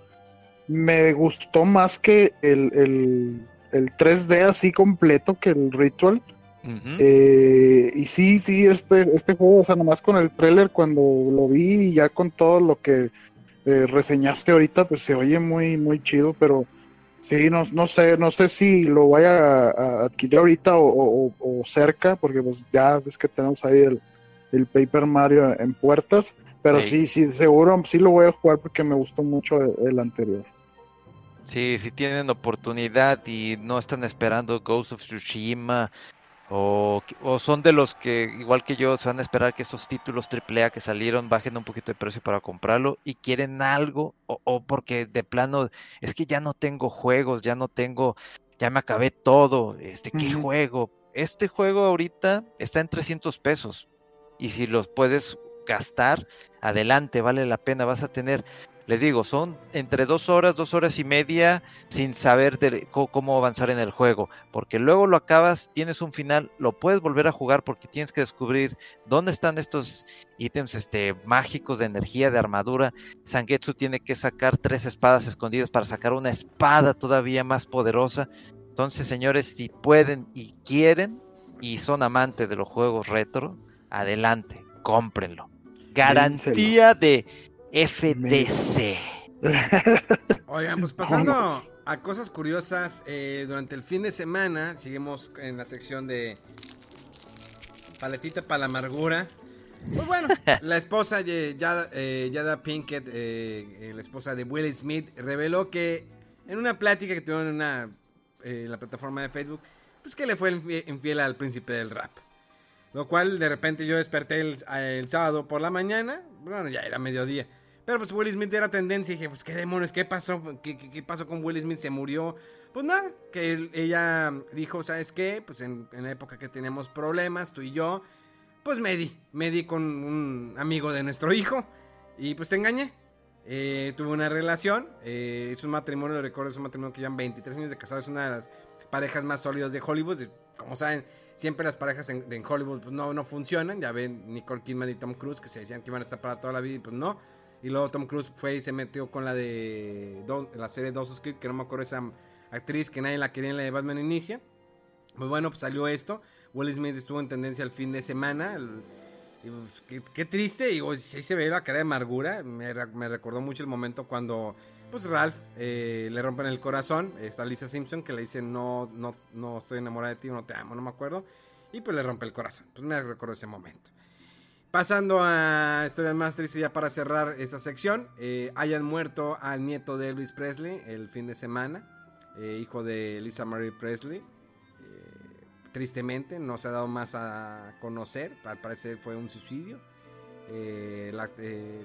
me gustó más que el, 3D así completo que el Ritual. Eh, y sí, sí, este, este juego, o sea, nomás con el trailer cuando lo vi y ya con todo lo que eh, reseñaste ahorita, pues se oye muy, muy chido, pero Sí, no, no sé, no sé si lo vaya a, adquirir ahorita o, cerca, porque pues ya ves que tenemos ahí el, Paper Mario en puertas, pero sí. sí, seguro sí lo voy a jugar porque me gustó mucho el anterior.
Sí, si tienen oportunidad y no están esperando Ghost of Tsushima o, son de los que, igual que yo, se van a esperar que estos títulos AAA que salieron bajen un poquito de precio para comprarlo y quieren algo, o, porque de plano es que ya no tengo juegos, ya no tengo, ya me acabé todo, este, ¿qué juego? Este juego ahorita está en 300 pesos y si los puedes gastar, adelante, vale la pena, vas a tener les digo, son entre dos horas, dos horas y media sin saber cómo avanzar en el juego, porque luego lo acabas, tienes un final, lo puedes volver a jugar porque tienes que descubrir dónde están estos ítems este, mágicos de energía, de armadura. Sangetsu tiene que sacar tres espadas escondidas para sacar una espada todavía más poderosa. Entonces, señores, si pueden y quieren y son amantes de los juegos retro, adelante, cómprenlo. Garantía de FTC.
Oigan, pues pasando a cosas curiosas, eh, durante el fin de semana seguimos en la sección de paletita para la amargura. Pues bueno, la esposa de Yada, eh, Pinkett, eh, la esposa de Will Smith, reveló que en una plática que tuvieron en, una, la plataforma de Facebook, pues que le fue infiel al príncipe del rap. Lo cual de repente yo desperté el, el sábado por la mañana, bueno, ya era mediodía pero pues Will Smith era tendencia y dije, pues qué demonios, ¿qué pasó? ¿Qué, pasó con Will Smith? ¿Se murió? Pues nada, que ella dijo, ¿sabes qué? Pues en, la época que teníamos problemas, tú y yo, pues me di, me di con un amigo de nuestro hijo y pues te engañé. Eh, tuve una relación, eh, es un matrimonio, recuerdo, es un matrimonio que llevan 23 años de casado, es una de las parejas más sólidas de Hollywood. Como saben, siempre las parejas en, Hollywood pues, no, no funcionan. Ya ven Nicole Kidman y Tom Cruise que se decían que iban a estar para toda la vida y pues no. Y luego Tom Cruise fue y se metió con la de la serie Dawson's Creek, que no me acuerdo esa actriz que nadie la quería en la de Batman Inicia. Pues bueno, pues salió esto. Will Smith estuvo en tendencia el fin de semana. y pues, qué, triste, y sí se ve la cara de amargura. Me, recordó mucho el momento cuando pues Ralph eh, le rompen el corazón. Está Lisa Simpson que le dice no, no, no estoy enamorada de ti, no te amo, no me acuerdo. Y pues le rompe el corazón. Pues me recuerdo ese momento. Pasando a historias más tristes ya para cerrar esta sección. Eh, hayan muerto al nieto de Elvis Presley el fin de semana. Eh, hijo de Lisa Marie Presley. tristemente no se ha dado más a conocer. Al parecer fue un suicidio.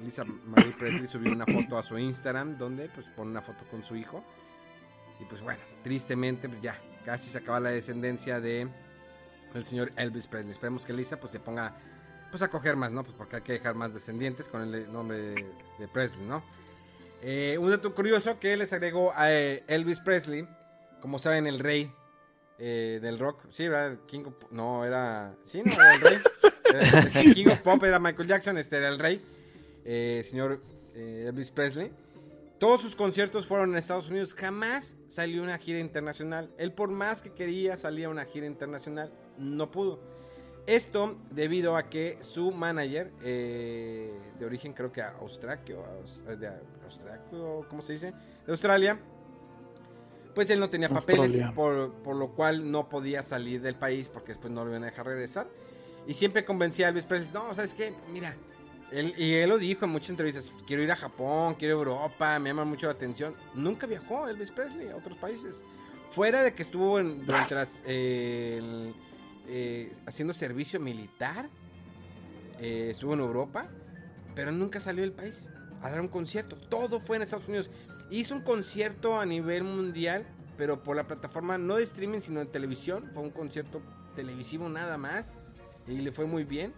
Lisa Marie Presley subió una foto a su Instagram donde pues pone una foto con su hijo. Y pues bueno, tristemente pues, ya casi se acaba la descendencia de el señor Elvis Presley. Esperemos que Lisa pues se ponga pues a coger más, ¿no? Pues porque hay que dejar más descendientes con el nombre de, Presley, ¿no? Eh, un dato curioso que les agregó a eh, Elvis Presley, como saben, el rey eh, del rock. Sí, ¿verdad? King of, no, era... Sí, no, era el rey. King of Pop era Michael Jackson, este era el rey. señor Elvis Presley. Todos sus conciertos fueron en Estados Unidos. Jamás salió una gira internacional. Él por más que quería salir a una gira internacional, no pudo. Esto debido a que su manager, eh, de origen creo que austraquio, de austraquio, ¿cómo se dice? De Australia, pues él no tenía papeles, por, por, lo cual no podía salir del país porque después no lo iban a dejar regresar. Y siempre convencía a Elvis Presley, no, ¿sabes qué? Mira, y él lo dijo en muchas entrevistas, quiero ir a Japón, quiero ir a Europa, me llama mucho la atención. Nunca viajó Elvis Presley a otros países. Fuera de que estuvo en, durante eh, haciendo servicio militar, eh, estuvo en Europa, pero nunca salió del país a dar un concierto. Todo fue en Estados Unidos. Hizo un concierto a nivel mundial, pero por la plataforma no de streaming, sino de televisión. Fue un concierto televisivo nada más. Y le fue muy bien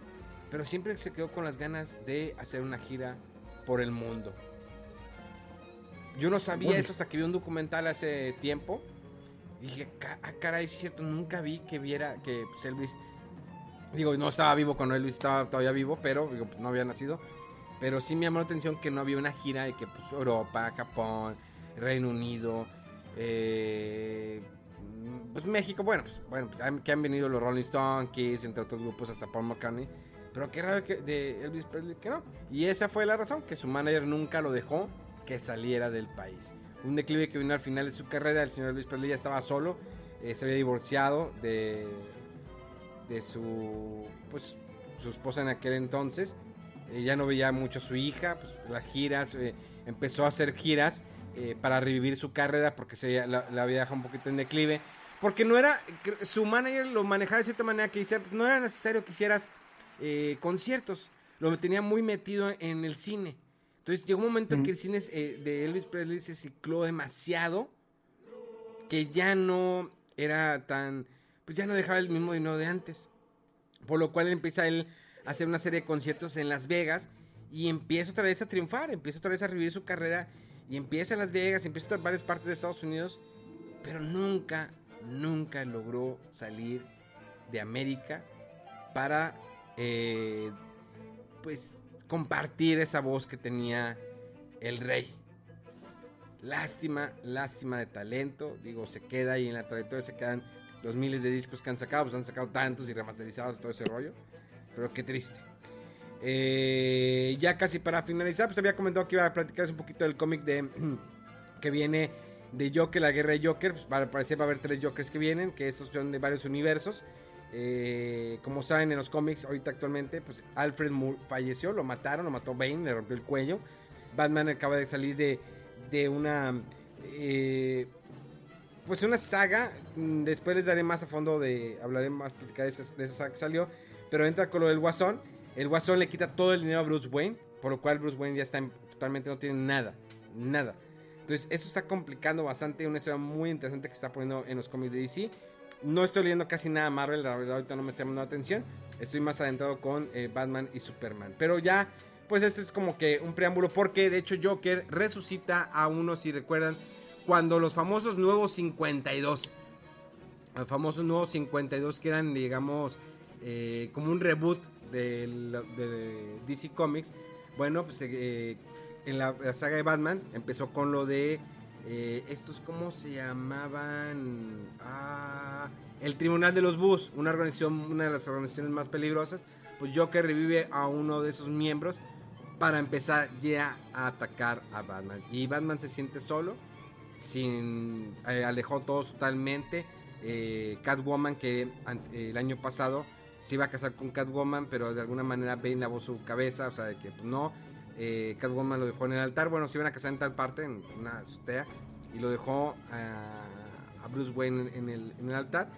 pero siempre se quedó con las ganas de hacer una gira por el mundo. Yo no sabía eso hasta que vi un documental hace tiempo. Dije, ah, caray, es cierto, nunca vi que viera que pues, Elvis. Digo, no estaba vivo cuando Elvis estaba todavía vivo, pero pues, no había nacido. Pero sí me llamó la atención que no había una gira de que pues, Europa, Japón, Reino Unido, eh, pues México, bueno, pues, bueno, que han venido los Rolling Stones, entre otros grupos, hasta Paul McCartney. Pero qué raro que de Elvis Presley que no. Y esa fue la razón, que su manager nunca lo dejó que saliera del país. Un declive que vino al final de su carrera, el señor Elvis Presley ya estaba solo, eh, se había divorciado de, de su, pues, su esposa en aquel entonces. Eh, ya no veía mucho a su hija, pues las giras, eh, empezó a hacer giras para revivir su carrera porque se la, había dejado un poquito en declive. Porque no era, su manager lo manejaba de cierta manera que no era necesario que hicieras conciertos. Lo tenía muy metido en el cine. Entonces llegó un momento en que el cine eh, de Elvis Presley se cicló demasiado que ya no era tan, pues ya no dejaba el mismo dinero de antes. Por lo cual empieza él a hacer una serie de conciertos en Las Vegas y empieza otra vez a triunfar, empieza otra vez a revivir su carrera y empieza en Las Vegas, empieza en varias partes de Estados Unidos, pero nunca, nunca logró salir de América para eh, pues compartir esa voz que tenía el rey. Lástima, lástima de talento. Digo, se queda ahí en la trayectoria, se quedan los miles de discos que han sacado, pues han sacado tantos y remasterizados todo ese rollo. Pero qué triste. Eh, ya casi para finalizar, pues había comentado que iba a platicarles un poquito del cómic de que viene de Joker, la guerra de Joker. Pues para parecer va a haber tres Jokers que vienen, que estos son de varios universos. Eh, como saben en los cómics ahorita actualmente, pues Alfred Moore falleció, lo mataron, lo mató Bane, le rompió el cuello. Batman acaba de salir de, de una... Eh, pues una saga, mm, después les daré más a fondo de, hablaré más de esa, de esa saga que salió, pero entra con lo del Guasón, el Guasón le quita todo el dinero a Bruce Wayne, por lo cual Bruce Wayne ya está totalmente no tiene nada, nada. Entonces eso está complicando bastante, una historia muy interesante que está poniendo en los cómics de DC. No estoy leyendo casi nada Marvel, la verdad ahorita no me está llamando la atención. Estoy más adentrado con eh, Batman y Superman. Pero ya, pues esto es como que un preámbulo porque de hecho Joker resucita a uno, si recuerdan, cuando los famosos nuevos 52. Los famosos nuevos 52 que eran, digamos, eh, como un reboot de, DC Comics. Bueno, pues eh, en la, saga de Batman empezó con lo de eh, estos, ¿cómo se llamaban? Ah, el Tribunal de los Bus, una organización, una de las organizaciones más peligrosas. Pues Joker revive a uno de esos miembros para empezar ya a atacar a Batman. Y Batman se siente solo, sin eh, alejó todos totalmente. Eh, Catwoman, que el año pasado se iba a casar con Catwoman, pero de alguna manera Bane lavó su cabeza, o sea, de que pues, no. Eh, Catwoman lo dejó en el altar. Bueno, se iban a casar en tal parte, en una azotea, y lo dejó a, Bruce Wayne en el, en el altar.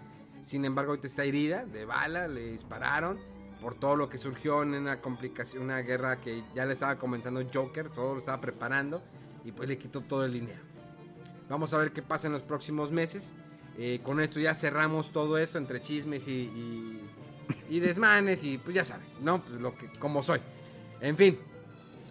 Sin embargo, ahorita está herida de bala, le dispararon por todo lo que surgió en una complicación, una guerra que ya le estaba comenzando Joker, todo lo estaba preparando y pues le quitó todo el dinero. Vamos a ver qué pasa en los próximos meses. Eh, con esto ya cerramos todo esto entre chismes y, y desmanes y pues ya saben, ¿no? Pues lo que, como soy. En fin,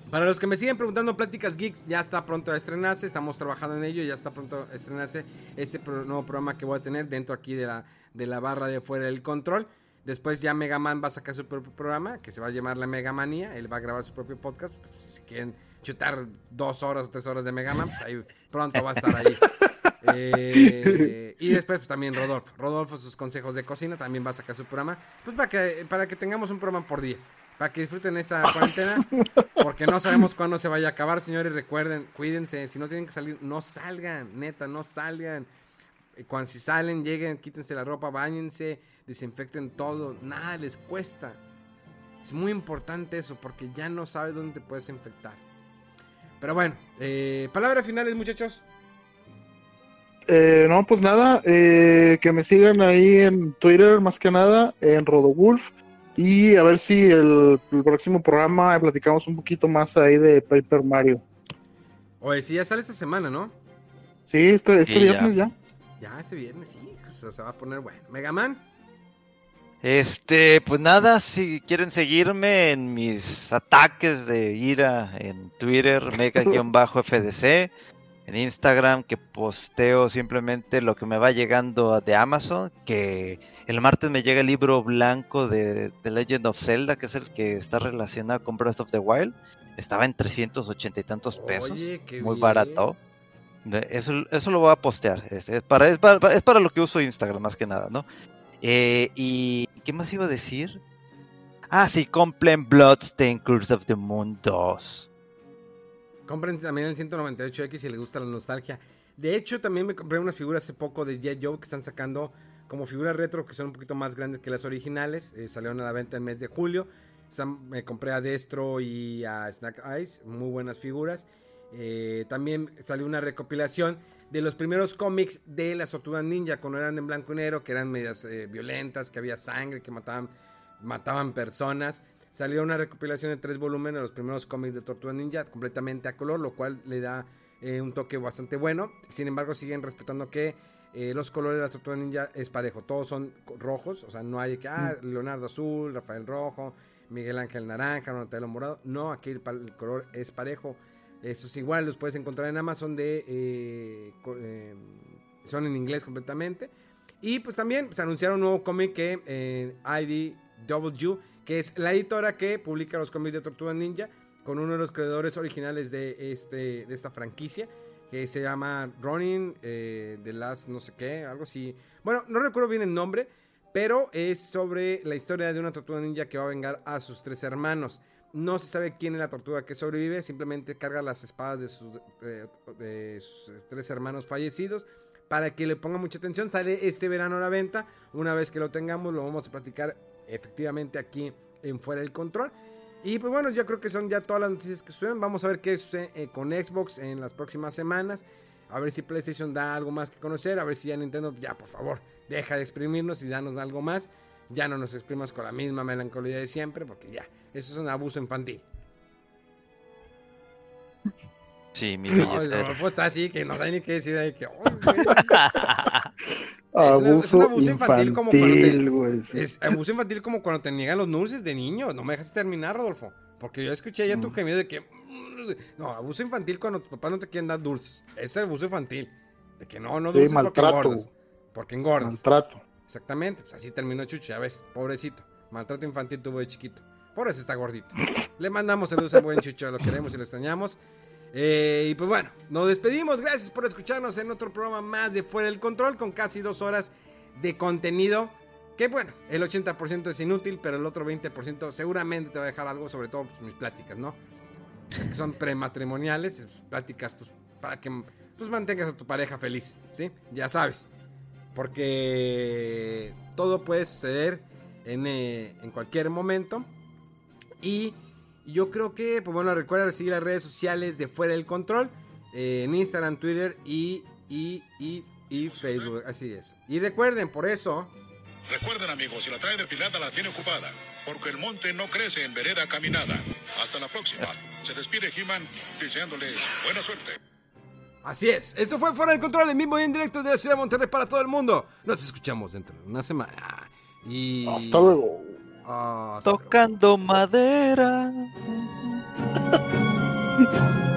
para los que me siguen preguntando, Pláticas Geeks ya está pronto a estrenarse, estamos trabajando en ello, ya está pronto a estrenarse este nuevo programa que voy a tener dentro aquí de la, de la barra de fuera del control. Después ya Megaman va a sacar su propio programa que se va a llamar La Megamanía. Él va a grabar su propio podcast. Pues, si quieren chutar dos horas o tres horas de Megaman, pues ahí pronto va a estar ahí. Eh, y después pues, también Rodolfo. Rodolfo, sus consejos de cocina, también va a sacar su programa. Pues para que, para que tengamos un programa por día. Para que disfruten esta cuarentena. Porque no sabemos cuándo se vaya a acabar, señores. Recuerden, cuídense. Si no tienen que salir, no salgan. Neta, no salgan. Cuando si salen, lleguen, quítense la ropa, bañense, desinfecten todo. Nada les cuesta. Es muy importante eso porque ya no sabes dónde te puedes infectar. Pero bueno, eh, palabras finales, muchachos.
Eh, no, pues nada, eh, que me sigan ahí en Twitter más que nada, en RodoWolf. Y a ver si el, próximo programa platicamos un poquito más ahí de Paper Mario.
Oye, si ya sale esta semana, ¿no?
Sí, este, este viernes ya.
ya. este viernes sí, se va a poner bueno. Megaman.
Este, pues nada, si quieren seguirme en mis ataques de ira en Twitter, mega-fdc en Instagram que posteo simplemente lo que me va llegando de Amazon, que el martes me llega el libro blanco de The Legend of Zelda, que es el que está relacionado con Breath of the Wild. Estaba en 380 y tantos pesos, muy barato. Eso, eso lo voy a postear. Es, para, es, para, lo que uso Instagram más que nada, ¿no? Eh, y ¿qué más iba a decir? Ah, sí, compren Bloodstain Curse of the Moon 2.
Compren también el 198X si les gusta la nostalgia. De hecho, también me compré unas figuras hace poco de Jet Joe que están sacando como figuras retro que son un poquito más grandes que las originales. Eh, salieron a la venta en el mes de julio. me compré a Destro y a Snack Eyes, muy buenas figuras. Eh, también salió una recopilación de los primeros cómics de las Tortugas Ninja, cuando eran en blanco y negro, que eran medias eh, violentas, que había sangre, que mataban, mataban personas. Salió una recopilación de tres volúmenes de los primeros cómics de Tortuga Ninja completamente a color, lo cual le da eh, un toque bastante bueno. Sin embargo, siguen respetando que eh, los colores de las Tortugas Ninja es parejo. Todos son rojos, o sea, no hay que, ah, mm. Leonardo azul, Rafael rojo, Miguel Ángel naranja, Donatello morado. No, aquí el, color es parejo. Estos igual los puedes encontrar en Amazon de... Eh, son en inglés completamente. Y pues también se anunciaron un nuevo cómic que IDW que es la editora que publica los cómics de Tortuga Ninja con uno de los creadores originales de, este, de esta franquicia, que se llama Ronin, eh, The Last no sé qué, algo así. Bueno, no recuerdo bien el nombre, pero es sobre la historia de una tortuga ninja que va a vengar a sus tres hermanos. No se sabe quién es la tortuga que sobrevive, simplemente carga las espadas de sus, de sus tres hermanos fallecidos para que le ponga mucha atención. Sale este verano a la venta. Una vez que lo tengamos, lo vamos a platicar efectivamente aquí en Fuera del Control. Y pues bueno, yo creo que son ya todas las noticias que suceden. Vamos a ver qué sucede eh, con Xbox en las próximas semanas. A ver si PlayStation da algo más que conocer. A ver si ya Nintendo, ya por favor, deja de exprimirnos y danos algo más. Ya no nos exprimas con la misma melancolía de siempre, porque ya, eso es un abuso infantil.
Sí, mi
no, está así que no sabe ni qué decir. Ahí, que,
abuso, infantil, como
es abuso infantil como cuando te niegan los dulces de niño. No me dejas terminar, Rodolfo. Porque yo escuché ya tu mm. gemido de que. Mm, no, abuso infantil cuando tus papás no te quieren dar dulces. Ese es abuso infantil. De que no, no dulces porque engordas. Porque engordas.
Maltrato.
Exactamente. Pues así terminó Chucho, ya ves. Pobrecito. Maltrato infantil tuvo de chiquito. Por eso está gordito. Le mandamos saludos a buen Chucho. Lo queremos y lo extrañamos. Eh, y pues bueno, nos despedimos. Gracias por escucharnos en otro programa más de Fuera del Control con casi dos horas de contenido. Que bueno, el 80% es inútil, pero el otro 20% seguramente te va a dejar algo, sobre todo pues, mis pláticas, ¿no? que son prematrimoniales, pláticas pues, para que pues, mantengas a tu pareja feliz, ¿sí? Ya sabes. Porque todo puede suceder en, eh, en cualquier momento. Y yo creo que, pues bueno, recuerda seguir las redes sociales de Fuera del Control, eh, en Instagram, Twitter y, y, y, y Facebook, así es. Y recuerden, por eso...
Recuerden amigos, si la trae depilada la tiene ocupada, porque el monte no crece en vereda caminada. Hasta la próxima. Se despide He-Man deseándoles buena suerte.
Así es, esto fue Fuera del Control en mismo y en directo de la ciudad de Monterrey para todo el mundo. Nos escuchamos dentro de una semana. Y...
Hasta luego.
Hasta
Tocando madera.